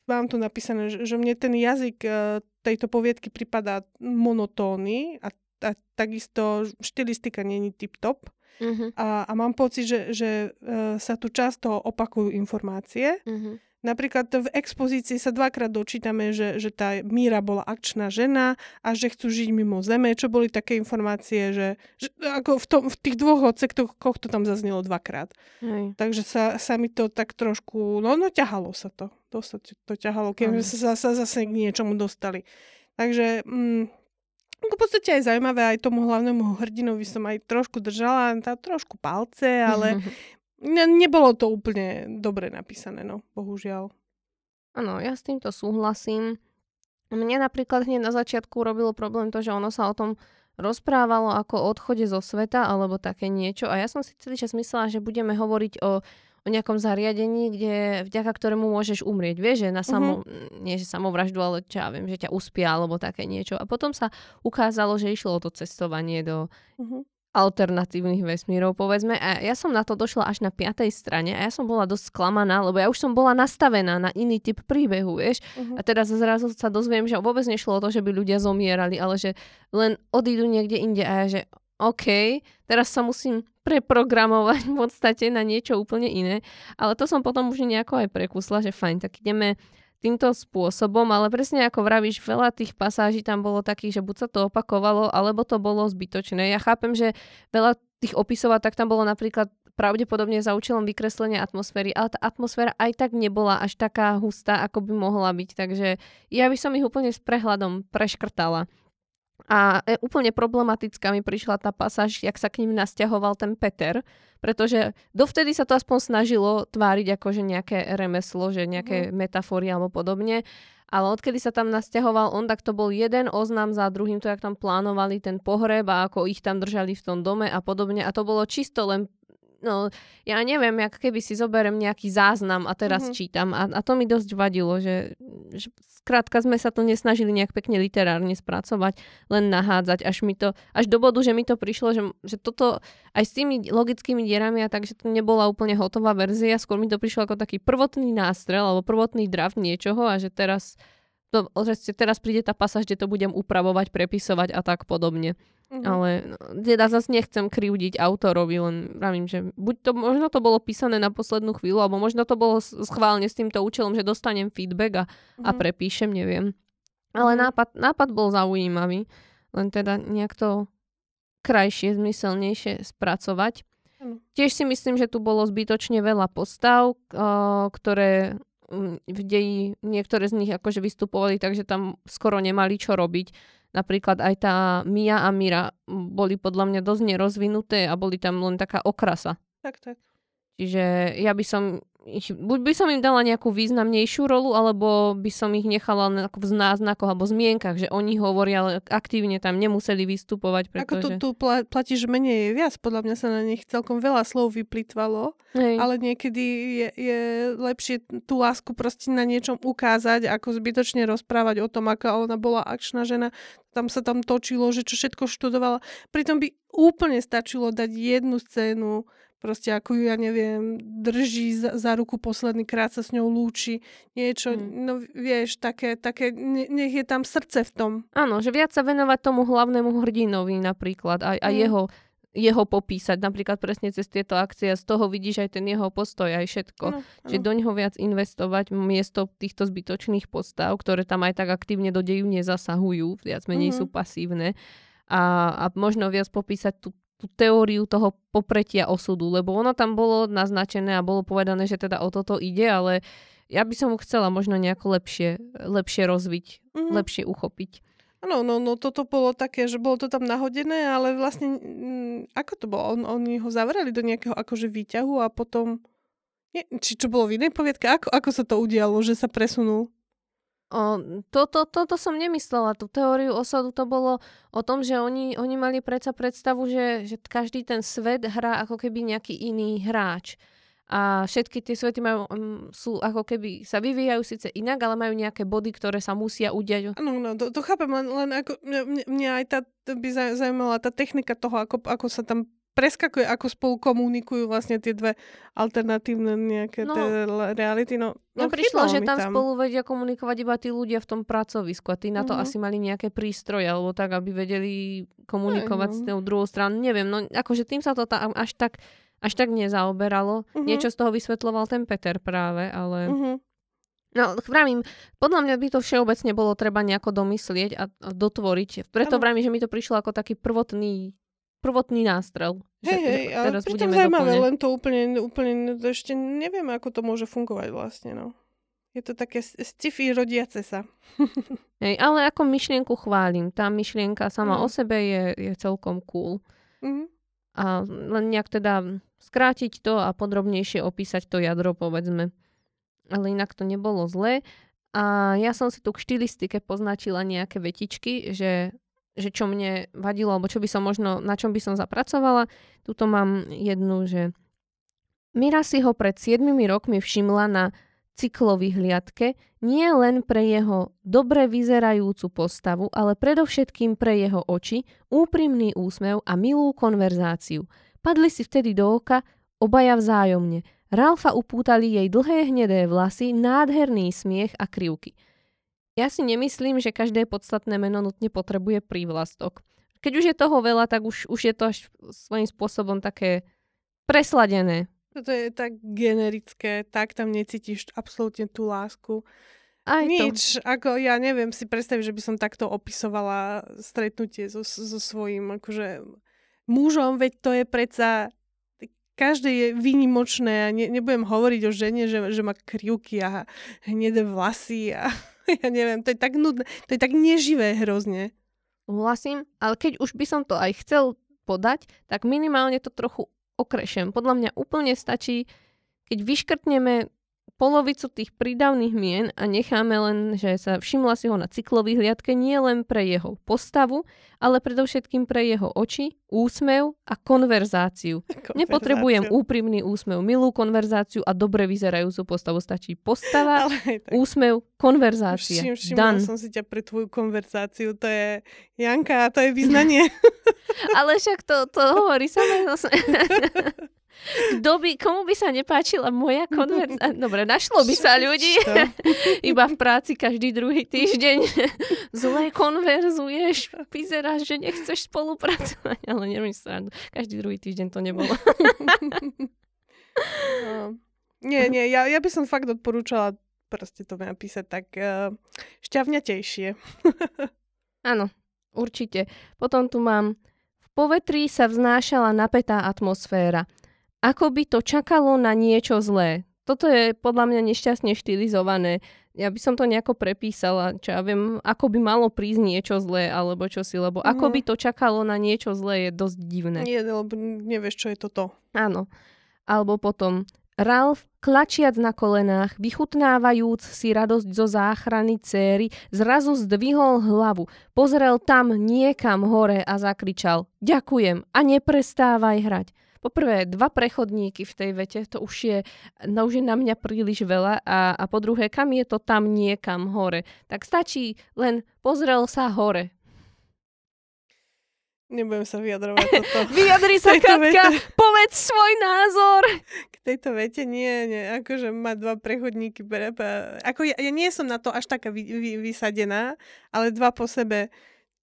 mám tu napísané, že, že mne ten jazyk uh, tejto poviedky pripadá monotónny a, a takisto štilistika není tip-top. Uh-huh. A, a mám pocit, že, že uh, sa tu často opakujú informácie. Uh-huh. Napríklad v expozícii sa dvakrát dočítame, že, že tá Míra bola akčná žena a že chcú žiť mimo zeme, čo boli také informácie, že, že ako v, tom, v tých dvoch odsektoch to tam zaznelo dvakrát. Hej. Takže sa, sa mi to tak trošku, no, no ťahalo sa to. Dosť to ťahalo, keď sa, sa zase k niečomu dostali. Takže mm, v podstate aj zaujímavé, aj tomu hlavnému hrdinovi som aj trošku držala, tá trošku palce, ale ne, nebolo to úplne dobre napísané, no, bohužiaľ. Áno, ja s týmto súhlasím. Mne napríklad hneď na začiatku robilo problém to, že ono sa o tom rozprávalo ako o odchode zo sveta alebo také niečo a ja som si celý čas myslela, že budeme hovoriť o, o nejakom zariadení, kde vďaka ktorému môžeš umrieť. Vieš, že na samo, uh-huh. nie že samovraždu, ale čo ja viem, že ťa uspia alebo také niečo. A potom sa ukázalo, že išlo o to cestovanie do uh-huh alternatívnych vesmírov, povedzme. A ja som na to došla až na piatej strane a ja som bola dosť sklamaná, lebo ja už som bola nastavená na iný typ príbehu, vieš. Uh-huh. A teraz zrazu sa dozviem, že vôbec nešlo o to, že by ľudia zomierali, ale že len odídu niekde inde a ja, že OK, teraz sa musím preprogramovať v podstate na niečo úplne iné. Ale to som potom už nejako aj prekusla, že fajn, tak ideme týmto spôsobom, ale presne ako vravíš, veľa tých pasáží tam bolo takých, že buď sa to opakovalo, alebo to bolo zbytočné. Ja chápem, že veľa tých opisov tak tam bolo napríklad pravdepodobne za účelom vykreslenia atmosféry, ale tá atmosféra aj tak nebola až taká hustá, ako by mohla byť, takže ja by som ich úplne s prehľadom preškrtala. A e, úplne problematická mi prišla tá pasáž, jak sa k ním nasťahoval ten Peter, pretože dovtedy sa to aspoň snažilo tváriť ako že nejaké remeslo, že nejaké mm. metafory alebo podobne. Ale odkedy sa tam nasťahoval on, tak to bol jeden oznam za druhým, to jak tam plánovali ten pohreb a ako ich tam držali v tom dome a podobne. A to bolo čisto len no, ja neviem, jak keby si zoberiem nejaký záznam a teraz mm-hmm. čítam. A, a to mi dosť vadilo, že, že skrátka sme sa to nesnažili nejak pekne literárne spracovať, len nahádzať, až mi to, až do bodu, že mi to prišlo, že, že toto aj s tými logickými dierami a takže to nebola úplne hotová verzia, skôr mi to prišlo ako taký prvotný nástrel alebo prvotný draft niečoho a že teraz to, že teraz príde tá pasáž, kde to budem upravovať, prepisovať a tak podobne. Mm-hmm. Ale no, teda zase nechcem krivdiť autorovi, len pravím, že buď to, možno to bolo písané na poslednú chvíľu, alebo možno to bolo schválne s týmto účelom, že dostanem feedback a, mm-hmm. a prepíšem, neviem. Ale mm-hmm. nápad, nápad bol zaujímavý, len teda nejak to krajšie, zmyselnejšie spracovať. Mm. Tiež si myslím, že tu bolo zbytočne veľa postav, ktoré v deji niektoré z nich akože vystupovali, takže tam skoro nemali čo robiť. Napríklad aj tá Mia a Mira boli podľa mňa dosť nerozvinuté a boli tam len taká okrasa. Tak, tak. Čiže ja by som ich, buď by som im dala nejakú významnejšiu rolu, alebo by som ich nechala v náznakoch alebo zmienkach, že oni hovoria, ale aktívne tam nemuseli vystupovať. Pretože... Ako tu platí, že menej je viac. Podľa mňa sa na nich celkom veľa slov vyplýtvalo, ale niekedy je, je lepšie tú lásku proste na niečom ukázať, ako zbytočne rozprávať o tom, aká ona bola akčná žena. Tam sa tam točilo, že čo všetko študovala. Pritom by úplne stačilo dať jednu scénu proste ako ju, ja neviem, drží za, za ruku posledný krát sa s ňou lúči, niečo, mm. no vieš, také, také, nech je tam srdce v tom. Áno, že viac sa venovať tomu hlavnému hrdinovi napríklad a, a mm. jeho jeho popísať, napríklad presne cez tieto akcie, z toho vidíš aj ten jeho postoj, aj všetko. No, Čiže do ňoho viac investovať miesto týchto zbytočných postav, ktoré tam aj tak aktívne do deju nezasahujú, viac menej mm-hmm. sú pasívne. A, a možno viac popísať tú tú teóriu toho popretia osudu, lebo ono tam bolo naznačené a bolo povedané, že teda o toto ide, ale ja by som chcela možno nejako lepšie, lepšie rozviť, mm-hmm. lepšie uchopiť. Áno, no, no toto bolo také, že bolo to tam nahodené, ale vlastne mm, ako to bolo? On, oni ho zavreli do nejakého akože výťahu a potom... Nie, či čo bolo v inej poviedke? Ako, ako sa to udialo, že sa presunul? O, toto, toto som nemyslela, tú teóriu osadu to bolo o tom, že oni, oni mali predsa predstavu, že, že každý ten svet hrá ako keby nejaký iný hráč. A všetky tie svety majú, um, sú ako keby, sa vyvíjajú síce inak, ale majú nejaké body, ktoré sa musia udiať. Áno, no, to, to chápem, len, len ako, mňa, mňa aj tá, by zaujímala tá technika toho, ako, ako sa tam preskakuje, ako spolu komunikujú vlastne tie dve alternatívne nejaké no, reality. No, no prišlo, že tam, tam spolu vedia komunikovať iba tí ľudia v tom pracovisku a tí na to uh-huh. asi mali nejaké prístroje alebo tak, aby vedeli komunikovať uh-huh. s tou druhou stranou. Neviem, no akože tým sa to tam až tak až tak nezaoberalo. Uh-huh. Niečo z toho vysvetloval ten Peter práve, ale... Uh-huh. No, vravím, podľa mňa by to všeobecne bolo treba nejako domyslieť a, a dotvoriť. Preto vravím, že mi to prišlo ako taký prvotný prvotný nástrel. Hej, hej, ale pritom zaujímavé, len to úplne, úplne ešte neviem, ako to môže fungovať vlastne, no. Je to také sci-fi rodiace sa. hej, ale ako myšlienku chválim. Tá myšlienka sama mm. o sebe je, je celkom cool. Mm. A len nejak teda skrátiť to a podrobnejšie opísať to jadro, povedzme. Ale inak to nebolo zlé. A ja som si tu k štilistike poznačila nejaké vetičky, že že čo mne vadilo, alebo čo by som možno, na čom by som zapracovala. Tuto mám jednu, že Mira si ho pred 7 rokmi všimla na cyklovýhliadke nie len pre jeho dobre vyzerajúcu postavu, ale predovšetkým pre jeho oči, úprimný úsmev a milú konverzáciu. Padli si vtedy do oka obaja vzájomne. Ralfa upútali jej dlhé hnedé vlasy, nádherný smiech a krivky. Ja si nemyslím, že každé podstatné meno nutne potrebuje prívlastok. Keď už je toho veľa, tak už, už je to až svojím spôsobom také presladené. To je tak generické, tak tam necítiš absolútne tú lásku. Aj Nič, to. ako ja neviem si predstaviť, že by som takto opisovala stretnutie so, so svojím akože mužom, veď to je predsa každé je výnimočné a ne, nebudem hovoriť o žene, že, že má krivky a hnedé vlasy a ja neviem, to je tak nudné, to je tak neživé hrozne. Vlasím, ale keď už by som to aj chcel podať, tak minimálne to trochu okrešem. Podľa mňa úplne stačí, keď vyškrtneme polovicu tých prídavných mien a necháme len, že sa všimla si ho na cyklových hliadke nie len pre jeho postavu, ale predovšetkým pre jeho oči, úsmev a konverzáciu. konverzáciu. Nepotrebujem úprimný úsmev, milú konverzáciu a dobre vyzerajúcu postavu. Stačí postava, úsmev, konverzácia. Všim, všimla som si ťa pre tvoju konverzáciu. To je Janka, to je význanie. ale však to, to hovorí samé. Kto by, komu by sa nepáčila moja konverzácia? Dobre, našlo by sa ľudí. Iba v práci každý druhý týždeň zle konverzuješ, vyzeráš, že nechceš spolupracovať, ale neviem sa, každý druhý týždeň to nebolo. no. Nie, nie, ja, ja by som fakt odporúčala proste to napísať tak uh, šťavňatejšie. Áno, určite. Potom tu mám v povetrí sa vznášala napätá atmosféra ako by to čakalo na niečo zlé. Toto je podľa mňa nešťastne štilizované. Ja by som to nejako prepísala, čo ja viem, ako by malo prísť niečo zlé, alebo čo si, lebo mm. ako mhm. by to čakalo na niečo zlé je dosť divné. Nie, lebo nevieš, čo je toto. Áno. Alebo potom Ralf, klačiac na kolenách, vychutnávajúc si radosť zo záchrany céry, zrazu zdvihol hlavu, pozrel tam niekam hore a zakričal Ďakujem a neprestávaj hrať. Poprvé, dva prechodníky v tej vete, to už je, no už je na mňa príliš veľa a, a po druhé, kam je to tam niekam hore. Tak stačí len pozrel sa hore. Nebudem sa vyjadrovať toto. Vyjadri sa, Katka, vete... povedz svoj názor. K tejto vete nie, nie, akože má dva prechodníky. Ako ja, ja nie som na to až taká vy, vy, vysadená, ale dva po sebe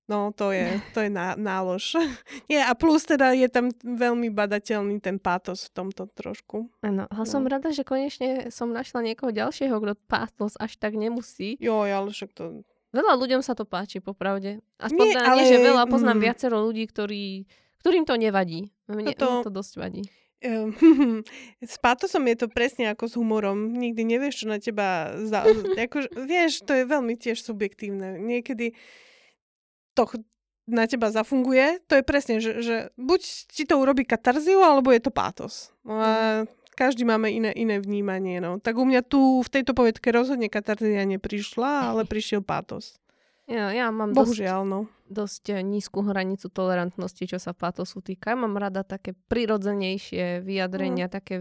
No, to je, to je ná, nálož. Nie, a plus teda je tam veľmi badateľný ten pátos v tomto trošku. Áno, ale no. som rada, že konečne som našla niekoho ďalšieho, kto pátos až tak nemusí. Jo, ale však to... Veľa ľuďom sa to páči, popravde. Aspoň nie, ale... nie, že veľa, poznám mm. viacero ľudí, ktorí, ktorým to nevadí. Mne, to... mne to dosť vadí. S pátosom je to presne ako s humorom. Nikdy nevieš, čo na teba... Za... ako, vieš, to je veľmi tiež subjektívne. Niekedy to na teba zafunguje, to je presne, že, že buď ti to urobí katarziu, alebo je to pátos. No a mhm. každý máme iné, iné vnímanie. No. Tak u mňa tu v tejto povedke rozhodne katarzia neprišla, ale prišiel pátos. Ja, ja mám Bohužiaľ, dosť, no. dosť eh, nízku hranicu tolerantnosti, čo sa pátosu týka. Ja mám rada také prirodzenejšie vyjadrenia, mm. také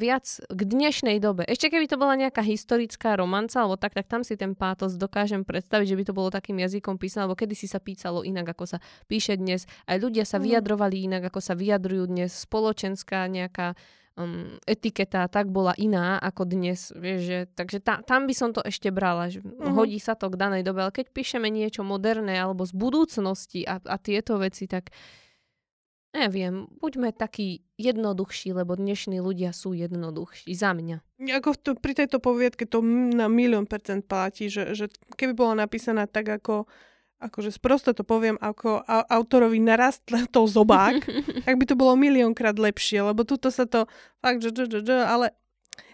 viac k dnešnej dobe. Ešte keby to bola nejaká historická romanca, alebo tak, tak tam si ten pátos dokážem predstaviť, že by to bolo takým jazykom písané, alebo kedy si sa písalo inak, ako sa píše dnes. Aj ľudia sa mhm. vyjadrovali inak, ako sa vyjadrujú dnes. Spoločenská nejaká um, etiketa tak bola iná ako dnes. Vieš, že, takže ta, tam by som to ešte brala. Že uh-huh. Hodí sa to k danej dobe. Ale keď píšeme niečo moderné alebo z budúcnosti a, a tieto veci, tak Neviem, buďme takí jednoduchší, lebo dnešní ľudia sú jednoduchší. Za mňa. Ako to, pri tejto poviedke to na milión percent platí, že, že keby bola napísaná tak, ako akože sprosto to poviem, ako autorovi narastl to zobák, tak by to bolo miliónkrát lepšie, lebo tuto sa to fakt, že, že, že, ale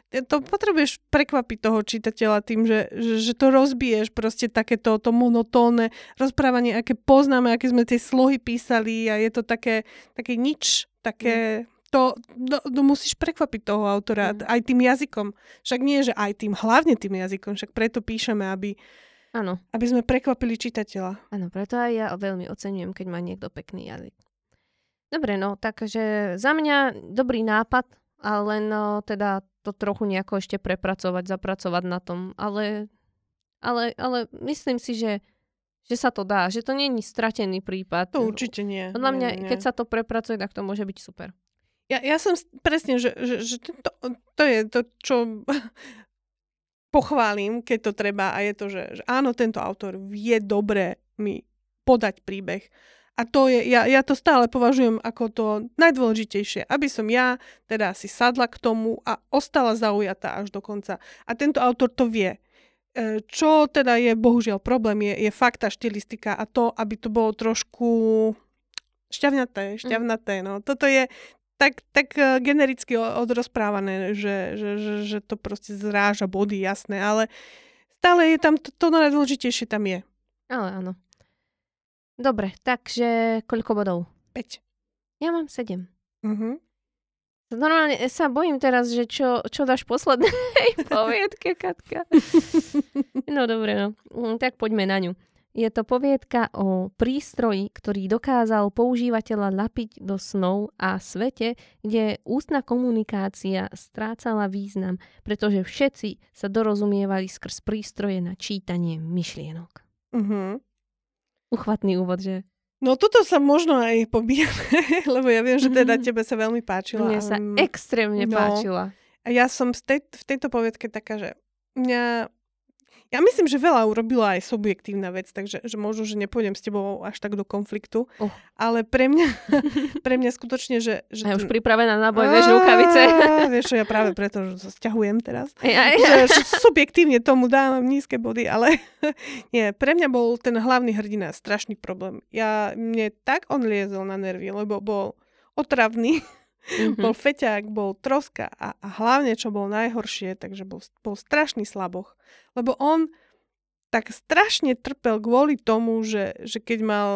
to potrebuješ prekvapiť toho čitateľa tým, že, že, že to rozbiješ proste takéto to monotónne rozprávanie, aké poznáme, aké sme tie slohy písali a je to také, také nič, také... Mm. To, to, to musíš prekvapiť toho autora mm. aj tým jazykom. Však nie, že aj tým, hlavne tým jazykom, však preto píšeme, aby, Áno. Aby sme prekvapili čitateľa. Áno, preto aj ja veľmi oceňujem, keď má niekto pekný jazyk. Dobre, no, takže za mňa dobrý nápad, ale len no, teda to trochu nejako ešte prepracovať, zapracovať na tom. Ale, ale, ale myslím si, že, že sa to dá, že to nie je stratený prípad. To určite nie. Podľa mňa, nie, nie. keď sa to prepracuje, tak to môže byť super. Ja, ja som presne, že, že, že to, to je to, čo pochválim, keď to treba a je to, že, že áno, tento autor vie dobre mi podať príbeh. A to je, ja, ja to stále považujem ako to najdôležitejšie, aby som ja teda si sadla k tomu a ostala zaujatá až do konca. A tento autor to vie. E, Čo teda je bohužiaľ problém, je, je fakt tá štilistika a to, aby to bolo trošku šťavnaté, šťavnaté. No. Toto je tak, tak e, genericky odrozprávané, že, že, že, že to proste zráža body, jasné, ale stále je tam, to, to najdôležitejšie tam je. Ale áno. Dobre, takže koľko bodov? 5. Ja mám 7. Mhm. Normálne sa bojím teraz, že čo, čo dáš poslednej poviedke, Katka. No dobre, no. Mm, Tak poďme na ňu. Je to poviedka o prístroji, ktorý dokázal používateľa lapiť do snov a svete, kde ústna komunikácia strácala význam, pretože všetci sa dorozumievali skrz prístroje na čítanie myšlienok. Mhm. Uchvatný úvod, že? No toto sa možno aj pobíjame, lebo ja viem, že teda Mhm. tebe sa veľmi páčila. Mne sa Mm, extrémne no. páčila. A ja som z tej, v tejto poviedke taká, že mňa... Ja myslím, že veľa urobila aj subjektívna vec, takže že možno, že nepôjdem s tebou až tak do konfliktu. Uh. Ale pre mňa, pre mňa skutočne, že... že ja už ten- pripravená na boj, vieš, rukavice. Vieš ja práve preto, že sa sťahujem teraz. Že subjektívne tomu dávam nízke body, ale nie, pre mňa bol ten hlavný hrdina strašný problém. Ja, mne tak on liezol na nervy, lebo bol otravný, Mhm. bol feťák, bol troska a, a hlavne, čo bol najhoršie, takže bol, bol strašný slaboch. Lebo on tak strašne trpel kvôli tomu, že, že keď mal,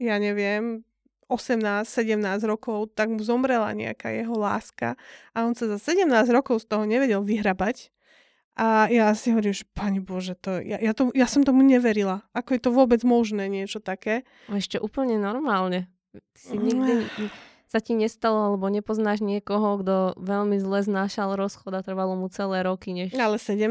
ja neviem, 18, 17 rokov, tak mu zomrela nejaká jeho láska a on sa za 17 rokov z toho nevedel vyhrabať. A ja si hovorím, že pani Bože, to, ja, ja, to, ja som tomu neverila. Ako je to vôbec možné niečo také? A Ešte úplne normálne. Ty si nikdy sa ti nestalo, alebo nepoznáš niekoho, kto veľmi zle znášal rozchod a trvalo mu celé roky, než... Ale 17.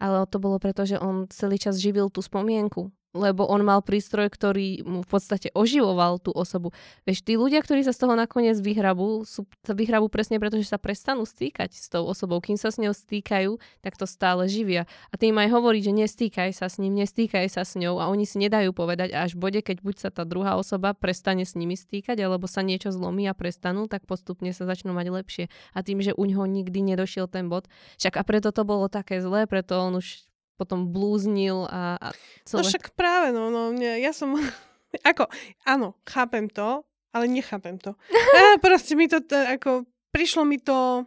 Ale to bolo preto, že on celý čas živil tú spomienku. Lebo on mal prístroj, ktorý mu v podstate oživoval tú osobu. Vieš, tí ľudia, ktorí sa z toho nakoniec vyhrabú, sú, sa vyhrabú presne preto, že sa prestanú stýkať s tou osobou. Kým sa s ňou stýkajú, tak to stále živia. A tým aj hovorí, že nestýkaj sa s ním, nestýkaj sa s ňou a oni si nedajú povedať až bode, keď buď sa tá druhá osoba prestane s nimi stýkať, alebo sa niečo zlomí a prestanú, tak postupne sa začnú mať lepšie. A tým, že u ňoho nikdy nedošiel ten bod, však a preto to bolo také zlé, preto on už potom blúznil a, a No celé. však práve, no, no nie, ja som... ako, áno, chápem to, ale nechápem to. Ja, proste mi to, t- ako, prišlo mi to,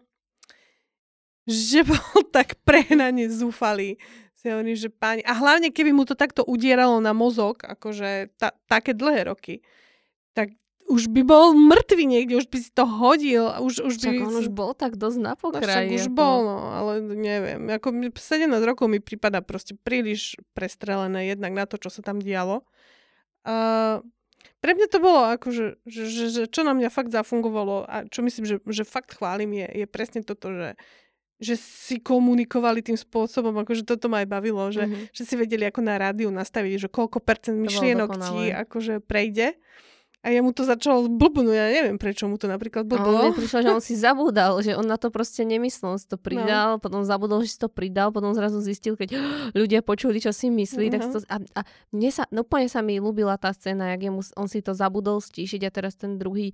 že bol tak prehnane zúfalý. Si hovorím, že páni... A hlavne, keby mu to takto udieralo na mozog, akože ta, také dlhé roky, tak už by bol mŕtvy niekde, už by si to hodil. Už, už by... on už bol tak dosť na No pokraji. už ako- bol, no, ale neviem. Ako mi- 17 rokov mi prípada proste príliš prestrelené jednak na to, čo sa tam dialo. Uh, pre mňa to bolo ako, že, že, že, čo na mňa fakt zafungovalo a čo myslím, že, že fakt chválim je, je presne toto, že, že si komunikovali tým spôsobom, akože toto ma aj bavilo, že, Mhm. že si vedeli ako na rádiu nastaviť, že koľko percent myšlienok ti akože prejde. A jemu to začalo blbnúť, ja neviem, prečo mu to napríklad A blblo. mne prišlo, že on si zabúdal, že on na to proste nemyslel. On si to pridal, no. potom zabudol, že si to pridal, potom zrazu zistil, keď ľudia počuli, čo si myslí. Tak si to, a, a mne sa, no úplne sa mi ľúbila tá scéna, jak jemu, on si to zabudol stíšiť a teraz ten druhý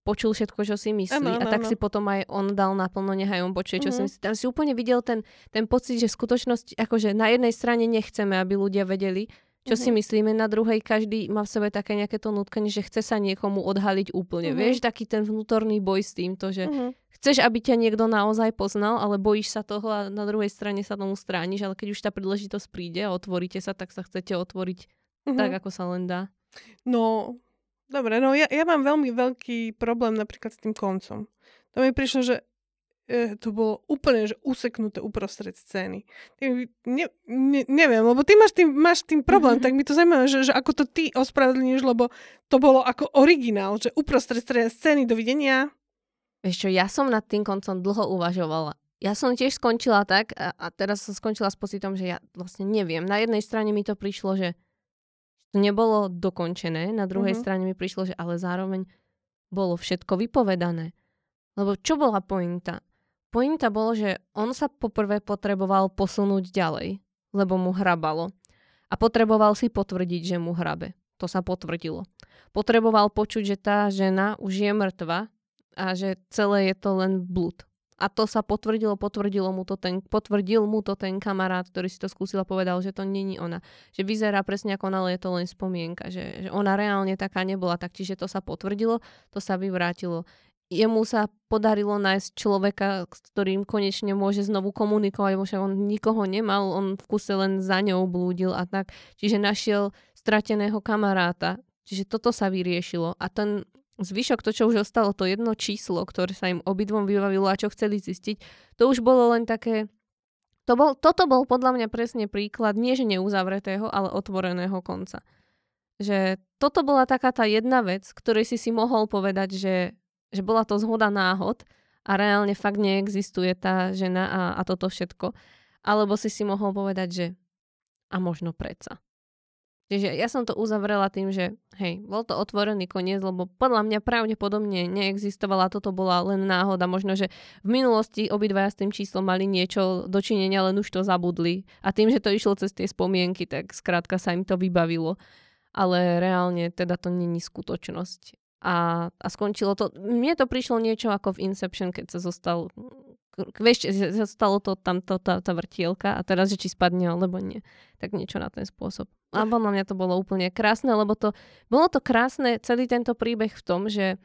počul všetko, čo si myslí Áno, a áno, tak áno. si potom aj on dal naplno, nechaj on počuje, čo Mhm. si myslí. Tam si úplne videl ten, ten pocit, že v skutočnosti, akože na jednej strane nechceme, aby ľudia vedeli, čo si Mhm. myslíme, na druhej každý má v sebe také nejaké to nutkanie, že chce sa niekomu odhaliť úplne. Mhm. Vieš, taký ten vnútorný boj s týmto, že Mhm. chceš, aby ťa niekto naozaj poznal, ale bojíš sa toho a na druhej strane sa tomu strániš, ale keď už tá príležitosť príde a otvoríte sa, tak sa chcete otvoriť Mhm. tak, ako sa len dá. No, dobre, no ja, ja mám veľmi veľký problém napríklad s tým koncom. To mi prišlo, že, to bolo úplne že useknuté uprostred scény. Ne, ne, neviem, lebo ty máš tým, máš tým problém, mm-hmm. tak mi to zaujímavé, že, že ako to ty ospravedlníš, lebo to bolo ako originál, že uprostred scény, dovidenia. Vieš čo, ja som nad tým koncom dlho uvažovala. Ja som tiež skončila tak a, a teraz som skončila s pocitom, že ja vlastne neviem. Na jednej strane mi to prišlo, že to nebolo dokončené, na druhej mm-hmm. strane mi prišlo, že ale zároveň bolo všetko vypovedané. Lebo čo bola pointa? Pointa bolo, že on sa poprvé potreboval posunúť ďalej, lebo mu hrabalo. A potreboval si potvrdiť, že mu hrabe. To sa potvrdilo. Potreboval počuť, že tá žena už je mŕtva a že celé je to len blúd. A to sa potvrdilo, potvrdilo mu to ten, potvrdil mu to ten kamarát, ktorý si to skúsil a povedal, že to není ona. Že vyzerá presne ako ona, ale je to len spomienka. Že, že ona reálne taká nebola. Tak čiže to sa potvrdilo, to sa vyvrátilo. Jemu sa podarilo nájsť človeka, s ktorým konečne môže znovu komunikovať, že on nikoho nemal, on v kuse len za ňou blúdil a tak. Čiže našiel strateného kamaráta. Čiže toto sa vyriešilo. A ten Zvyšok, to, čo už ostalo, to jedno číslo, ktoré sa im obidvom vybavilo a čo chceli zistiť, to už bolo len také... To bol, toto bol podľa mňa presne príklad, nie že neuzavretého, ale otvoreného konca. Že toto bola taká tá jedna vec, ktorej si si mohol povedať, že, že bola to zhoda náhod a reálne fakt neexistuje tá žena a, a toto všetko. Alebo si si mohol povedať, že a možno predsa. Čiže ja som to uzavrela tým, že hej, bol to otvorený koniec, lebo podľa mňa pravdepodobne neexistovala, toto bola len náhoda. Možno, že v minulosti obidvaja s tým číslom mali niečo dočinenia, len už to zabudli. A tým, že to išlo cez tie spomienky, tak skrátka sa im to vybavilo. Ale reálne teda to není skutočnosť. A, a skončilo to, mne to prišlo niečo ako v Inception, keď sa zostal vieš, zostalo to tam tá, tá vrtielka a teraz, že či spadne alebo nie. Tak niečo na ten spôsob. A podľa mňa to bolo úplne krásne, lebo to, bolo to krásne, celý tento príbeh v tom, že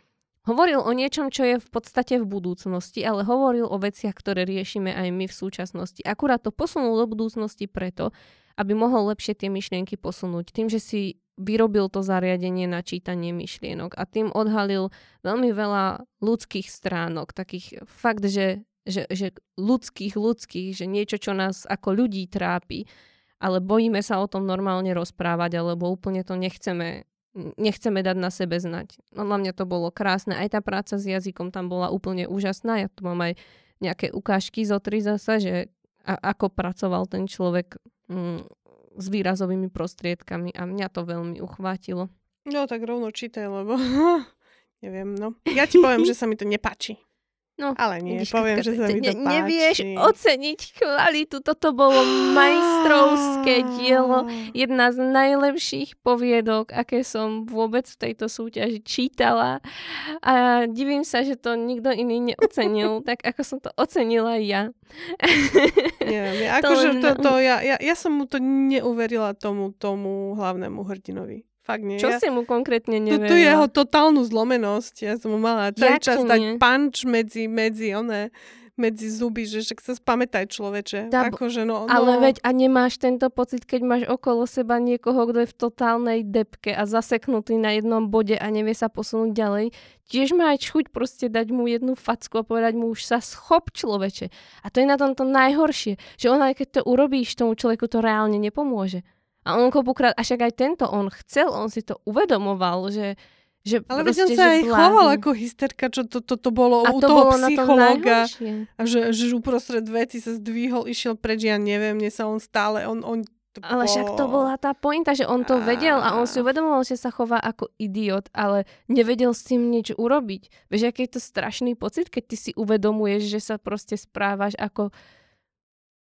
hovoril o niečom, čo je v podstate v budúcnosti, ale hovoril o veciach, ktoré riešime aj my v súčasnosti. Akurát to posunul do budúcnosti preto, aby mohol lepšie tie myšlienky posunúť. Tým, že si vyrobil to zariadenie na čítanie myšlienok a tým odhalil veľmi veľa ľudských stránok, takých fakt, že, že, že ľudských, ľudských, že niečo, čo nás ako ľudí trápi ale bojíme sa o tom normálne rozprávať, alebo úplne to nechceme, nechceme dať na sebe znať. No na mňa to bolo krásne. Aj tá práca s jazykom tam bola úplne úžasná. Ja tu mám aj nejaké ukážky z Otry zasa, že a, ako pracoval ten človek mm, s výrazovými prostriedkami a mňa to veľmi uchvátilo. No tak rovno čítaj, lebo neviem, no. Ja ti poviem, že sa mi to nepáči. No, ale nie, vidíš, poviem, že sa mi to ne, páči. Nevieš oceniť kvalitu. Toto bolo majstrovské dielo. Jedna z najlepších poviedok, aké som vôbec v tejto súťaži čítala. A divím sa, že to nikto iný neocenil, tak ako som to ocenila ja. Nie, akože to, to, ja, ja, ja som mu to neuverila tomu, tomu hlavnému hrdinovi. Fakt nie. Čo ja, si mu konkrétne neverila? Tú jeho totálnu zlomenosť. Ja som mu mala celý čas dať punch medzi, medzi one medzi zuby, že však sa spamätaj človeče. Tá, akože no, no. Ale veď a nemáš tento pocit, keď máš okolo seba niekoho, kto je v totálnej depke a zaseknutý na jednom bode a nevie sa posunúť ďalej. Tiež má aj chuť proste dať mu jednu facku a povedať mu už sa schop človeče. A to je na tomto najhoršie, že ona keď to urobíš tomu človeku, to reálne nepomôže. A on kopukrát, a však aj tento on chcel, on si to uvedomoval, že, že ale proste, sa aj choval ako hysterka, čo to, to, to bolo a u to toho bolo psychologa. A že, že uprostred veci sa zdvihol, išiel preč, ja neviem, mne sa on stále, on, on to ale však to bola tá pointa, že on to vedel a on si uvedomoval, že sa chová ako idiot, ale nevedel s tým nič urobiť. Vieš, aký je to strašný pocit, keď ty si uvedomuješ, že sa proste správaš ako,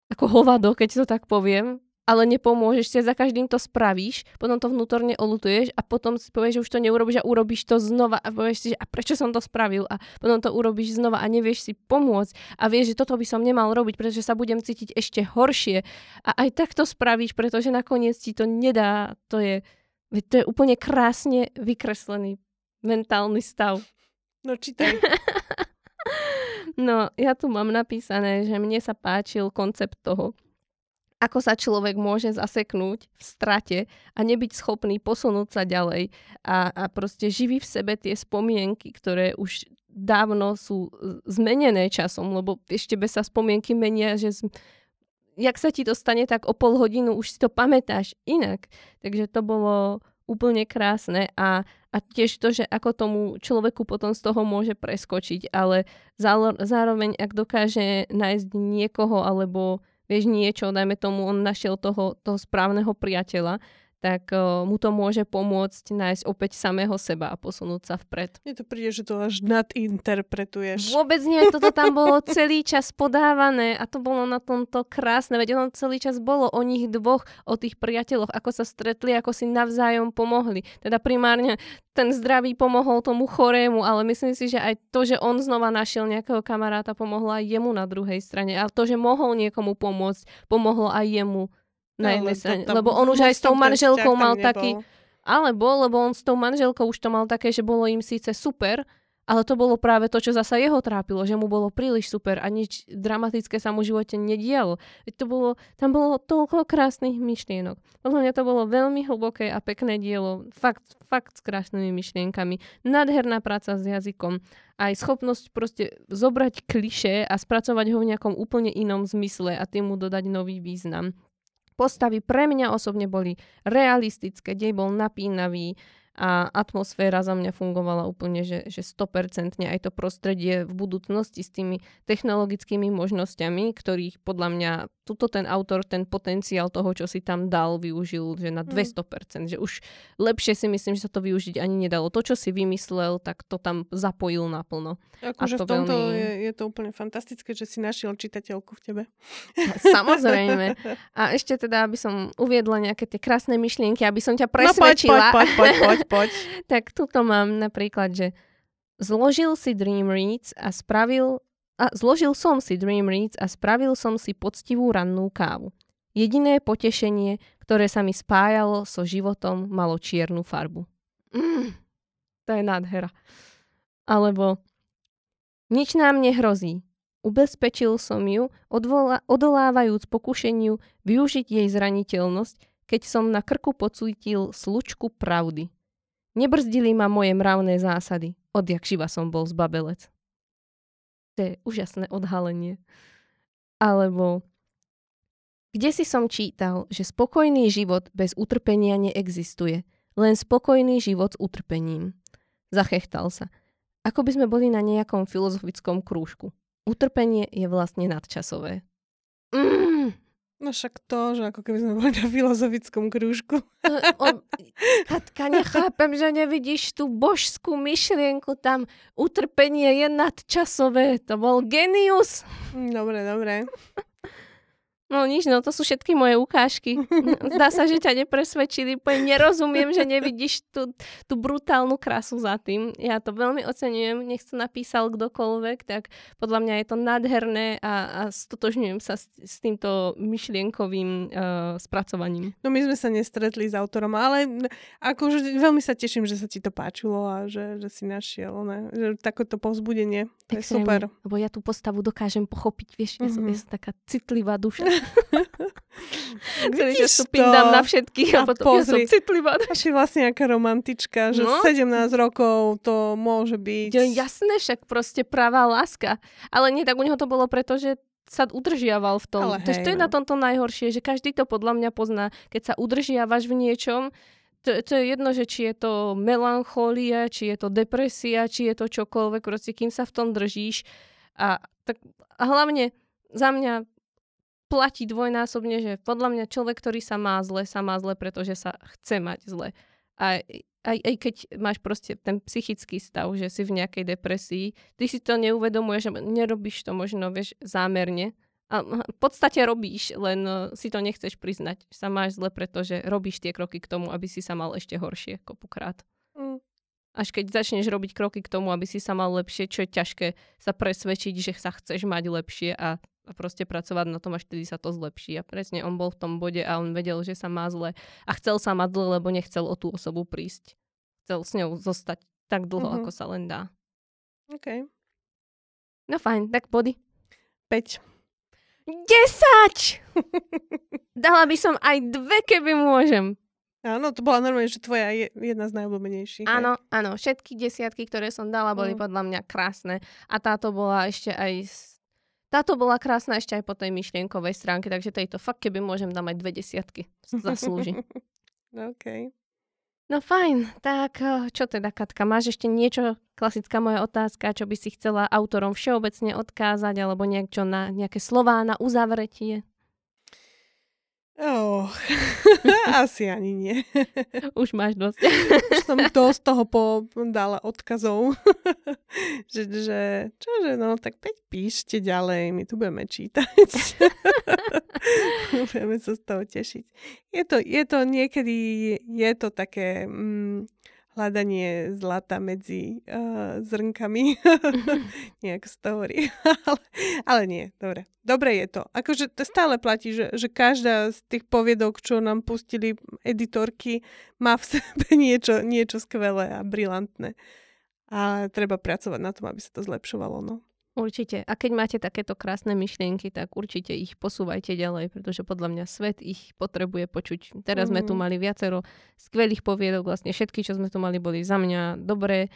ako hovado, keď to tak poviem ale nepomôžeš si, za každým to spravíš, potom to vnútorne olutuješ a potom si povieš, že už to neurobiš a urobíš to znova a povieš si, že a prečo som to spravil a potom to urobíš znova a nevieš si pomôcť a vieš, že toto by som nemal robiť, pretože sa budem cítiť ešte horšie a aj tak to spravíš, pretože nakoniec ti to nedá, to je, to je úplne krásne vykreslený mentálny stav. No čítaj. no, ja tu mám napísané, že mne sa páčil koncept toho, ako sa človek môže zaseknúť v strate a nebyť schopný posunúť sa ďalej a, a proste živí v sebe tie spomienky, ktoré už dávno sú zmenené časom, lebo ešte bez sa spomienky menia, že z... jak sa ti to stane, tak o pol hodinu už si to pamätáš inak. Takže to bolo úplne krásne a, a tiež to, že ako tomu človeku potom z toho môže preskočiť, ale zároveň ak dokáže nájsť niekoho alebo vieš niečo, dajme tomu, on našiel toho, toho správneho priateľa, tak uh, mu to môže pomôcť nájsť opäť samého seba a posunúť sa vpred. Mne to príde, že to až nadinterpretuješ. Vôbec nie, toto tam bolo celý čas podávané a to bolo na tomto krásne, veď ono celý čas bolo o nich dvoch, o tých priateľoch, ako sa stretli, ako si navzájom pomohli. Teda primárne ten zdravý pomohol tomu chorému, ale myslím si, že aj to, že on znova našiel nejakého kamaráta, pomohlo aj jemu na druhej strane. A to, že mohol niekomu pomôcť, pomohlo aj jemu na jednej strane. Lebo on už aj s tou manželkou mal taký... Alebo, lebo on s tou manželkou už to mal také, že bolo im síce super, ale to bolo práve to, čo zasa jeho trápilo, že mu bolo príliš super a nič dramatické sa mu v živote nedialo. To bolo, tam bolo toľko krásnych myšlienok. Podľa mňa to bolo veľmi hlboké a pekné dielo. Fakt, fakt s krásnymi myšlienkami. Nádherná práca s jazykom. Aj schopnosť proste zobrať kliše a spracovať ho v nejakom úplne inom zmysle a tým mu dodať nový význam. Postavy pre mňa osobne boli realistické, dej bol napínavý, a atmosféra za mňa fungovala úplne, že, že 100% aj to prostredie v budúcnosti s tými technologickými možnosťami, ktorých podľa mňa tuto ten autor, ten potenciál toho, čo si tam dal, využil, že na 200%, mm. že už lepšie si myslím, že sa to využiť ani nedalo. To, čo si vymyslel, tak to tam zapojil naplno. Akože v tomto veľmi... je, je to úplne fantastické, že si našiel čitateľku v tebe. Samozrejme. A ešte teda, aby som uviedla nejaké tie krásne myšlienky, aby som ťa presvedčila. No poď, poď, poď, poď, poď. tak tuto mám napríklad, že zložil si Dream Reads a spravil a zložil som si Dream Reads a spravil som si poctivú rannú kávu. Jediné potešenie, ktoré sa mi spájalo so životom, malo čiernu farbu. Mm, to je nádhera. Alebo nič nám nehrozí. Ubezpečil som ju, odvola- odolávajúc pokušeniu využiť jej zraniteľnosť, keď som na krku pocítil slučku pravdy. Nebrzdili ma moje mravné zásady. Odjak živa som bol zbabelec. To je úžasné odhalenie. Alebo kde si som čítal, že spokojný život bez utrpenia neexistuje, len spokojný život s utrpením. Zachechtal sa. Ako by sme boli na nejakom filozofickom krúžku. Utrpenie je vlastne nadčasové. Mm. No však to, že ako keby sme boli na filozofickom krúžku. Katka, nechápem, že nevidíš tú božskú myšlienku tam. Utrpenie je nadčasové. To bol genius. Dobre, dobre. No nič, no to sú všetky moje ukážky. Zdá sa, že ťa nepresvedčili. Nerozumiem, že nevidíš tú, tú brutálnu krásu za tým. Ja to veľmi oceňujem. Nech to napísal kdokoľvek, tak podľa mňa je to nádherné a, a stotožňujem sa s, s týmto myšlienkovým uh, spracovaním. No my sme sa nestretli s autorom, ale akože veľmi sa teším, že sa ti to páčilo a že, že si našiel ne? že takéto povzbudenie. To Extrémne, je super. Lebo ja tú postavu dokážem pochopiť, vieš, ja, mm-hmm. som, ja som taká citlivá duša. Celý čas pindám na všetkých a, a potom pozri, ja som citlivá. si vlastne nejaká romantička, že no? 17 rokov to môže byť. Ja, jasné, však proste pravá láska. Ale nie, tak u neho to bolo preto, že sa udržiaval v tom. Ale hej, to je no. na tomto najhoršie, že každý to podľa mňa pozná. Keď sa udržiavaš v niečom, to, to je jedno, že či je to melanchólia, či je to depresia, či je to čokoľvek, proste kým sa v tom držíš. A, tak, a hlavne za mňa platí dvojnásobne, že podľa mňa človek, ktorý sa má zle, sa má zle, pretože sa chce mať zle. A aj, aj keď máš proste ten psychický stav, že si v nejakej depresii, ty si to neuvedomuješ, že nerobíš to možno, vieš, zámerne. A v podstate robíš, len e, si to nechceš priznať, sa máš zle, pretože robíš tie kroky k tomu, aby si sa mal ešte horšie kopukrát. Mm. Až keď začneš robiť kroky k tomu, aby si sa mal lepšie, čo je ťažké sa presvedčiť, že sa chceš mať lepšie a a proste pracovať na tom, až vtedy sa to zlepší. A presne on bol v tom bode a on vedel, že sa má zle a chcel sa mať zle, lebo nechcel o tú osobu prísť. Chcel s ňou zostať tak dlho, mm-hmm. ako sa len dá. OK. No fajn, tak body. 5. 10! Dala by som aj dve, keby môžem. Áno, to bola normálne, že tvoja je jedna z najobľúbenejších. Áno, áno, všetky desiatky, ktoré som dala, boli Mm. podľa mňa krásne. A táto bola ešte aj... s- Táto bola krásna ešte aj po tej myšlienkovej stránke, takže tejto fakt, keby môžem dám aj dve desiatky. Zaslúži. OK. No fajn, tak eh, čo teda Katka, máš ešte niečo, klasická moja otázka, čo by si chcela autorom všeobecne odkázať, alebo niečo na, nejaké slová na uzavretie? Oh, asi ani nie. Už máš dosť. Už som dosť toho dala odkazov. že, že, čože, no tak peď píšte ďalej, my tu budeme čítať. budeme sa z toho tešiť. Je to, je to niekedy, je to také mm, hľadanie zlata medzi uh, zrnkami. Nejak z hovorí. ale, ale nie, dobre. Dobre je to. Akože to stále platí, že, že každá z tých poviedok, čo nám pustili editorky, má v sebe niečo, niečo skvelé a brilantné. A treba pracovať na tom, aby sa to zlepšovalo. No. Určite. A keď máte takéto krásne myšlienky, tak určite ich posúvajte ďalej, pretože podľa mňa svet ich potrebuje počuť. Teraz sme tu Mhm. mali viacero skvelých poviedok, vlastne všetky, čo sme tu mali, boli za mňa dobré.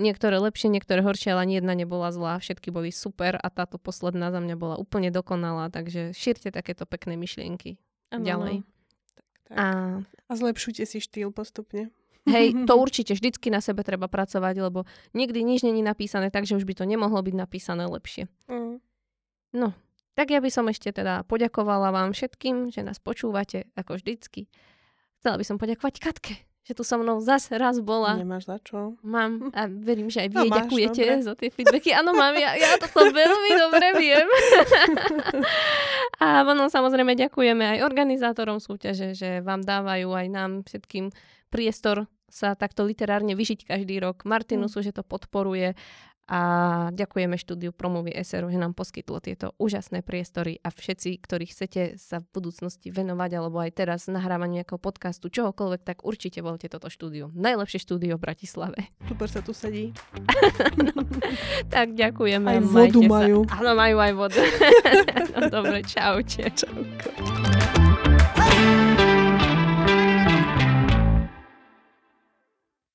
Niektoré lepšie, niektoré horšie, ale ani jedna nebola zlá. Všetky boli super a táto posledná za mňa bola úplne dokonalá, takže šírte takéto pekné myšlienky Áno, ďalej. Tak, tak. A A zlepšujte si štýl postupne. Hej, to určite vždycky na sebe treba pracovať, lebo nikdy nič není napísané tak, že už by to nemohlo byť napísané lepšie. Mm. No, tak ja by som ešte teda poďakovala vám všetkým, že nás počúvate, ako vždycky. Chcela by som poďakovať Katke, že tu so mnou zas raz bola. Nemáš za čo. Mám a verím, že aj vy No jej máš, ďakujete dobre. za tie feedbacky. Áno, mám, ja, ja toto veľmi dobre viem. a potom samozrejme ďakujeme aj organizátorom súťaže, že vám dávajú aj nám všetkým priestor sa takto literárne vyžiť každý rok. Martinusu, že to podporuje a ďakujeme štúdiu Promovy SRO, že nám poskytlo tieto úžasné priestory a všetci, ktorí chcete sa v budúcnosti venovať alebo aj teraz nahrávaniu nejakého podcastu, čohokoľvek, tak určite voľte toto štúdio. Najlepšie štúdio v Bratislave. Super sa tu sedí. Tak ďakujeme. Aj majte vodu sa. majú. Áno, majú aj vodu. no dobre, čaute. Čauko.